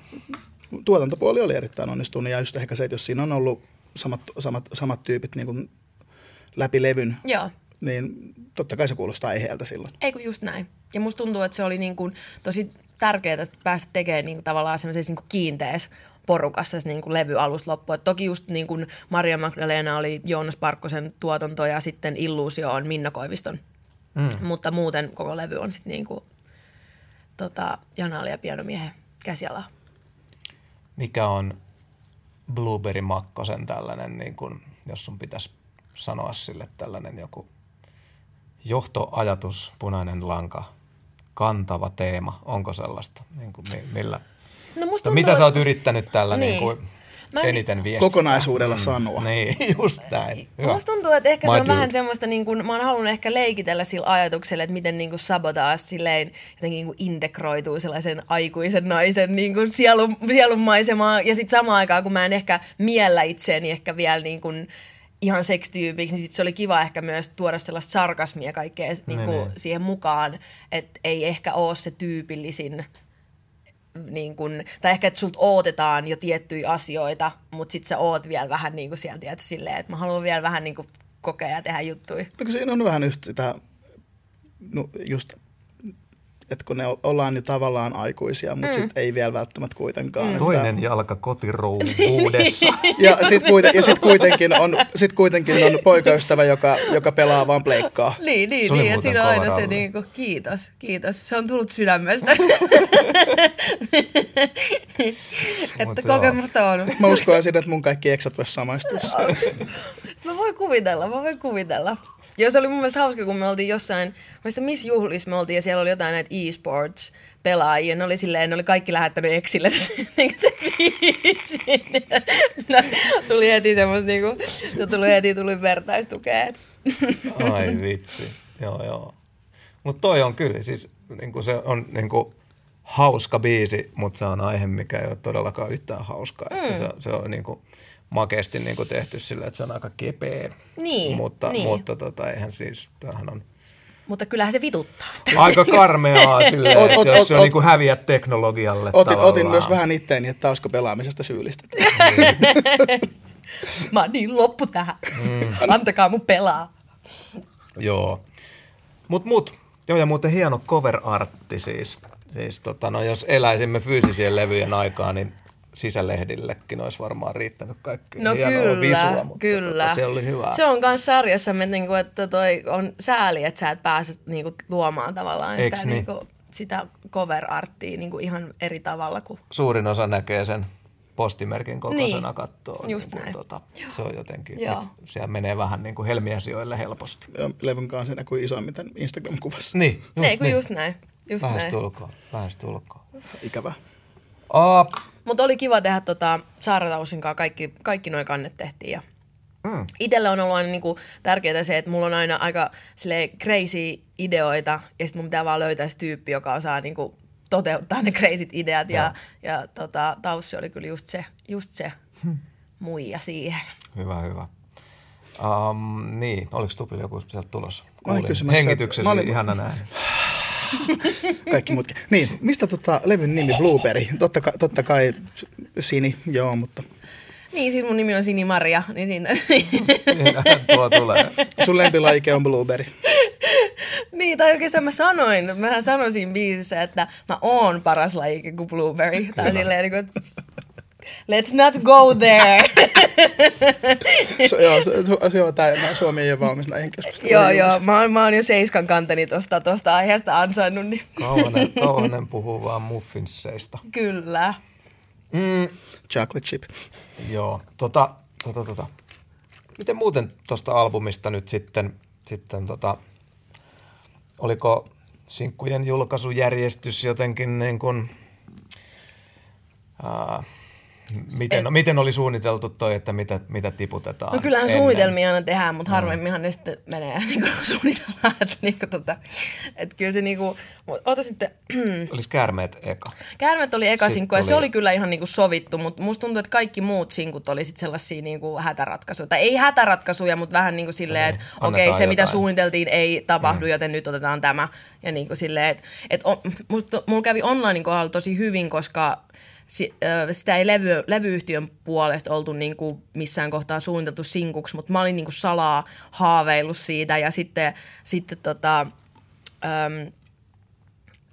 tuotantopuoli oli erittäin onnistunut ja just ehkä se, että jos siinä on ollut samat, samat, samat tyypit niin kuin läpi levyn, Joo. niin totta kai se kuulostaa aiheelta silloin. Ei kun just näin. Ja musta tuntuu, että se oli niin kuin tosi tärkeää päästä tekemään niin kuin tavallaan semmoisessa niin kiinteässä porukassa se niin kuin levy alusta loppuun. Et toki just niin kuin Maria Magdalena oli Joonas Parkkosen tuotanto ja sitten Illuusio on Minna Koiviston. Mm. Mutta muuten koko levy on sitten niin kuin, tota, Janaali ja pianomiehen käsiala. Mikä on Blueberry Makkosen tällainen, niin kuin, jos sun pitäisi sanoa sille tällainen joku johtoajatus, punainen lanka, kantava teema, onko sellaista, niin kuin, millä – No musta tuntuu, mitä sä oot yrittänyt tällä niin. Niin kuin Mä eniten viestiä? Kokonaisuudella mm. sanoa. Niin, just näin. Hyvä. Musta tuntuu, että ehkä My se on dude. vähän semmoista, niin kuin, mä oon halunnut ehkä leikitellä sillä ajatuksella, että miten niin kuin sabotaas silleen jotenkin niin kuin integroituu sellaisen aikuisen naisen niin kuin sielun, sielun maisemaan. Ja sitten samaan aikaan, kun mä en ehkä miellä itseäni ehkä vielä niin kuin, ihan sekstyypiksi, niin sit se oli kiva ehkä myös tuoda sellaista sarkasmia kaikkea niin kuin, niin. siihen mukaan, että ei ehkä ole se tyypillisin niin kun, tai ehkä, että sulta odotetaan jo tiettyjä asioita, mutta sitten sä oot vielä vähän niin kuin sieltä, että silleen, että mä haluan vielä vähän niin kuin kokea ja tehdä juttuja. No siinä on vähän just sitä, no just että kun ne ollaan jo tavallaan aikuisia, mutta mm. sitten ei vielä välttämättä kuitenkaan. Mm. Toinen että... jalka kotirouvuudessa. ja sitten kuiten, ja sit kuitenkin, on, sit kuitenkin on poikaystävä, joka, joka pelaa vaan pleikkaa. Niin, niin, niin että siinä on aina se niin kuin, kiitos, kiitos. Se on tullut sydämestä. että kokemusta on. Mä uskoisin, että mun kaikki eksat voisi samaistua. mä voin kuvitella, mä voin kuvitella. Joo, se oli mun mielestä hauska, kun me oltiin jossain, missä missä juhlissa me oltiin ja siellä oli jotain näitä e-sports pelaajia. Ne oli silleen, ne oli kaikki lähettänyt Exille se, niin se biisi. no, tuli heti semmoista niinku, se tuli heti tuli vertaistukea. Ai vitsi, joo joo. Mutta toi on kyllä, siis niinku se on niinku hauska biisi, mutta se on aihe, mikä ei ole todellakaan yhtään hauskaa. Mm. Että se, se on niinku, makeasti niin kuin tehty sillä, että se on aika kepeä. Niin, mutta, niin. mutta tota, eihän siis, tämähän on... Mutta kyllähän se vituttaa. Aika karmeaa silleen, ot, ot, jos se on niin kuin häviä teknologialle otin, otin myös vähän itteeni, että olisiko pelaamisesta syyllistä. Mä oon niin loppu tähän. Mm. Antakaa mun pelaa. Joo. Mut, mut. Joo, ja muuten hieno cover artti siis. Siis tota, no, jos eläisimme fyysisien levyjen aikaa, niin sisälehdillekin olisi varmaan riittänyt kaikki. No kyllä, visua, mutta kyllä. Tota, se oli hyvä. Se on myös sarjassamme, niinku, että toi on sääli, että sä et pääse niinku, luomaan tavallaan sitä, niin? niinku, sitä cover-arttia niinku, ihan eri tavalla. Kuin... Suurin osa näkee sen postimerkin kokoisena niin, kattoon. Just niin, näin. Tota, se on jotenkin, siellä menee vähän niin kuin helmiasioille helposti. Ja levyn kanssa näkyy isoimmin Instagram-kuvassa. Niin, just, Ei, kun niin. just näin. Just lähestulkoon, lähestulkoon. Ikävä. Uh, mutta oli kiva tehdä tota Saara Tausin kanssa, kaikki, kaikki noin kannet tehtiin ja Mm. Itsellä on ollut aina niinku tärkeää se, että mulla on aina aika crazy ideoita ja sitten mun pitää vaan löytää se tyyppi, joka osaa niinku toteuttaa ne crazyt ideat. Ja, ja tota, Taussi oli kyllä just se, just se muija siihen. Hyvä, hyvä. Um, niin, oliko Tupilla joku sieltä tulossa? Kuulin hengityksesi, mä olin- ihana näin. Kaikki muutkin. Niin, mistä tota levyn nimi Blueberry? Totta, kai- totta kai Sini, joo, mutta Niin, siis mun nimi on Sini Maria, niin siinä, Tuo tulee. sun lempilajike on Blueberry. niin, tai oikeastaan mä sanoin, mä sanoin siinä biisissä, että mä oon paras lajike kuin Blueberry. Tai silleen niin kuin, että let's not go there. So, joo, se on tää, Suomi ei ole valmis näihin keskusteluihin. joo, joo, mä oon, mä oon jo seiskan kantani tosta, tosta aiheesta ansainnut, niin Kauhanen, Kauhanen puhuu vaan muffinsseista. kyllä. Mm, Chocolate chip. joo, tota, tota, tota. Miten muuten tuosta albumista nyt sitten, sitten tota, oliko sinkkujen julkaisujärjestys jotenkin niin kuin, ää, miten, no, miten oli suunniteltu toi, että mitä, mitä tiputetaan? No kyllähän ennen? suunnitelmia aina tehdään, mutta harvemminhan ne sitten menee niin kuin suunnitellaan. Että, niin kuin, tota, että kyllä se niin kuin, ota sitten, Olis käärmeet eka? Käärmet oli eka Sitten sinkku ja se tuli- oli kyllä ihan niinku sovittu, mutta musta tuntuu, että kaikki muut sinkut oli sit sellaisia niinku hätäratkaisuja. Tai ei hätäratkaisuja, mutta vähän niin kuin silleen, että okei, se mitä jotain. suunniteltiin ei tapahdu, mm. joten nyt otetaan tämä. Ja niin kuin silleen, että et, on- musta, mulla kävi onlinein kohdalla tosi hyvin, koska sitä ei levy, levyyhtiön puolesta oltu niinku missään kohtaa suunniteltu sinkuksi, mutta mä olin niinku salaa haaveillut siitä ja sitten, sitten tota, öm,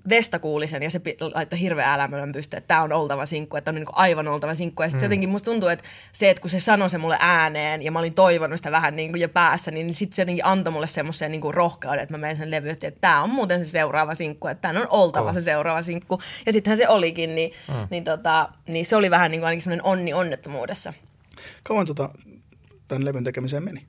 Vesta kuuli sen ja se laittoi hirveän älämölön pystyyn, että tämä on oltava sinkku, että on niin aivan oltava sinkku. Ja sitten mm. jotenkin musta tuntuu, että se, että kun se sanoi se mulle ääneen ja mä olin toivonut sitä vähän niin kuin jo päässä, niin sitten se jotenkin antoi mulle semmoisen niin kuin rohkeuden, että mä menen sen levyyhtiön, että tämä on muuten se seuraava sinkku, että tämä on oltava Oh. se seuraava sinkku. Ja sittenhän se olikin, niin, mm. niin, tota, niin se oli vähän niin kuin ainakin semmoinen onni onnettomuudessa. Kauan tota, tämän levyn tekemiseen meni?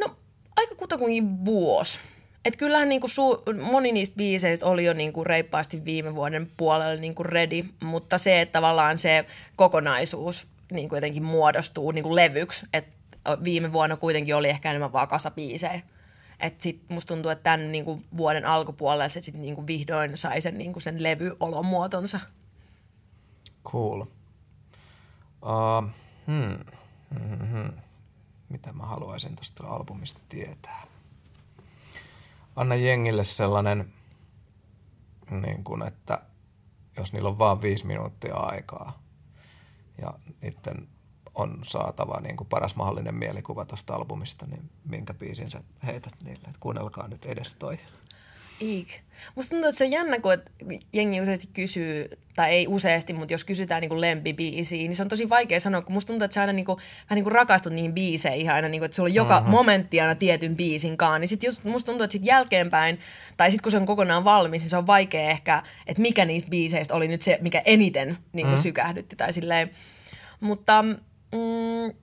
No aika kutakuinkin vuosi. Et kyllähän niinku su- moni niistä biiseistä oli jo niinku reippaasti viime vuoden puolella niinku ready, mutta se, että tavallaan se kokonaisuus niinku jotenkin muodostuu niinku levyksi, että viime vuonna kuitenkin oli ehkä enemmän vaan kasa biisejä. Et sit musta tuntuu, että tämän niinku vuoden alkupuolella se sit niinku vihdoin sai sen, niinku sen levyolomuotonsa. Cool. Uh, hmm. Hmm, hmm. Mitä mä haluaisin tästä albumista tietää? Anna jengille sellainen, niin kuin, että jos niillä on vaan viisi minuuttia aikaa ja niiden on saatava niin kuin paras mahdollinen mielikuva tästä albumista, niin minkä biisin sä heität niille? Et kuunnelkaa nyt edes toi. Iik. Musta tuntuu, että se on jännä, kun jengi useasti kysyy, tai ei useasti, mutta jos kysytään niin lempibiisiä, niin se on tosi vaikea sanoa, kun musta tuntuu, että sä aina niin kuin, vähän niin kuin rakastut niihin biiseihin aina, niin kuin, että sulla on joka mm-hmm. momentti aina tietyn biisin kanssa, niin sit just musta tuntuu, että sit jälkeenpäin, tai sit kun se on kokonaan valmis, niin se on vaikea ehkä, että mikä niistä biiseistä oli nyt se, mikä eniten niin kuin mm-hmm. sykähdytti tai silleen. Mutta mm,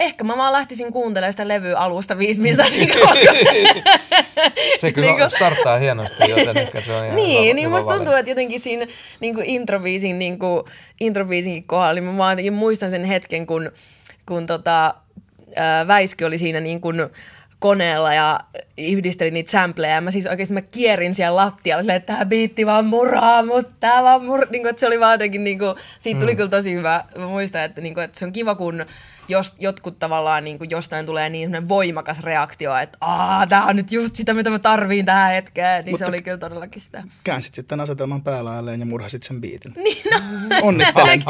ehkä mä vaan lähtisin kuuntelemaan sitä levyä alusta viisi minuuttia. niin kauan, Se kyllä Niinku- starttaa hienosti, joten ehkä se on ihan niin, hyvä, niin hyvä musta tuntuu, että jotenkin siinä niin kuin introbiisin, niin kuin, introbiisin kohdalla, niin mä vaan muistan sen hetken, kun, kun tota, ää, Väiski oli siinä niin kuin koneella ja yhdisteli niitä sampleja. Ja mä siis oikeasti mä kierin siellä lattialla silleen, että tää biitti vaan muraa, mutta tää vaan mur... Niin kuin, että se oli vaan jotenkin, niin kuin, siitä tuli mm. kyllä tosi hyvä. Mä muistan, että, niin kuin, että se on kiva, kun jos jotkut tavallaan niin kuin jostain tulee niin voimakas reaktio, että aah, tää on nyt just sitä, mitä mä tarviin tähän hetkeen, niin Mutta- se oli kyllä todellakin sitä. Käänsit sitten asetelman päälailleen ja murhasit sen biitin. Niin, no. Onnittelen.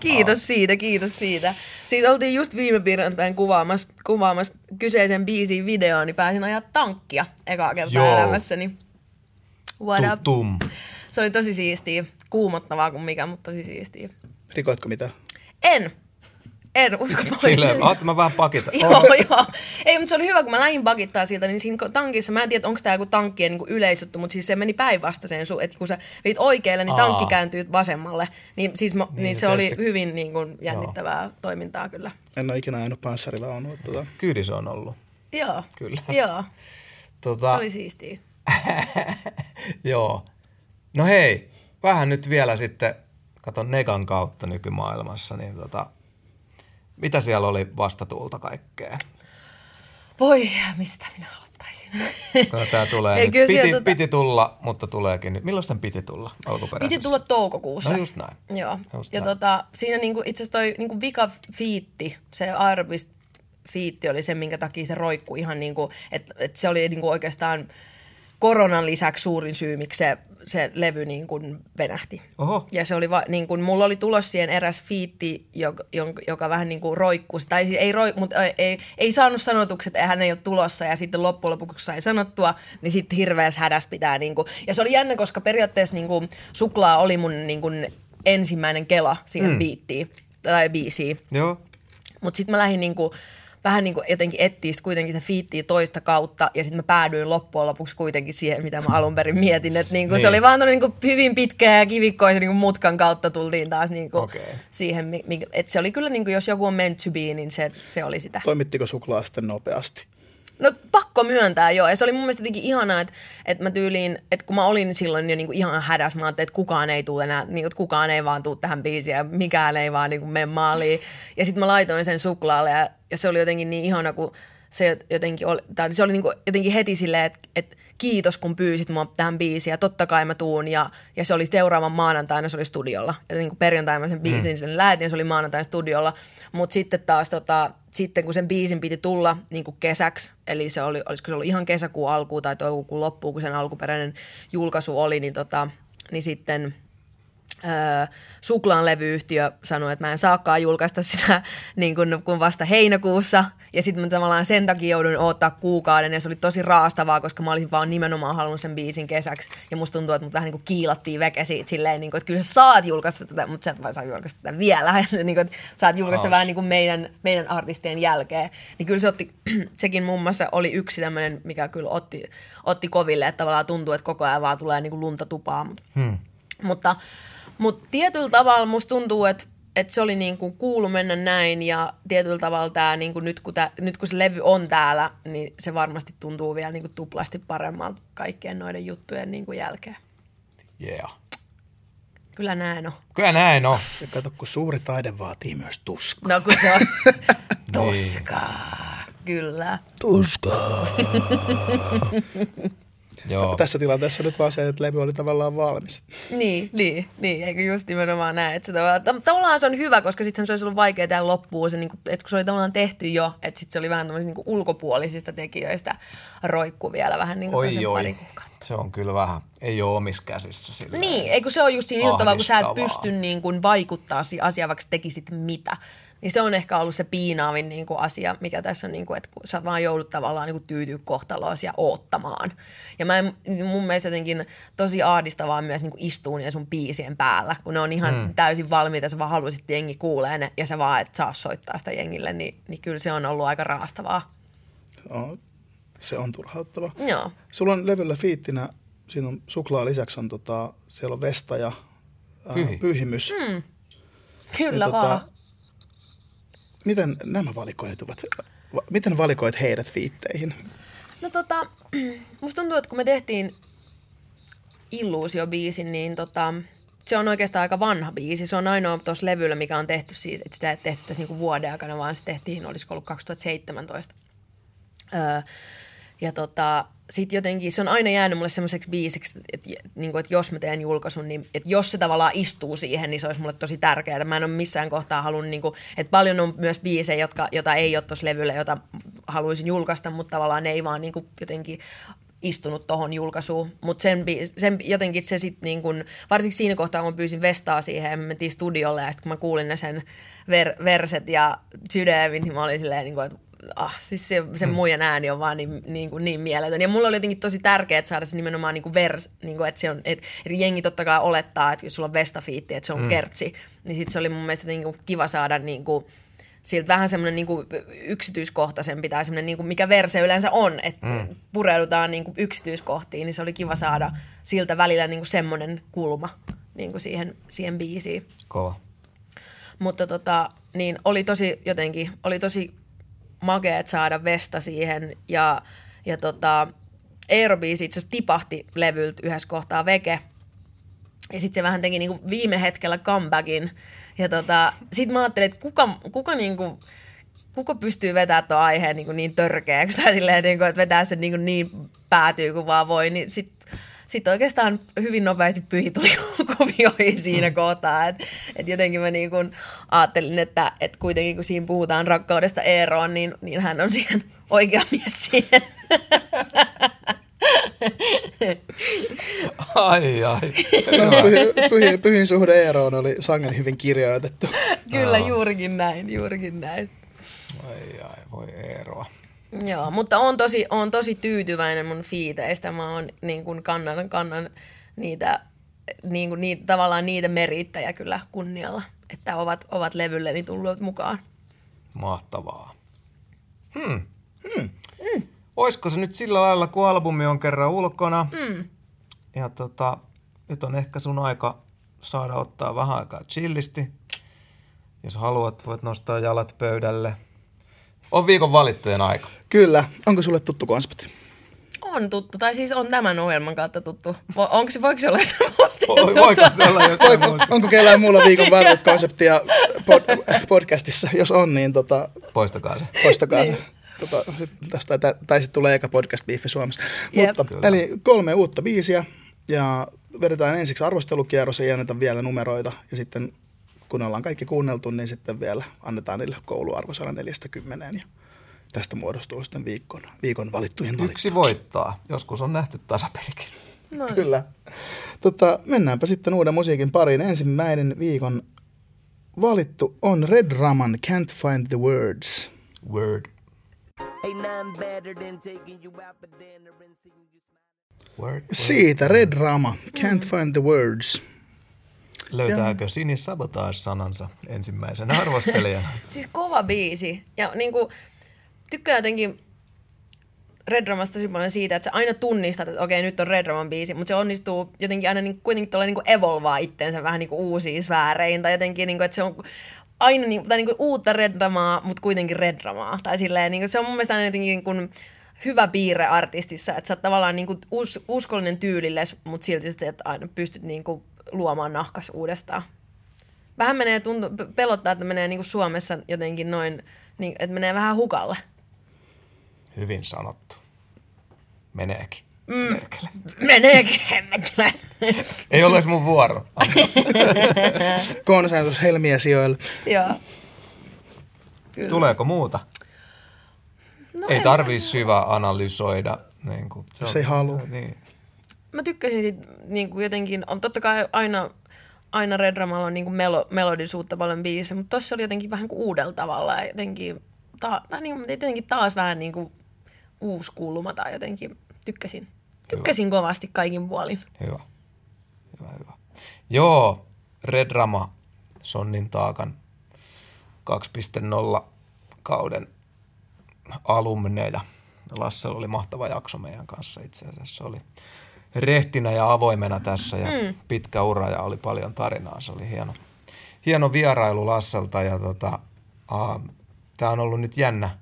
Kiitos siitä, kiitos siitä. Siis oltiin just viime perjantain kuvaamassa, kuvaamassa kyseisen biisin videoon, niin pääsin ajaa tankkia ekaa kertaa Joo. elämässäni. What up? tum. Se oli tosi siistiä. Kuumottavaa kuin mikä, mutta tosi siistiä. Rikoitko mitä? En. En usko. mä Silleen, oot mä vähän pakita. Joo, joo. Ei, mutta se oli hyvä, kun mä lähdin pakittaa siltä, niin siinä tankissa, mä en tiedä, onko tämä joku tankkien niin yleisjuttu, mutta siis se meni päinvastaiseen, su- että kun sä veit oikealle, niin Aa. tankki kääntyy vasemmalle. Niin, siis mo, niin, Niin, se oli tietysti- hyvin niin kuin, jännittävää toimintaa kyllä. En ole ikinä ajanut panssarivaunua. Tota. Kyydis on ollut. Joo. Kyllä. Joo, se Tota, oli siistiä. joo. No hei, vähän nyt vielä sitten, katon Negan kautta nykymaailmassa, niin tota, mitä siellä oli vastatuulta kaikkea? Voi, mistä minä aloittaisin? No, tää tulee Ei, nyt. Piti, tota- piti tulla, mutta tuleekin nyt. Milloin tämän piti tulla alkuperäisessä? Piti tulla toukokuussa. No just näin. Joo. Just ja näin. tota, siinä niinku, itse asiassa toi niinku vika fiitti, se aerobis fiitti oli se, minkä takia se roikkui ihan niinku, että et se oli niinku oikeastaan koronan lisäksi suurin syy, miksi se, se levy niin kuin venähti. Oho. Ja se oli va, niin kuin, mulla oli tulos siihen eräs fiitti, joka, joka, vähän niin kuin roikkui, tai siis ei, roik, mutta ei, ei, ei saanut sanotuksi, että hän ei ole tulossa, ja sitten loppujen lopuksi sai sanottua, niin sitten hirveässä hädässä pitää, niin kuin, ja se oli jännä, koska periaatteessa niin kuin, suklaa oli mun niin kuin, ensimmäinen kela siihen mm. biittiin, tai biisiin. Joo. Mutta sitten mä lähdin niinku, vähän niinku jotenkin etsiä kuitenkin se fiittiä toista kautta ja sitten mä päädyin loppujen lopuksi kuitenkin siihen, mitä mä alun perin mietin. Että niinku, Niin. Se oli vaan tommonen niinku hyvin pitkä ja kivikkoisen niinku mutkan kautta tultiin taas niinku Okei. siihen. mi- mi- Et se oli kyllä, niinku, jos joku on meant to be, niin se, se oli sitä. Toimittiko suklaa sitten nopeasti? No pakko myöntää joo. Ja se oli mun mielestä jotenkin ihanaa, että, että mä tyyliin, että kun mä olin silloin jo niinku ihan hädässä, mä ajattelin, että kukaan ei tule enää, niin, että kukaan ei vaan tule tähän biisiin ja mikään ei vaan niinku mene maaliin. Ja sitten mä laitoin sen suklaalle ja, ja se oli jotenkin niin ihana, kun se jotenkin oli, tai se oli niinku jotenkin heti silleen, että, että kiitos kun pyysit mua tähän biisiin ja totta kai mä tuun ja, ja se oli seuraavan maanantaina se oli studiolla ja niin kuin perjantaina mä sen biisin mm. sen lähetin se oli maanantaina studiolla mutta sitten taas tota, sitten kun sen biisin piti tulla niin kuin kesäksi eli se oli, olisiko se ollut ihan kesäkuun alkuun tai toukokuun loppuun kun sen alkuperäinen julkaisu oli niin, tota, niin sitten öö, Suklaan levyyhtiö sanoi, että mä en saakaan julkaista sitä niin kuin, kun vasta heinäkuussa. Ja sitten mä tavallaan sen takia joudun odottaa kuukauden ja se oli tosi raastavaa, koska mä olisin vaan nimenomaan halunnut sen biisin kesäksi. Ja musta tuntuu, että mut vähän niin kuin kiilattiin veke siitä silleen, niin kuin, että kyllä sä saat julkaista tätä, mutta sä et vaan saa julkaista tätä vielä. Ja niin että saat julkaista Haus. vähän niin kuin meidän, meidän artistien jälkeen. Niin kyllä se otti, sekin muun muassa oli yksi tämmöinen, mikä kyllä otti, otti koville, että tavallaan tuntuu, että koko ajan vaan tulee niin kuin lunta tupaa. Mutta Hmm. mutta, mutta tietyllä tavalla musta tuntuu, että että se oli niin kuin kuulu mennä näin ja tietyllä tavalla tämä, niin kuin nyt, kun tää, nyt kun se levy on täällä, niin se varmasti tuntuu vielä niin kuin tuplasti paremmalta kaikkien noiden juttujen niin kuin jälkeen. Yeah. Kyllä näin on. Kyllä näin on. Ja kato, kun suuri taide vaatii myös tuskaa. No kun se on tuskaa. Kyllä. Tuskaa. Joo. Tässä tilanteessa nyt vaan se, että levy oli tavallaan valmis. Niin, niin, niin, eikö just nimenomaan näin. Että se tavallaan, tav- tavallaan se on hyvä, koska sitten se olisi ollut vaikea tehdä loppuun, se, niin kuin, että kun se oli tavallaan tehty jo, että sitten se oli vähän tämmöisistä niin ulkopuolisista tekijöistä roikku vielä vähän niin kuin Oi sen oi. pari kuukautta. Se on kyllä vähän, ei ole omissa käsissä sillä. Niin, eikö se ole just siinä kun sä et pysty niin kuin vaikuttaa siihen asiaan, vaikka tekisit mitä. Niin se on ehkä ollut se piinaavin niin kuin asia, mikä tässä on, niin kuin, että kun sä vaan joudut tavallaan niin kuin tyytyä kohtaloon ja oottamaan. Ja mä en, mun mielestä jotenkin tosi ahdistavaa myös niin kuin niiden sun biisien päällä, kun ne on ihan mm. täysin valmiita, sä vaan haluaisit, että jengi kuulee ne, ja sä vaan et saa soittaa sitä jengille, niin, niin kyllä se on ollut aika raastavaa. No, se on turhauttava. Joo. Sulla on levyllä fiittinä, siinä on suklaa lisäksi on tota, siellä on Vesta ja ää, Pyhi. Pyhimys. Mm. Kyllä Ja vaan. tota, Miten nämä valikoituvat? Va- Miten valikoit heidät fiitteihin? No tota, musta tuntuu, että kun me tehtiin Illuusio-biisin, niin tota, se on oikeastaan aika vanha biisi. Se on ainoa tuossa levyllä, mikä on tehty siis, että sitä ei tehty tässä niinku vuoden aikana, vaan se tehtiin, olisiko ollut 2017. Öö, ja tota, sit jotenkin se on aina jäänyt mulle semmoiseksi biisiksi, että, että, niin että jos mä teen julkaisun, niin että jos se tavallaan istuu siihen, niin se olisi mulle tosi tärkeää. Mä en ole missään kohtaa halunnut, niin kuin, että paljon on myös biisejä, jotka, jota ei ole tuossa levyllä, jota haluaisin julkaista, mutta tavallaan ne ei vaan niin kuin, jotenkin istunut tohon julkaisuun, mutta sen, sen, jotenkin se sitten niin kun, varsinkin siinä kohtaa, kun mä pyysin Vestaa siihen ja me mentiin studiolle ja sitten kun mä kuulin ne sen ver- verset ja Sydävin, niin mä olin silleen, niin kuin, että ah, siis se, sen muijan ääni on vaan niin, niin, kuin niin mieletön. Ja mulla oli jotenkin tosi tärkeää saada se nimenomaan niin kuin vers, niin kuin, että, se on, että, että jengi totta kai olettaa, että jos sulla on Vesta-fiitti, että se on mm. kertsi, niin sitten se oli mun mielestä niin kuin kiva saada niin kuin, siltä vähän semmoinen niin yksityiskohtaisempi tai semmoinen, niin kuin mikä verse yleensä on, että mm. pureudutaan niin kuin yksityiskohtiin, niin se oli kiva saada siltä välillä niin kuin semmoinen kulma niin kuin siihen, siihen biisiin. Kova. Mutta tota, niin oli tosi jotenkin, oli tosi makeet saada Vesta siihen ja, ja tota, Aerobiisi itse asiassa tipahti levyltä yhdessä kohtaa veke. Ja sitten se vähän teki niinku viime hetkellä comebackin. Ja tota, sitten mä ajattelin, että kuka, kuka niinku, kuka pystyy vetämään tuon aiheen niin, niin törkeäksi tai silleen, niin että vetää sen niin, niin päätyy kuin vaan voi, niin sitten sit oikeastaan hyvin nopeasti pyhi tuli kuvioihin siinä mm. kohtaa. Että et jotenkin mä niin kuin ajattelin, että et kuitenkin kun siinä puhutaan rakkaudesta Eeroon, niin, niin hän on siihen oikea mies siihen. Ai ai. No, pyhin, pyhin, pyhin suhde Eeroon oli sangen hyvin kirjoitettu. Kyllä, juurikin näin, juurikin näin. Ai ai, voi Eeroa. Joo, mutta on tosi, on tosi tyytyväinen mun fiiteistä. Mä oon niin kuin kannan, kannan niitä, niin kuin niitä, tavallaan niitä merittäjä kyllä kunnialla, että ovat, ovat levylleni tulleet mukaan. Mahtavaa. Hmm. Hmm. Mm. Olisiko se nyt sillä lailla, kun albumi on kerran ulkona? Mm. Ja tota, nyt on ehkä sun aika saada ottaa vähän aikaa chillisti. Jos haluat, voit nostaa jalat pöydälle. On viikon valittujen aika. Kyllä. Onko sulle tuttu konsepti? On tuttu, tai siis on tämän ohjelman kautta tuttu. Vo, onko se, voiko se olla jossain Voi, voiko se olla jostain muusta? onko kellään muulla viikon valitut konseptia pod, podcastissa? Jos on, niin tota, Poistakaa se. poistakaa se. Tota, sit tästä, tai, tai sitten tulee eka podcast-biiffi Suomessa. Jep. Mutta, Kyllä. eli kolme uutta biisiä ja vedetään ensiksi arvostelukierros ja annetaan vielä numeroita ja sitten kun ollaan kaikki kuunneltu, niin sitten vielä annetaan niille kouluarvosana 40 ja tästä muodostuu sitten viikon, viikon valittujen valittu. Yksi voittaa. Joskus on nähty tasapelikin. No, Kyllä. Tota, mennäänpä sitten uuden musiikin pariin. Ensimmäinen viikon valittu on Red Raman Can't Find the Words. Word. Ain't nothing better than taking you out for dinner and seeing you smile. Word. Siitä Red Rama, Can't Find the Words. Löytääkö Sini Sabotage sanansa ensimmäisenä arvostelijana? Siis kova biisi. Ja niinku, tykkään jotenkin Red Ramasta tosi paljon siitä, että sä aina tunnistat, että okei, nyt on Red Raman biisi, mutta se onnistuu jotenkin aina niin, kuitenkin tuolla niin evolvaa itteensä vähän niin kuin uusiin sfääreihin, tai jotenkin, niin kuin, että se on aina niin, tai niin kuin uutta Red Ramaa, mutta kuitenkin Red Ramaa. Tai silleen, niin kuin, se on mun mielestä aina jotenkin niin kuin hyvä piirre artistissa, että sä oot tavallaan niin kuin us, uskollinen tyylilles, mutta silti sä että aina pystyt niin kuin luomaan nahkas uudestaan. Vähän menee tuntu, pelottaa, että menee niin kuin Suomessa jotenkin noin, niin, että menee vähän hukalle. Hyvin sanottu. Meneekin. Mm. Meneekin hemmetillä. Ei ole edes mun vuoro. Konsensus Helmiä sijoilla. Joo. Kyllä. Tuleeko muuta? No ei tarvii syvä analysoida. Niin kuin, se Jos ei halua. Niin. Mä tykkäsin sit niin kuin jotenkin, on totta kai aina, aina Red Ramalla on niin kuin melo, melodisuutta paljon biisissä, mutta tossa oli jotenkin vähän kuin uudella tavalla ja jotenkin, ta, niin, kuin- jotenkin taas vähän niin kuin uusi kulma tai jotenkin tykkäsin. Tykkäsin kovasti kaikin puolin. Hyvä. Hyvä, hyvä. Joo, Red Rama, Sonnin taakan 2.0 kauden alumneja. Lassella oli mahtava jakso meidän kanssa itse asiassa. Se oli rehtinä ja avoimena tässä ja mm. pitkä ura ja oli paljon tarinaa. Se oli hieno, hieno vierailu Lasselta ja tota, uh, tämä on ollut nyt jännä,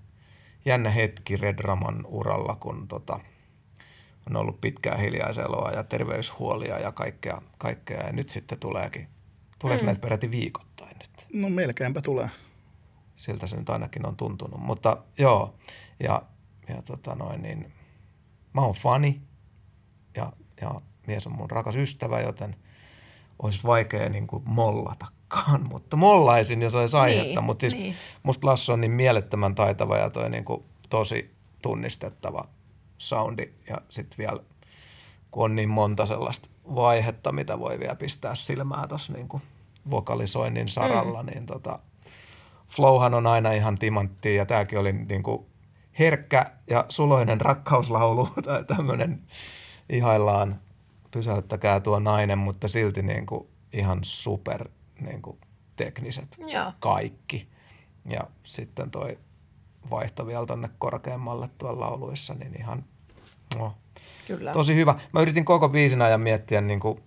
jännä hetki Red Raman uralla, kun tota, on ollut pitkää hiljaiseloa ja terveyshuolia ja kaikkea, kaikkea ja nyt sitten tuleekin, tuleeko mm. näitä peräti viikoittain nyt? No melkeinpä tulee. Siltä se nyt ainakin on tuntunut, mutta joo, ja, ja tota noin, niin mä oon fani ja, ja mies on mun rakas ystävä, joten olisi vaikea niin kuin mollatakaan, mutta mollaisin, jos olisi aihetta, Niin, mutta siis niin. musta Lasso on niin mielettömän taitava ja toi niin kuin tosi tunnistettava soundi ja sitten vielä kun on niin monta sellaista vaihetta, mitä voi vielä pistää silmää tuossa niin vokalisoinnin saralla, mm. niin tota, flowhan on aina ihan timanttia ja tämäkin oli niin kuin herkkä ja suloinen rakkauslaulu tai tämmöinen ihaillaan pysäyttäkää tuo nainen, mutta silti niin kuin ihan super niin kuin tekniset Joo. kaikki. Ja sitten toi vaihto vielä tonne korkeammalle tuolla lauluissa, niin ihan no, Kyllä. tosi hyvä. Mä yritin koko biisin ajan miettiä, niin kuin,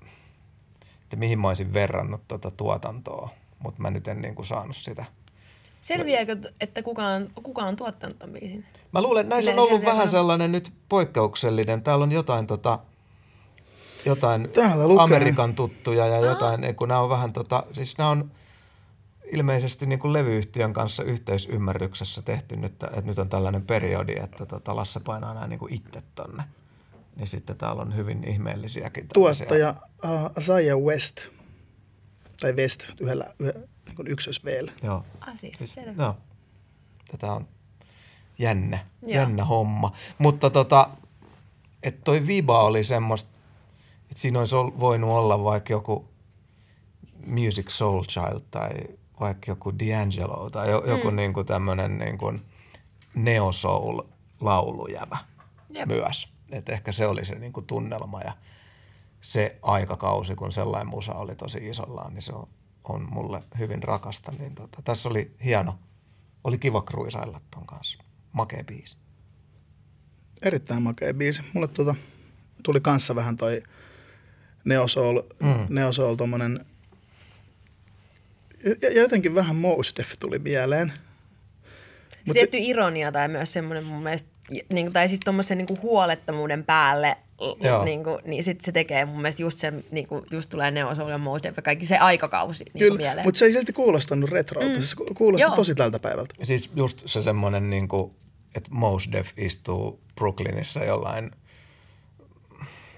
että mihin mä olisin verrannut tuota tuotantoa, mutta mä nyt en niin kuin saanut sitä. Selviääkö, että kuka on, kuka on tuottanut tämän biisin? Mä luulen, että näissä on ollut vähän sellainen nyt poikkeuksellinen. Täällä on jotain, tota, jotain. Amerikan tuttuja ja jotain, kun nämä on vähän tota, siis nämä on ilmeisesti niin kuin levyyhtiön kanssa yhteisymmärryksessä tehty nyt, että nyt on tällainen periodi, että tota Lasse painaa nämä niin kuin itse tonne. Niin sitten täällä on hyvin ihmeellisiäkin Tuottaja uh, Isaiah West, tai West yhdellä, yhdellä niin kuin ykkösveellä. Joo. Asia, Siis, selvä. no, tätä on jännä, Joo. jännä homma. Mutta tota, että toi Viba oli semmoista, että siinä olisi ol- voinut olla vaikka joku Music Soul Child tai vaikka joku D'Angelo tai jo, joku mm. niinku tämmöinen niinku neo soul laulujävä Jep. myös. Et ehkä se oli se niinku tunnelma ja se aikakausi, kun sellainen musa oli tosi isollaan, niin se on, on mulle hyvin rakasta. Niin tota, tässä oli hieno, oli kiva kruisailla ton kanssa. Makea biisi. Erittäin makea biisi. Mulle tuota, tuli kanssa vähän toi Neo Soul, mm. Neo Soul tommonen, ja, ja jotenkin vähän Mos Def tuli mieleen. Se Mut tietty ironia tai myös semmoinen mun mielestä, niin tai siis tuommoisen niin huolettomuuden päälle, Joo. niin, kuin, niin sit se tekee mun mielestä just sen, niin kuin, just tulee Neo Soul ja Mos Def ja kaikki se aikakausi niin Kyllä, mieleen. mutta se ei silti kuulostanut retrolta. Mm. Se ku- kuulosti Joo. tosi tältä päivältä. Siis just se semmoinen, niin kuin, että Mos Def istuu Brooklynissa jollain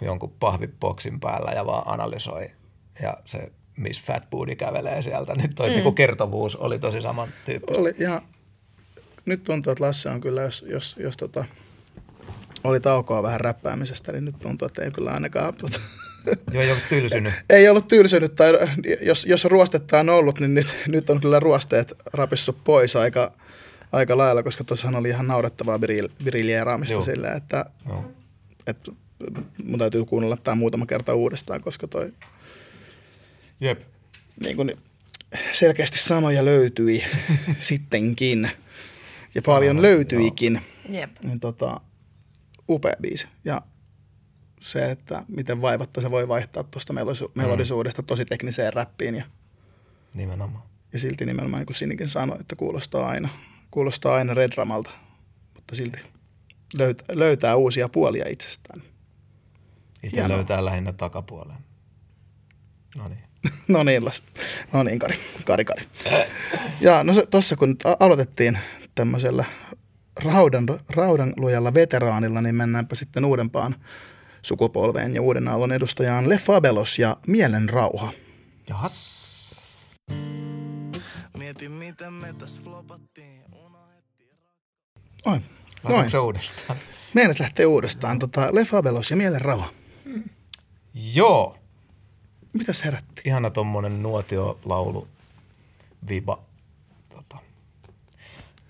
jonkun pahvipoksin päällä ja vaan analysoi. Ja se Miss Fat Booty kävelee sieltä. Nyt toi mm. niin kertovuus oli tosi saman tyyppistä. Oli ihan, nyt tuntuu, että Lasse on kyllä, jos, jos, jos tota, oli taukoa vähän räppäämisestä, niin nyt tuntuu, että ei kyllä ainakaan tota, Joo, ei ole tylsynyt. ei ollut tylsynyt, tai jos, jos ruostetta on ollut, niin nyt, nyt on kyllä ruosteet rapissu pois aika, aika lailla, koska tuossahan oli ihan naurettavaa viril, viriljeeraamista Joo. sillä, että, Joo. että mun täytyy kuunnella tämä muutama kerta uudestaan, koska toi Jep. niin kuin selkeästi sanoja löytyi sittenkin. Ja paljon löytyikin. Jep. Niin tota, upea biisi. Ja se, että miten vaivatta se voi vaihtaa tuosta melosu- melodisuudesta tosi tekniseen räppiin. Ja, Nimenomaan. ja silti nimenomaan, niin kuin Sinikin sanoi, että kuulostaa aina, kuulostaa aina Red Ramalta. Mutta silti löytää, löytää uusia puolia itsestään. Itse Hienoa. löytää lähinnä takapuoleen. No niin. No niin, Las. No niin, Kari. Kari, Kari. Ja no se, tossa kun aloitettiin tämmöisellä raudan, raudan lujalla veteraanilla, niin mennäänpä sitten uudempaan sukupolveen ja uuden aallon edustajaan Le Fabelos ja Mielen rauha. Jahas. Mietin miten me tässä flopattiin, unohdettiin. Noin. Noin. Se uudestaan? Meidän lähtee uudestaan. Tota, Le Fabelos ja Mielen rauha. Joo. Mitäs herätti? Ihana tommonen nuotiolaulu viba. Tota.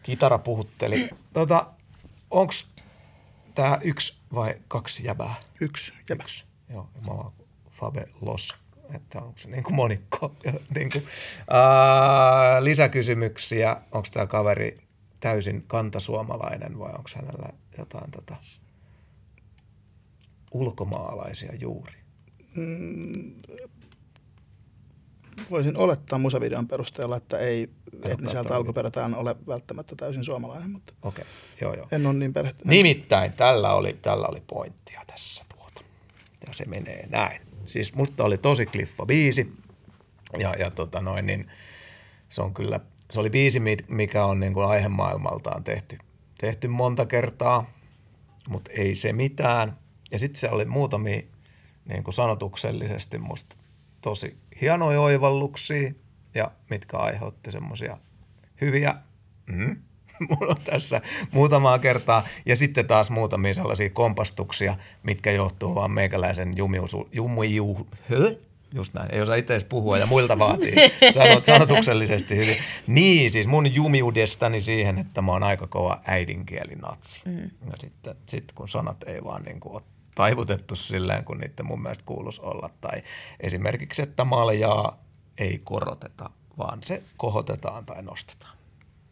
Kitara puhutteli. Tota, onks tää yksi vai kaksi jäbää? Yksi. Jäbä. Yksi. Joo, mä oon Fabe Los. Että onko se niin kuin monikko? Niin kuin, ää, lisäkysymyksiä. Onko tämä kaveri täysin kantasuomalainen vai onko hänellä jotain tota, ulkomaalaisia juuri? Voisin olettaa musavideon perusteella, että ei etniseltä alkuperätään ole välttämättä täysin suomalainen, mutta okay. joo joo. en ole niin perehtynyt. Nimittäin tällä oli, tällä oli pointtia tässä tuota. Ja se menee näin. Siis musta oli tosi kliffa biisi. Ja, ja tota noin, niin se on kyllä, se oli biisi, mi- mikä on niin kuin aihemaailmaltaan tehty, tehty monta kertaa, mutta ei se mitään. Ja sitten se oli muutamia niin kuin sanotuksellisesti musta tosi hienoja oivalluksia, ja mitkä aiheutti semmoisia hyviä mm, mulla on tässä muutamaa kertaa. Ja sitten taas muutamia sellaisia kompastuksia, mitkä johtuu vaan meikäläisen jumiusu, jumiu, hö? Just näin, ei osaa itse edes puhua ja muilta vaatii sanot, sanotuksellisesti hyvin. Niin, siis mun jumiudestani siihen, että mä oon aika kova äidinkielinatsi. Mm. Ja sitten sit kun sanat ei vaan niin kuin ole taivutettu silleen, kun niiden mun mielestä kuuluisi olla. Tai esimerkiksi, että maljaa ei koroteta, vaan se kohotetaan tai nostetaan.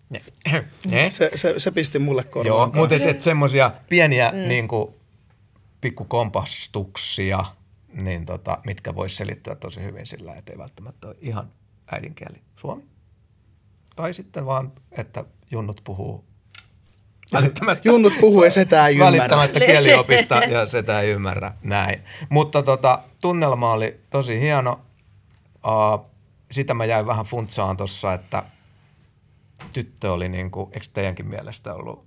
Ne. Ne. Se, se, se pisti mulle Joo, korvaan. mutta et, et semmoisia pieniä mm. niin kuin, pikkukompastuksia, niin tota, mitkä voisi selittyä tosi hyvin sillä, että ei välttämättä ole ihan äidinkieli suomi. Tai sitten vaan, että junnut puhuu välittämättä, Junnut puhuu ja setää ei ymmärrä. välittämättä kieliopista ja sitä ei ymmärrä. Näin. Mutta tota, tunnelma oli tosi hieno. Uh, sitä mä jäin vähän funtsaan tuossa, että tyttö oli niin kuin, eikö teidänkin mielestä ollut,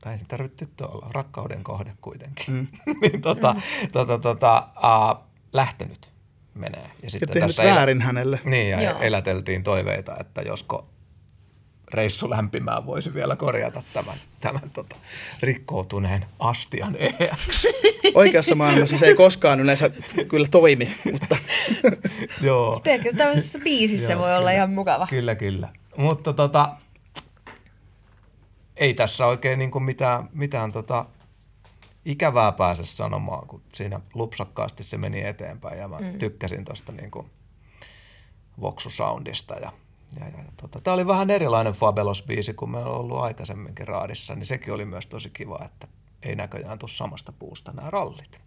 tai ei se tarvitse tyttö olla, rakkauden kohde kuitenkin, mm. niin tota, mm. tota, tota, uh, lähtenyt menee. Ja Ja tehnyt väärin hänelle. Niin, ja Joo. eläteltiin toiveita, että josko reissu lämpimään voisi vielä korjata tämän, tämän tota, rikkoutuneen astian ehjäksi. Oikeassa maailmassa se ei koskaan yleensä kyllä toimi, mutta Joo. Tiedätkö, tämmöisessä biisissä Joo, voi olla kyllä. ihan mukava. Kyllä, kyllä. Mutta tota, ei tässä oikein niin kuin mitään, mitään tota, ikävää pääse sanomaan, kun siinä lupsakkaasti se meni eteenpäin ja mä mm. tykkäsin tuosta niin kuin Voxu-soundista ja ja, ja, tota, tämä oli vähän erilainen Fabelos-biisi kuin meillä on ollut aikaisemminkin raadissa, niin sekin oli myös tosi kiva, että ei näköjään tule samasta puusta nämä rallit.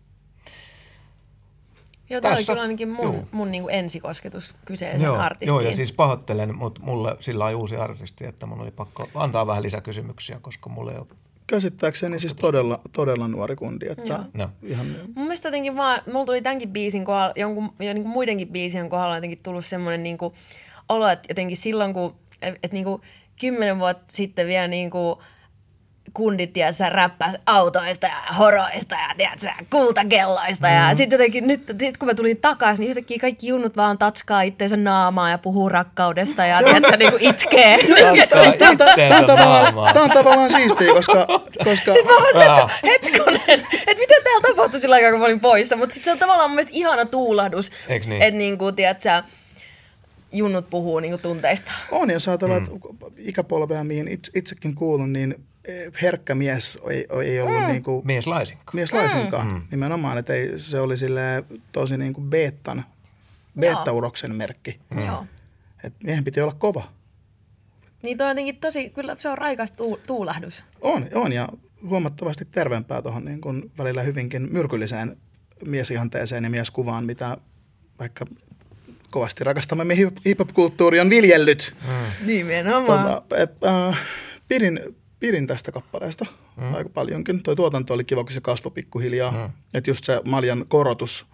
Joo, tämä oli Tässä- kyllä ainakin mun, Juu. mun niinku ensikosketus kyseisen Joo, artistiin. joo, ja siis pahoittelen, mutta mulle sillä lailla uusi artisti, että mun oli pakko antaa vähän lisäkysymyksiä, koska mulle ei ole... käsittääkseni siis todella, todella nuori kundi. Että Joo. No. ihan, Mun mielestä jotenkin vaan, mulla tuli tämänkin biisin kohdalla, jonkun, ja niin kuin muidenkin biisien kohdalla jotenkin tullut semmoinen niin kuin olo, että jotenkin silloin kun, että niin kuin kymmenen vuotta sitten vielä niin kuin kundit, tiedätkö, räppäs autoista ja horoista ja tiedätkö, kultakelloista. Ja Mm-hmm. sitten jotenkin nyt, sit kun mä tulin takaisin, niin yhtäkkiä kaikki junnut vaan tatskaa itteensä naamaa ja puhuu rakkaudesta ja tiedätkö, niin kuin itkee. Tämä on, tavallaan, on siistiä, koska, koska Ah, hetkonen, että mitä täällä tapahtui sillä aikaa, kun mä olin poissa. Mutta sitten se on tavallaan mun mielestä ihana tuulahdus. Eiks niin? Että niinku, tiedätkö, junnut puhuu niinku tunteista. on, jos ajatellaan, mm. että ikäpolvea, mihin itse, itsekin kuulun, niin eh, herkkä mies ei, ei ollut mm. niin kuin, mies laisinko. mies laisinkaan. Mm. Nimenomaan, että ei, se oli sille tosi niin kuin beettan, beettauroksen merkki. Mm. Joo. Että miehen piti olla kova. Niin toi on jotenkin tosi, kyllä se on raikas tuu, tuulahdus. On, on ja huomattavasti terveempää tuohon niin kuin välillä hyvinkin myrkylliseen miesihanteeseen ja mieskuvaan, mitä vaikka kovasti rakastamme hip-hop-kulttuuri on viljellyt. Mm. Nimenomaan. Tota, et, äh, pidin, pidin tästä kappaleesta mm. aika paljonkin. Tuo tuotanto oli kiva, kun se kasvoi pikkuhiljaa. Mm. Että just se maljan korotus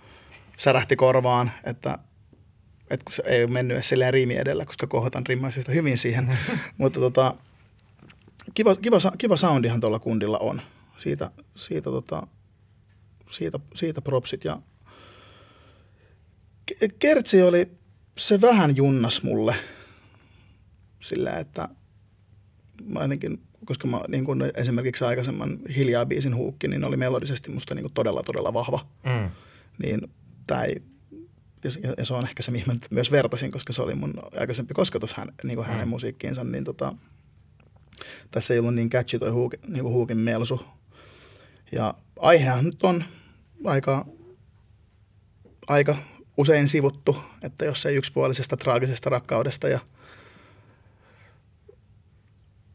särähti korvaan, että et kun se ei ole mennyt edes silleen riimi edellä, koska kohotan rimmaisista hyvin siihen. Mutta tota, kiva, kiva, kiva soundihan tuolla kundilla on. Siitä, siitä, tota, siitä, siitä propsit. Ja Kertsi oli, se vähän junnas mulle sillä, että mä jotenkin, koska mä niin kuin esimerkiksi aikaisemman hiljaa biisin huukki, niin oli melodisesti musta niin todella, todella vahva. Mm. Niin ei, ja, se on ehkä se, mihin mä nyt myös vertasin, koska se oli mun aikaisempi kosketus hän, niin kuin hänen musiikkiinsa, niin tota, tässä ei ollut niin catchy toi huuki, niin kuin huukin melsu. Ja aihehan nyt on aika, aika usein sivuttu, että jos ei yksipuolisesta traagisesta rakkaudesta ja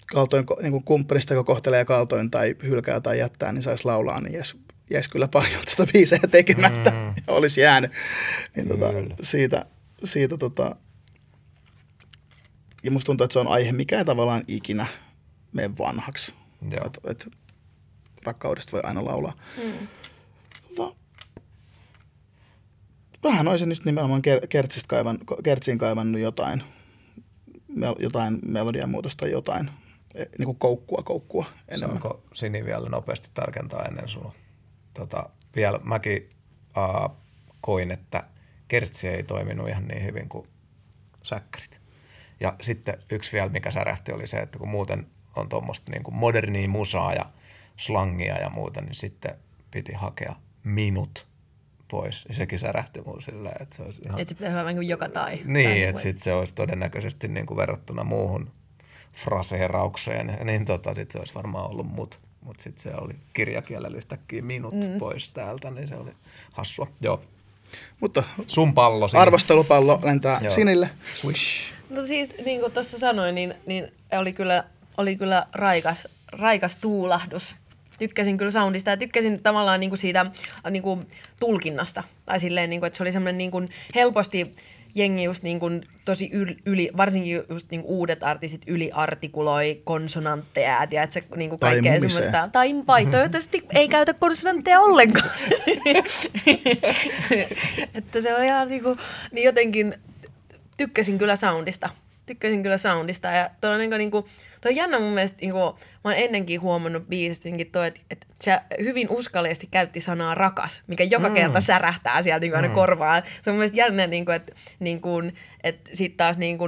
kaltoin, niin kuin kumppanista, joka kohtelee kaltoin tai hylkää tai jättää, niin saisi laulaa, niin jäisi, jäisi kyllä paljon tätä biisejä tekemättä mm. ja olisi jäänyt. Niin tota, siitä, siitä tota, ja musta tuntuu, että se on aihe, mikä ei tavallaan ikinä mene vanhaksi. Joo. Et, et, rakkaudesta voi aina laulaa. Mm. Tota, vähän olisin nyt nimenomaan kaivan, kertsiin kaivannut jotain, jotain melodian muutosta tai jotain, e, niin kuin koukkua, koukkua enemmän. Saanko Sini vielä nopeasti tarkentaa ennen sun? Tota, vielä mäkin uh, koin, että kertsi ei toiminut ihan niin hyvin kuin säkkärit. Ja sitten yksi vielä, mikä särähti, oli se, että kun muuten on tuommoista niin modernia musaa ja slangia ja muuta, niin sitten piti hakea minut pois. Ja sekin särähti mulle silleen, että se olisi ihan... Että se pitäisi olla vähän kuin joka tai. Niin, tai että sitten se olisi todennäköisesti niin kuin verrattuna muuhun fraseeraukseen, niin tota, sit se olisi varmaan ollut mut. Mutta sitten se oli kirjakielellä yhtäkkiä minut mm. pois täältä, niin se oli hassua. Joo. Mutta Sun pallo siinä. arvostelupallo lentää Joo. sinille. Swish. No siis, niin kuin tuossa sanoin, niin, niin oli kyllä, oli kyllä raikas, raikas tuulahdus. Tykkäsin kyllä soundista ja tykkäsin tavallaan niin kuin siitä äh, niin kuin tulkinnasta. Tai silleen, niin kuin, että se oli semmoinen niin kuin helposti jengi just niin kuin tosi yli, varsinkin just niin kuin uudet artistit yliartikuloi konsonantteja ja tiedätkö, niin kuin Tai kaikkea mumisee. semmoista. Tai vaihtoehtoisesti ei käytä konsonantteja ollenkaan. että se oli ihan niin, kuin, niin jotenkin tykkäsin kyllä soundista. Tykkäsin kyllä soundista ja toi on, niinku, niinku, toi on jännä mun mielestä, niinku, mä oon ennenkin huomannut biisistä jotenkin toi, että et se hyvin uskallisesti käytti sanaa rakas, mikä joka mm. kerta särähtää sieltä niinku aina mm. korvaan. Se on mun mielestä jännä, niinku, että niinku, et sit taas niinku,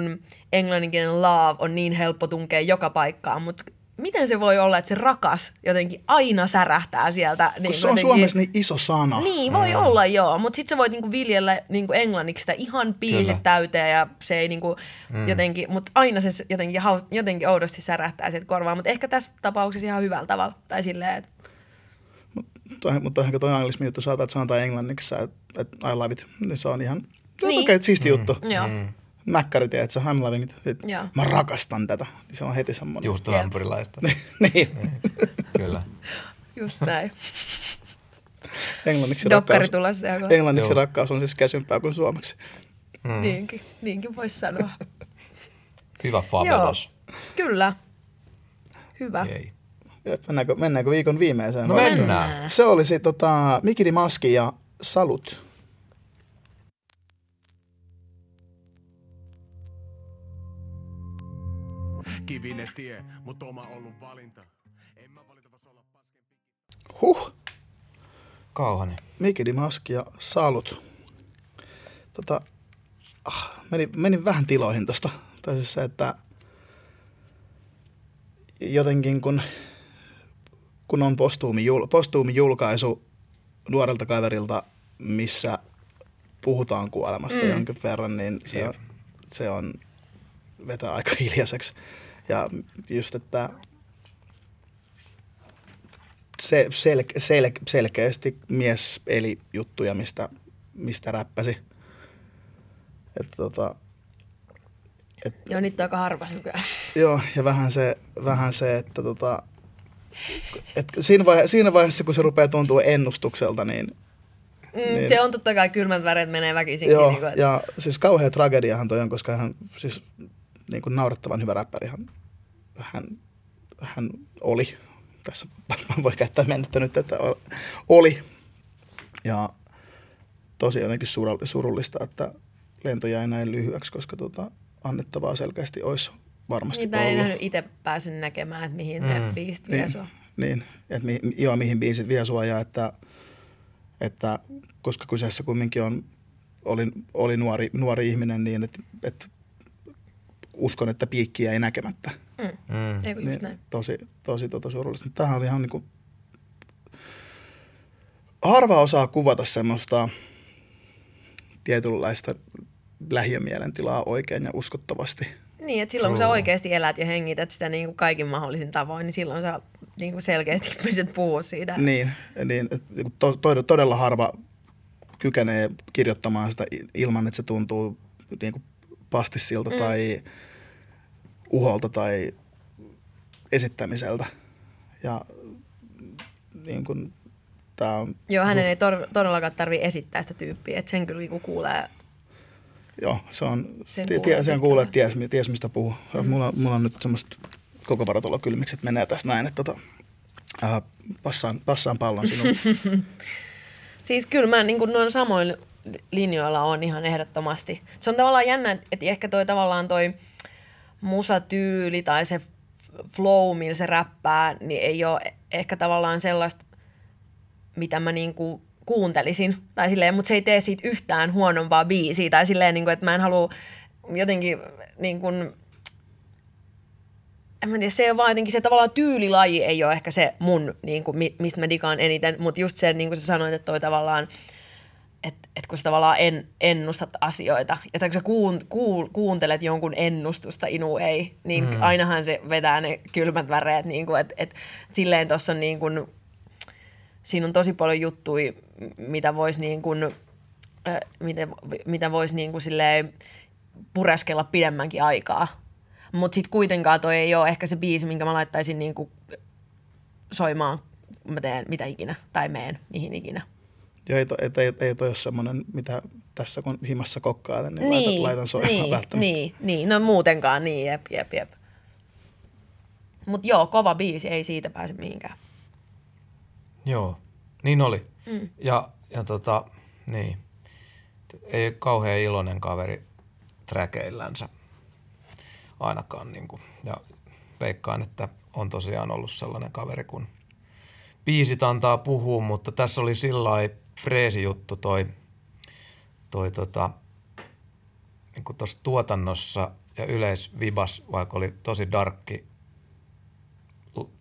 englanninkielinen love on niin helppo tunkea joka paikkaan, mutta miten se voi olla, että se rakas jotenkin aina särähtää sieltä? Kun Niin se on jotenkin- Suomessa niin iso sana. Niin, voi mm. olla joo, mutta sitten sä voit niinku viljellä niinku englanniksi sitä ihan biisit Kyllä. täyteen ja se ei niinku mm. jotenkin, mutta aina se jotenkin, haus, jotenkin oudosti särähtää sieltä korvaan, mutta ehkä tässä tapauksessa ihan hyvällä tavalla. Tai silleen, että Toi, mutta ehkä toi anglismi juttu saattaa, että sanotaan englanniksi, että et I love it, niin se on ihan Niin. niin. okay, siisti juttu. joo, Mäkkäri, tiedät sä, I'm loving it. Sit, Joo. mä rakastan tätä. Se on heti semmoinen. Juustohampurilaista. niin. Kyllä. just näin. Englanniksi Dokkari rakkaus, tulossa englanniksi Joo. rakkaus on siis käsympää kuin suomeksi. mm. niinkin, niinkin voisi sanoa. Hyvä Fabelos. Kyllä. Hyvä. Ei. Mennäänkö, mennäänkö viikon viimeiseen? No mennään. Se olisi tota, Mikidi Maski ja Salut. Kivinen tie, mut oma ollut valinta. En mä valitettavasti olla paskempi. Huh. Kauhani. Mikidi Maski ja Salut. Tota, ah, meni, meni vähän tiloihin tosta. Tai siis se, että jotenkin kun, kun on postuumi, jul, postuumi julkaisu nuorelta kaverilta, missä puhutaan kuolemasta mm. jonkin verran, niin se, Jep. se on vetää aika hiljaiseksi. Ja just, että se, sel, sel, selkeästi mies eli juttuja, mistä, mistä räppäsi. Että tota, Joo, niitä on aika harvas nykyään. Joo, ja vähän se, vähän se että tota, et siinä, vaihe, siinä vaiheessa, kun se rupeaa tuntua ennustukselta, niin Mm, Niin. Se on totta kai kylmät väreet menee väkisinkin. joo, niin kuin, että- ja siis kauhea tragediahan toi on, koska hän siis niin kuin naurettavan hyvä räppäri hän, hän, hän oli. Tässä varmaan voi käyttää mennettä nyt, että oli. Ja tosi jotenkin suru- surullista, että lento jäi näin lyhyeksi, koska tota, annettavaa selkeästi olisi varmasti Niitä ei ollut. nähnyt itse päässyt näkemään, että mihin ne Mm. biisit vie Niin, sua. niin että mi, joo, mihin biisit vie sua ja että, että koska kyseessä kumminkin on, oli, oli nuori, nuori ihminen niin, että, että uskon, että piikkiä ei näkemättä. Mm. Just näin? tosi, tosi tota surullista. Tämähän oli ihan niinku, harva osaa kuvata semmoista tietynlaista lähiömielentilaa oikein ja uskottavasti. Niin, että silloin kun sä oikeasti elät ja hengität sitä niin kuin kaikin mahdollisin tavoin, niin silloin sä niin kuin selkeästi pystyt puhua siitä. Niin, niin niinku to, to, todella harva kykenee kirjoittamaan sitä ilman, että se tuntuu niin kuin pastissilta mm. tai uholta tai esittämiseltä. Ja niin kuin, tämä on, Joo, hänen ei tor- todellakaan tarvitse esittää sitä tyyppiä, että sen kyllä kun kuulee. joo, se on, Sen sen kuulee tie, sen kuulee, että ties, ties mistä puhuu. Mm. Mulla, mulla on nyt semmoista koko varatolla kylmikset menee tässä näin, että tota, äh, passaan, passaan pallon sinun. Siis kyllä mä niin kuin noin samoilla linjoilla on ihan ehdottomasti. Se on tavallaan jännä, että ehkä toi tavallaan toi musatyyli tai se flow, millä se räppää, niin ei ole ehkä tavallaan sellaista, mitä mä niin kuin kuuntelisin. Tai silleen, mutta se ei tee siitä yhtään huonompaa biisiä. Tai silleen, niin kuin, että mä en halua jotenkin niin kuin, en mä tiedä, se on vaan jotenkin se tavallaan tyylilaji ei ole ehkä se mun, niin kuin, mi- mistä mä digaan eniten, mutta just se, niin kuin sä sanoit, että toi tavallaan, että et kun sä tavallaan en, ennustat asioita, ja kun sä kuun, kuul, kuuntelet jonkun ennustusta, inu ei, niin mm. ainahan se vetää ne kylmät väreet, niin kuin, että et, silleen tuossa on niin kuin, siinä on tosi paljon juttuja, mitä voisi niin kuin, äh, mitä, mitä voisi niin kuin silleen pureskella pidemmänkin aikaa. Mutta sitten kuitenkaan toi ei ole ehkä se biisi, minkä mä laittaisin niin kuin soimaan, mä teen mitä ikinä tai meen mihin ikinä. Ja ei, to, ei, ei, ei toi ole semmoinen, mitä tässä kun himassa kokkailen, niin, niin laitan, laitan soimaan niin, välttämättä. niin, niin, no muutenkaan niin, jep, jep, jep. Mut joo, kova biisi, ei siitä pääse mihinkään. Joo, niin oli. Mm. Ja, ja tota, niin. Ei kauhean iloinen kaveri träkeillänsä ainakaan. Niin kuin. Ja veikkaan, että on tosiaan ollut sellainen kaveri, kun biisit antaa puhua, mutta tässä oli sillä freesi juttu toi, toi tota, niin tuossa tuotannossa ja yleisvibas, vaikka oli tosi darkki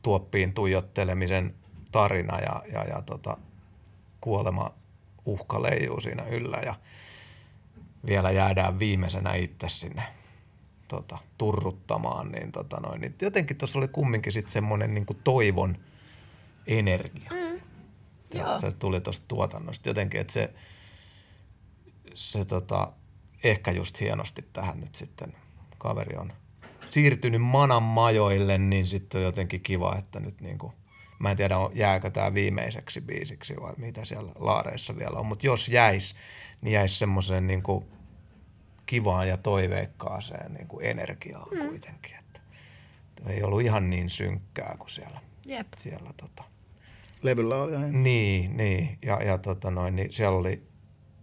tuoppiin tuijottelemisen tarina ja, ja, ja tota, kuolema uhka leijuu siinä yllä ja vielä jäädään viimeisenä itse sinne tota, turruttamaan, niin, tota noin, niin jotenkin tuossa oli kumminkin sitten semmoinen niin toivon energia. Mm. Joo. Se tuli tuosta tuotannosta jotenkin, että se, se tota, ehkä just hienosti tähän nyt sitten kaveri on siirtynyt manan majoille, niin sitten on jotenkin kiva, että nyt niin kuin, mä en tiedä on- jääkö tämä viimeiseksi biisiksi vai mitä siellä laareissa vielä on, mutta jos jäis, niin jäisi semmoiseen niin kuin kivaan ja toiveikkaaseen niin kuin energiaan mm. kuitenkin, että ei ollut ihan niin synkkää kuin siellä, Jep. siellä tota, Levyllä oli ihan niin, niin. Ja, ja tota noin, niin siellä oli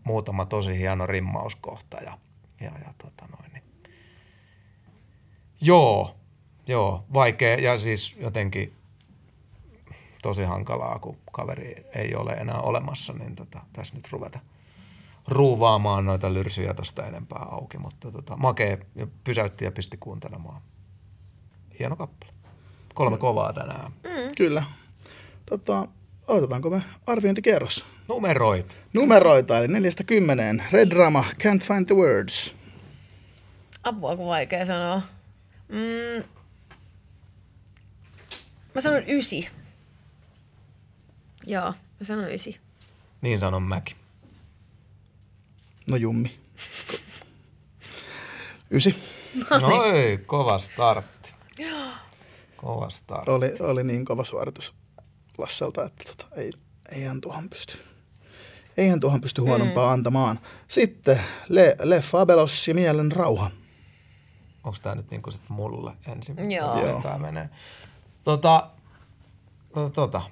muutama tosi hieno rimmauskohta ja, ja, ja tota noin, niin. Joo, joo, vaikea ja siis jotenkin tosi hankalaa, kun kaveri ei ole enää olemassa, niin tota, tässä nyt ruveta ruuvaamaan noita lyrsyjä tosta enempää auki, mutta tota, makee ja pysäytti ja pisti kuuntelemaan. Hieno kappale. Kolme kovaa tänään. Kyllä. Tota, aloitetaanko me arviointikierros? Numeroit. Numeroita, eli neljästä kymmeneen. Red Drama, Can't Find the Words. Apua, kun vaikea sanoa. Mm. Mä sanon ysi. Joo, mä sanon ysi. Niin sanon mäkin. No Jummi. Ysi. No ei, kova startti. Kova startti. Oli, oli niin kova suoritus Lasselta, että tota, ei, eihän tuohon pysty. Eihän tuohon pysty huonompaa mm. antamaan. Sitten Le, Le Fabelos ja Mielen rauha. Onko tämä nyt niinku sit mulle ensin? Joo. Joo. Tää menee. Tota, tota, tota.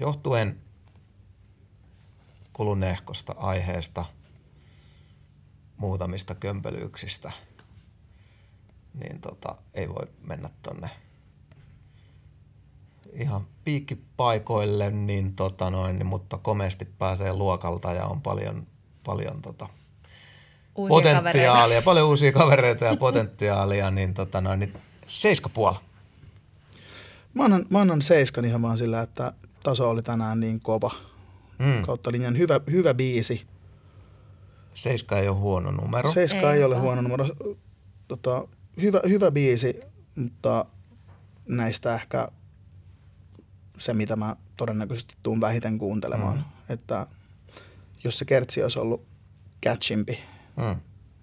Johtuen kulunehkosta aiheesta – muutamista kömpelyyksistä, niin tota, ei voi mennä tonne ihan piikkipaikoille, niin tota noin, niin, mutta komeasti pääsee luokalta ja on paljon, paljon tota, Uusia potentiaalia, kavereita. paljon uusia kavereita ja potentiaalia, niin, tota noin, niin seiska puolella. Mä annan, mä annan seiskan ihan vaan sillä, että taso oli tänään niin kova. Mm. Kautta linjan hyvä, hyvä biisi. Seiska ei ole huono numero. Seiska ei, Ei ole huono numero. Tota, hyvä, hyvä biisi, mutta näistä ehkä se, mitä mä todennäköisesti tuun vähiten kuuntelemaan. Mm. Mm. Että jos se kertsi olisi ollut catchimpi, Mm.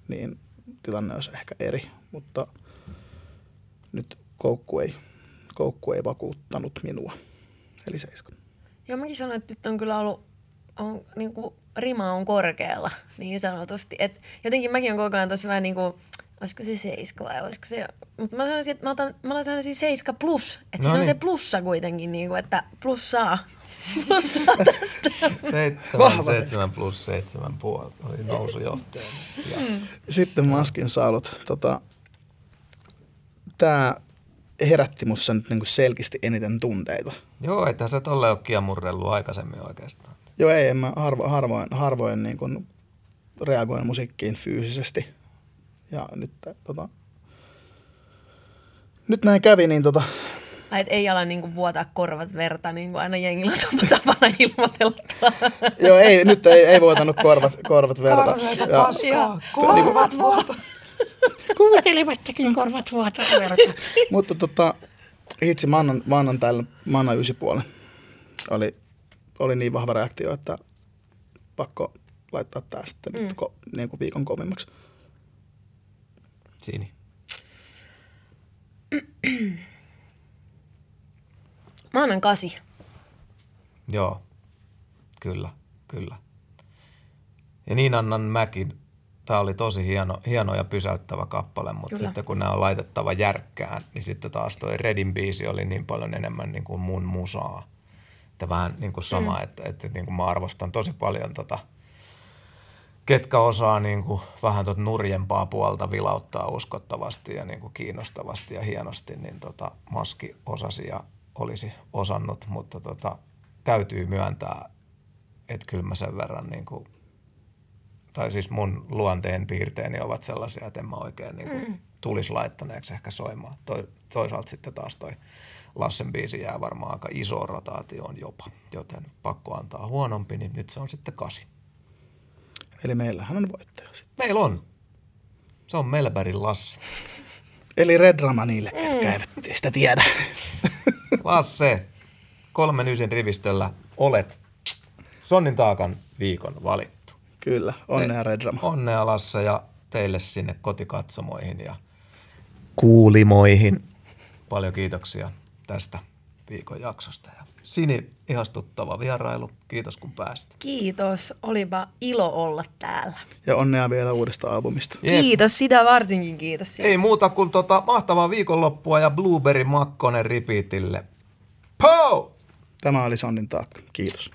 niin tilanne olisi ehkä eri. Mutta nyt koukku ei, koukku ei vakuuttanut minua. Eli seiska. Joo, mäkin sanoin, että nyt on kyllä ollut, on, niin kuin, rima on korkealla niin sanotusti. Et jotenkin mäkin on koko ajan tosi vähän niin kuin, olisiko se seiska vai olisiko se, mutta mä sanoisin, että mä, otan, mä sanoisin seiska plus. Että No siinä on niin. se plussa kuitenkin, niin kuin, että plussaa. Plussaa tästä. Seitsemän, Vahva seitsemän plus seitsemän puoli oli nousujohtaja. Ja, Sitten maskin saalut. Tota, Tämä herätti mussa nyt niinku selkeästi eniten tunteita. Joo, että sä tolle ole kiemurrellut aikaisemmin oikeastaan. Joo, ei, mä harvo, harvoin, harvoin niin kuin reagoin musiikkiin fyysisesti. Ja nyt, tota, nyt näin kävi, niin tota, Ai, et ei ala niin kuin, vuotaa korvat verta, niin kuin aina jengillä on tapana ilmoitella. joo, ei, nyt ei, ei voitanut korvat, korvat verta. Ja, Joo. korvat vuota. Kuvittelivattekin korvat vuotaa verta. Mutta tota, hitsi, mä annan, mä annan tällä, mä annan ysi puolen. Oli, oli niin vahva reaktio, että pakko laittaa tää sitten mm. nyt ko, niin kuin viikon kovimmaksi. Siini. Mä annan kasi. Joo, kyllä, kyllä. Ja niin annan mäkin tämä oli tosi hieno, hieno ja pysäyttävä kappale, mutta Kyllä. sitten kun nämä on laitettava järkkään, niin sitten taas toi Redin biisi oli niin paljon enemmän niin kuin mun musaa. Että vähän niin kuin sama, mm. että, että niin kuin mä arvostan tosi paljon tota, ketkä osaa niin kuin vähän tuota nurjempaa puolta vilauttaa uskottavasti ja niin kuin kiinnostavasti ja hienosti, niin tota, Maski osasi ja olisi osannut, mutta tota, täytyy myöntää, että kyllä mä sen verran niin kuin, tai siis mun luonteen piirteeni ovat sellaisia, että en mä oikein niin kuin, tulisi laittaneeksi ehkä soimaan. Toi, toisaalta sitten taas toi Lassen biisi jää varmaan aika iso rotaatioon jopa, joten pakko antaa huonompi, niin nyt se on sitten kasi. Eli meillähän on voittaja sitten. Meillä on. Se on Melbergin Lasse. Eli Red Rama niille, ketkä eivät sitä tiedä. Lasse, kolmen ysin rivistöllä olet Sonnin taakan viikon valittu. Kyllä, onnea Red Rama. Onnea Lasse ja teille sinne kotikatsomoihin ja kuulimoihin. Paljon kiitoksia tästä viikon jaksosta. Ja Sini, ihastuttava vierailu. Kiitos kun pääsit. Kiitos, olipa ilo olla täällä. Ja onnea vielä uudesta albumista. Jep. Kiitos, sitä varsinkin kiitos. siitä. Ei muuta kuin tota mahtavaa viikonloppua ja Blueberry Makkonen repeatille. Po! Tämä oli Sonnin taakka. Kiitos.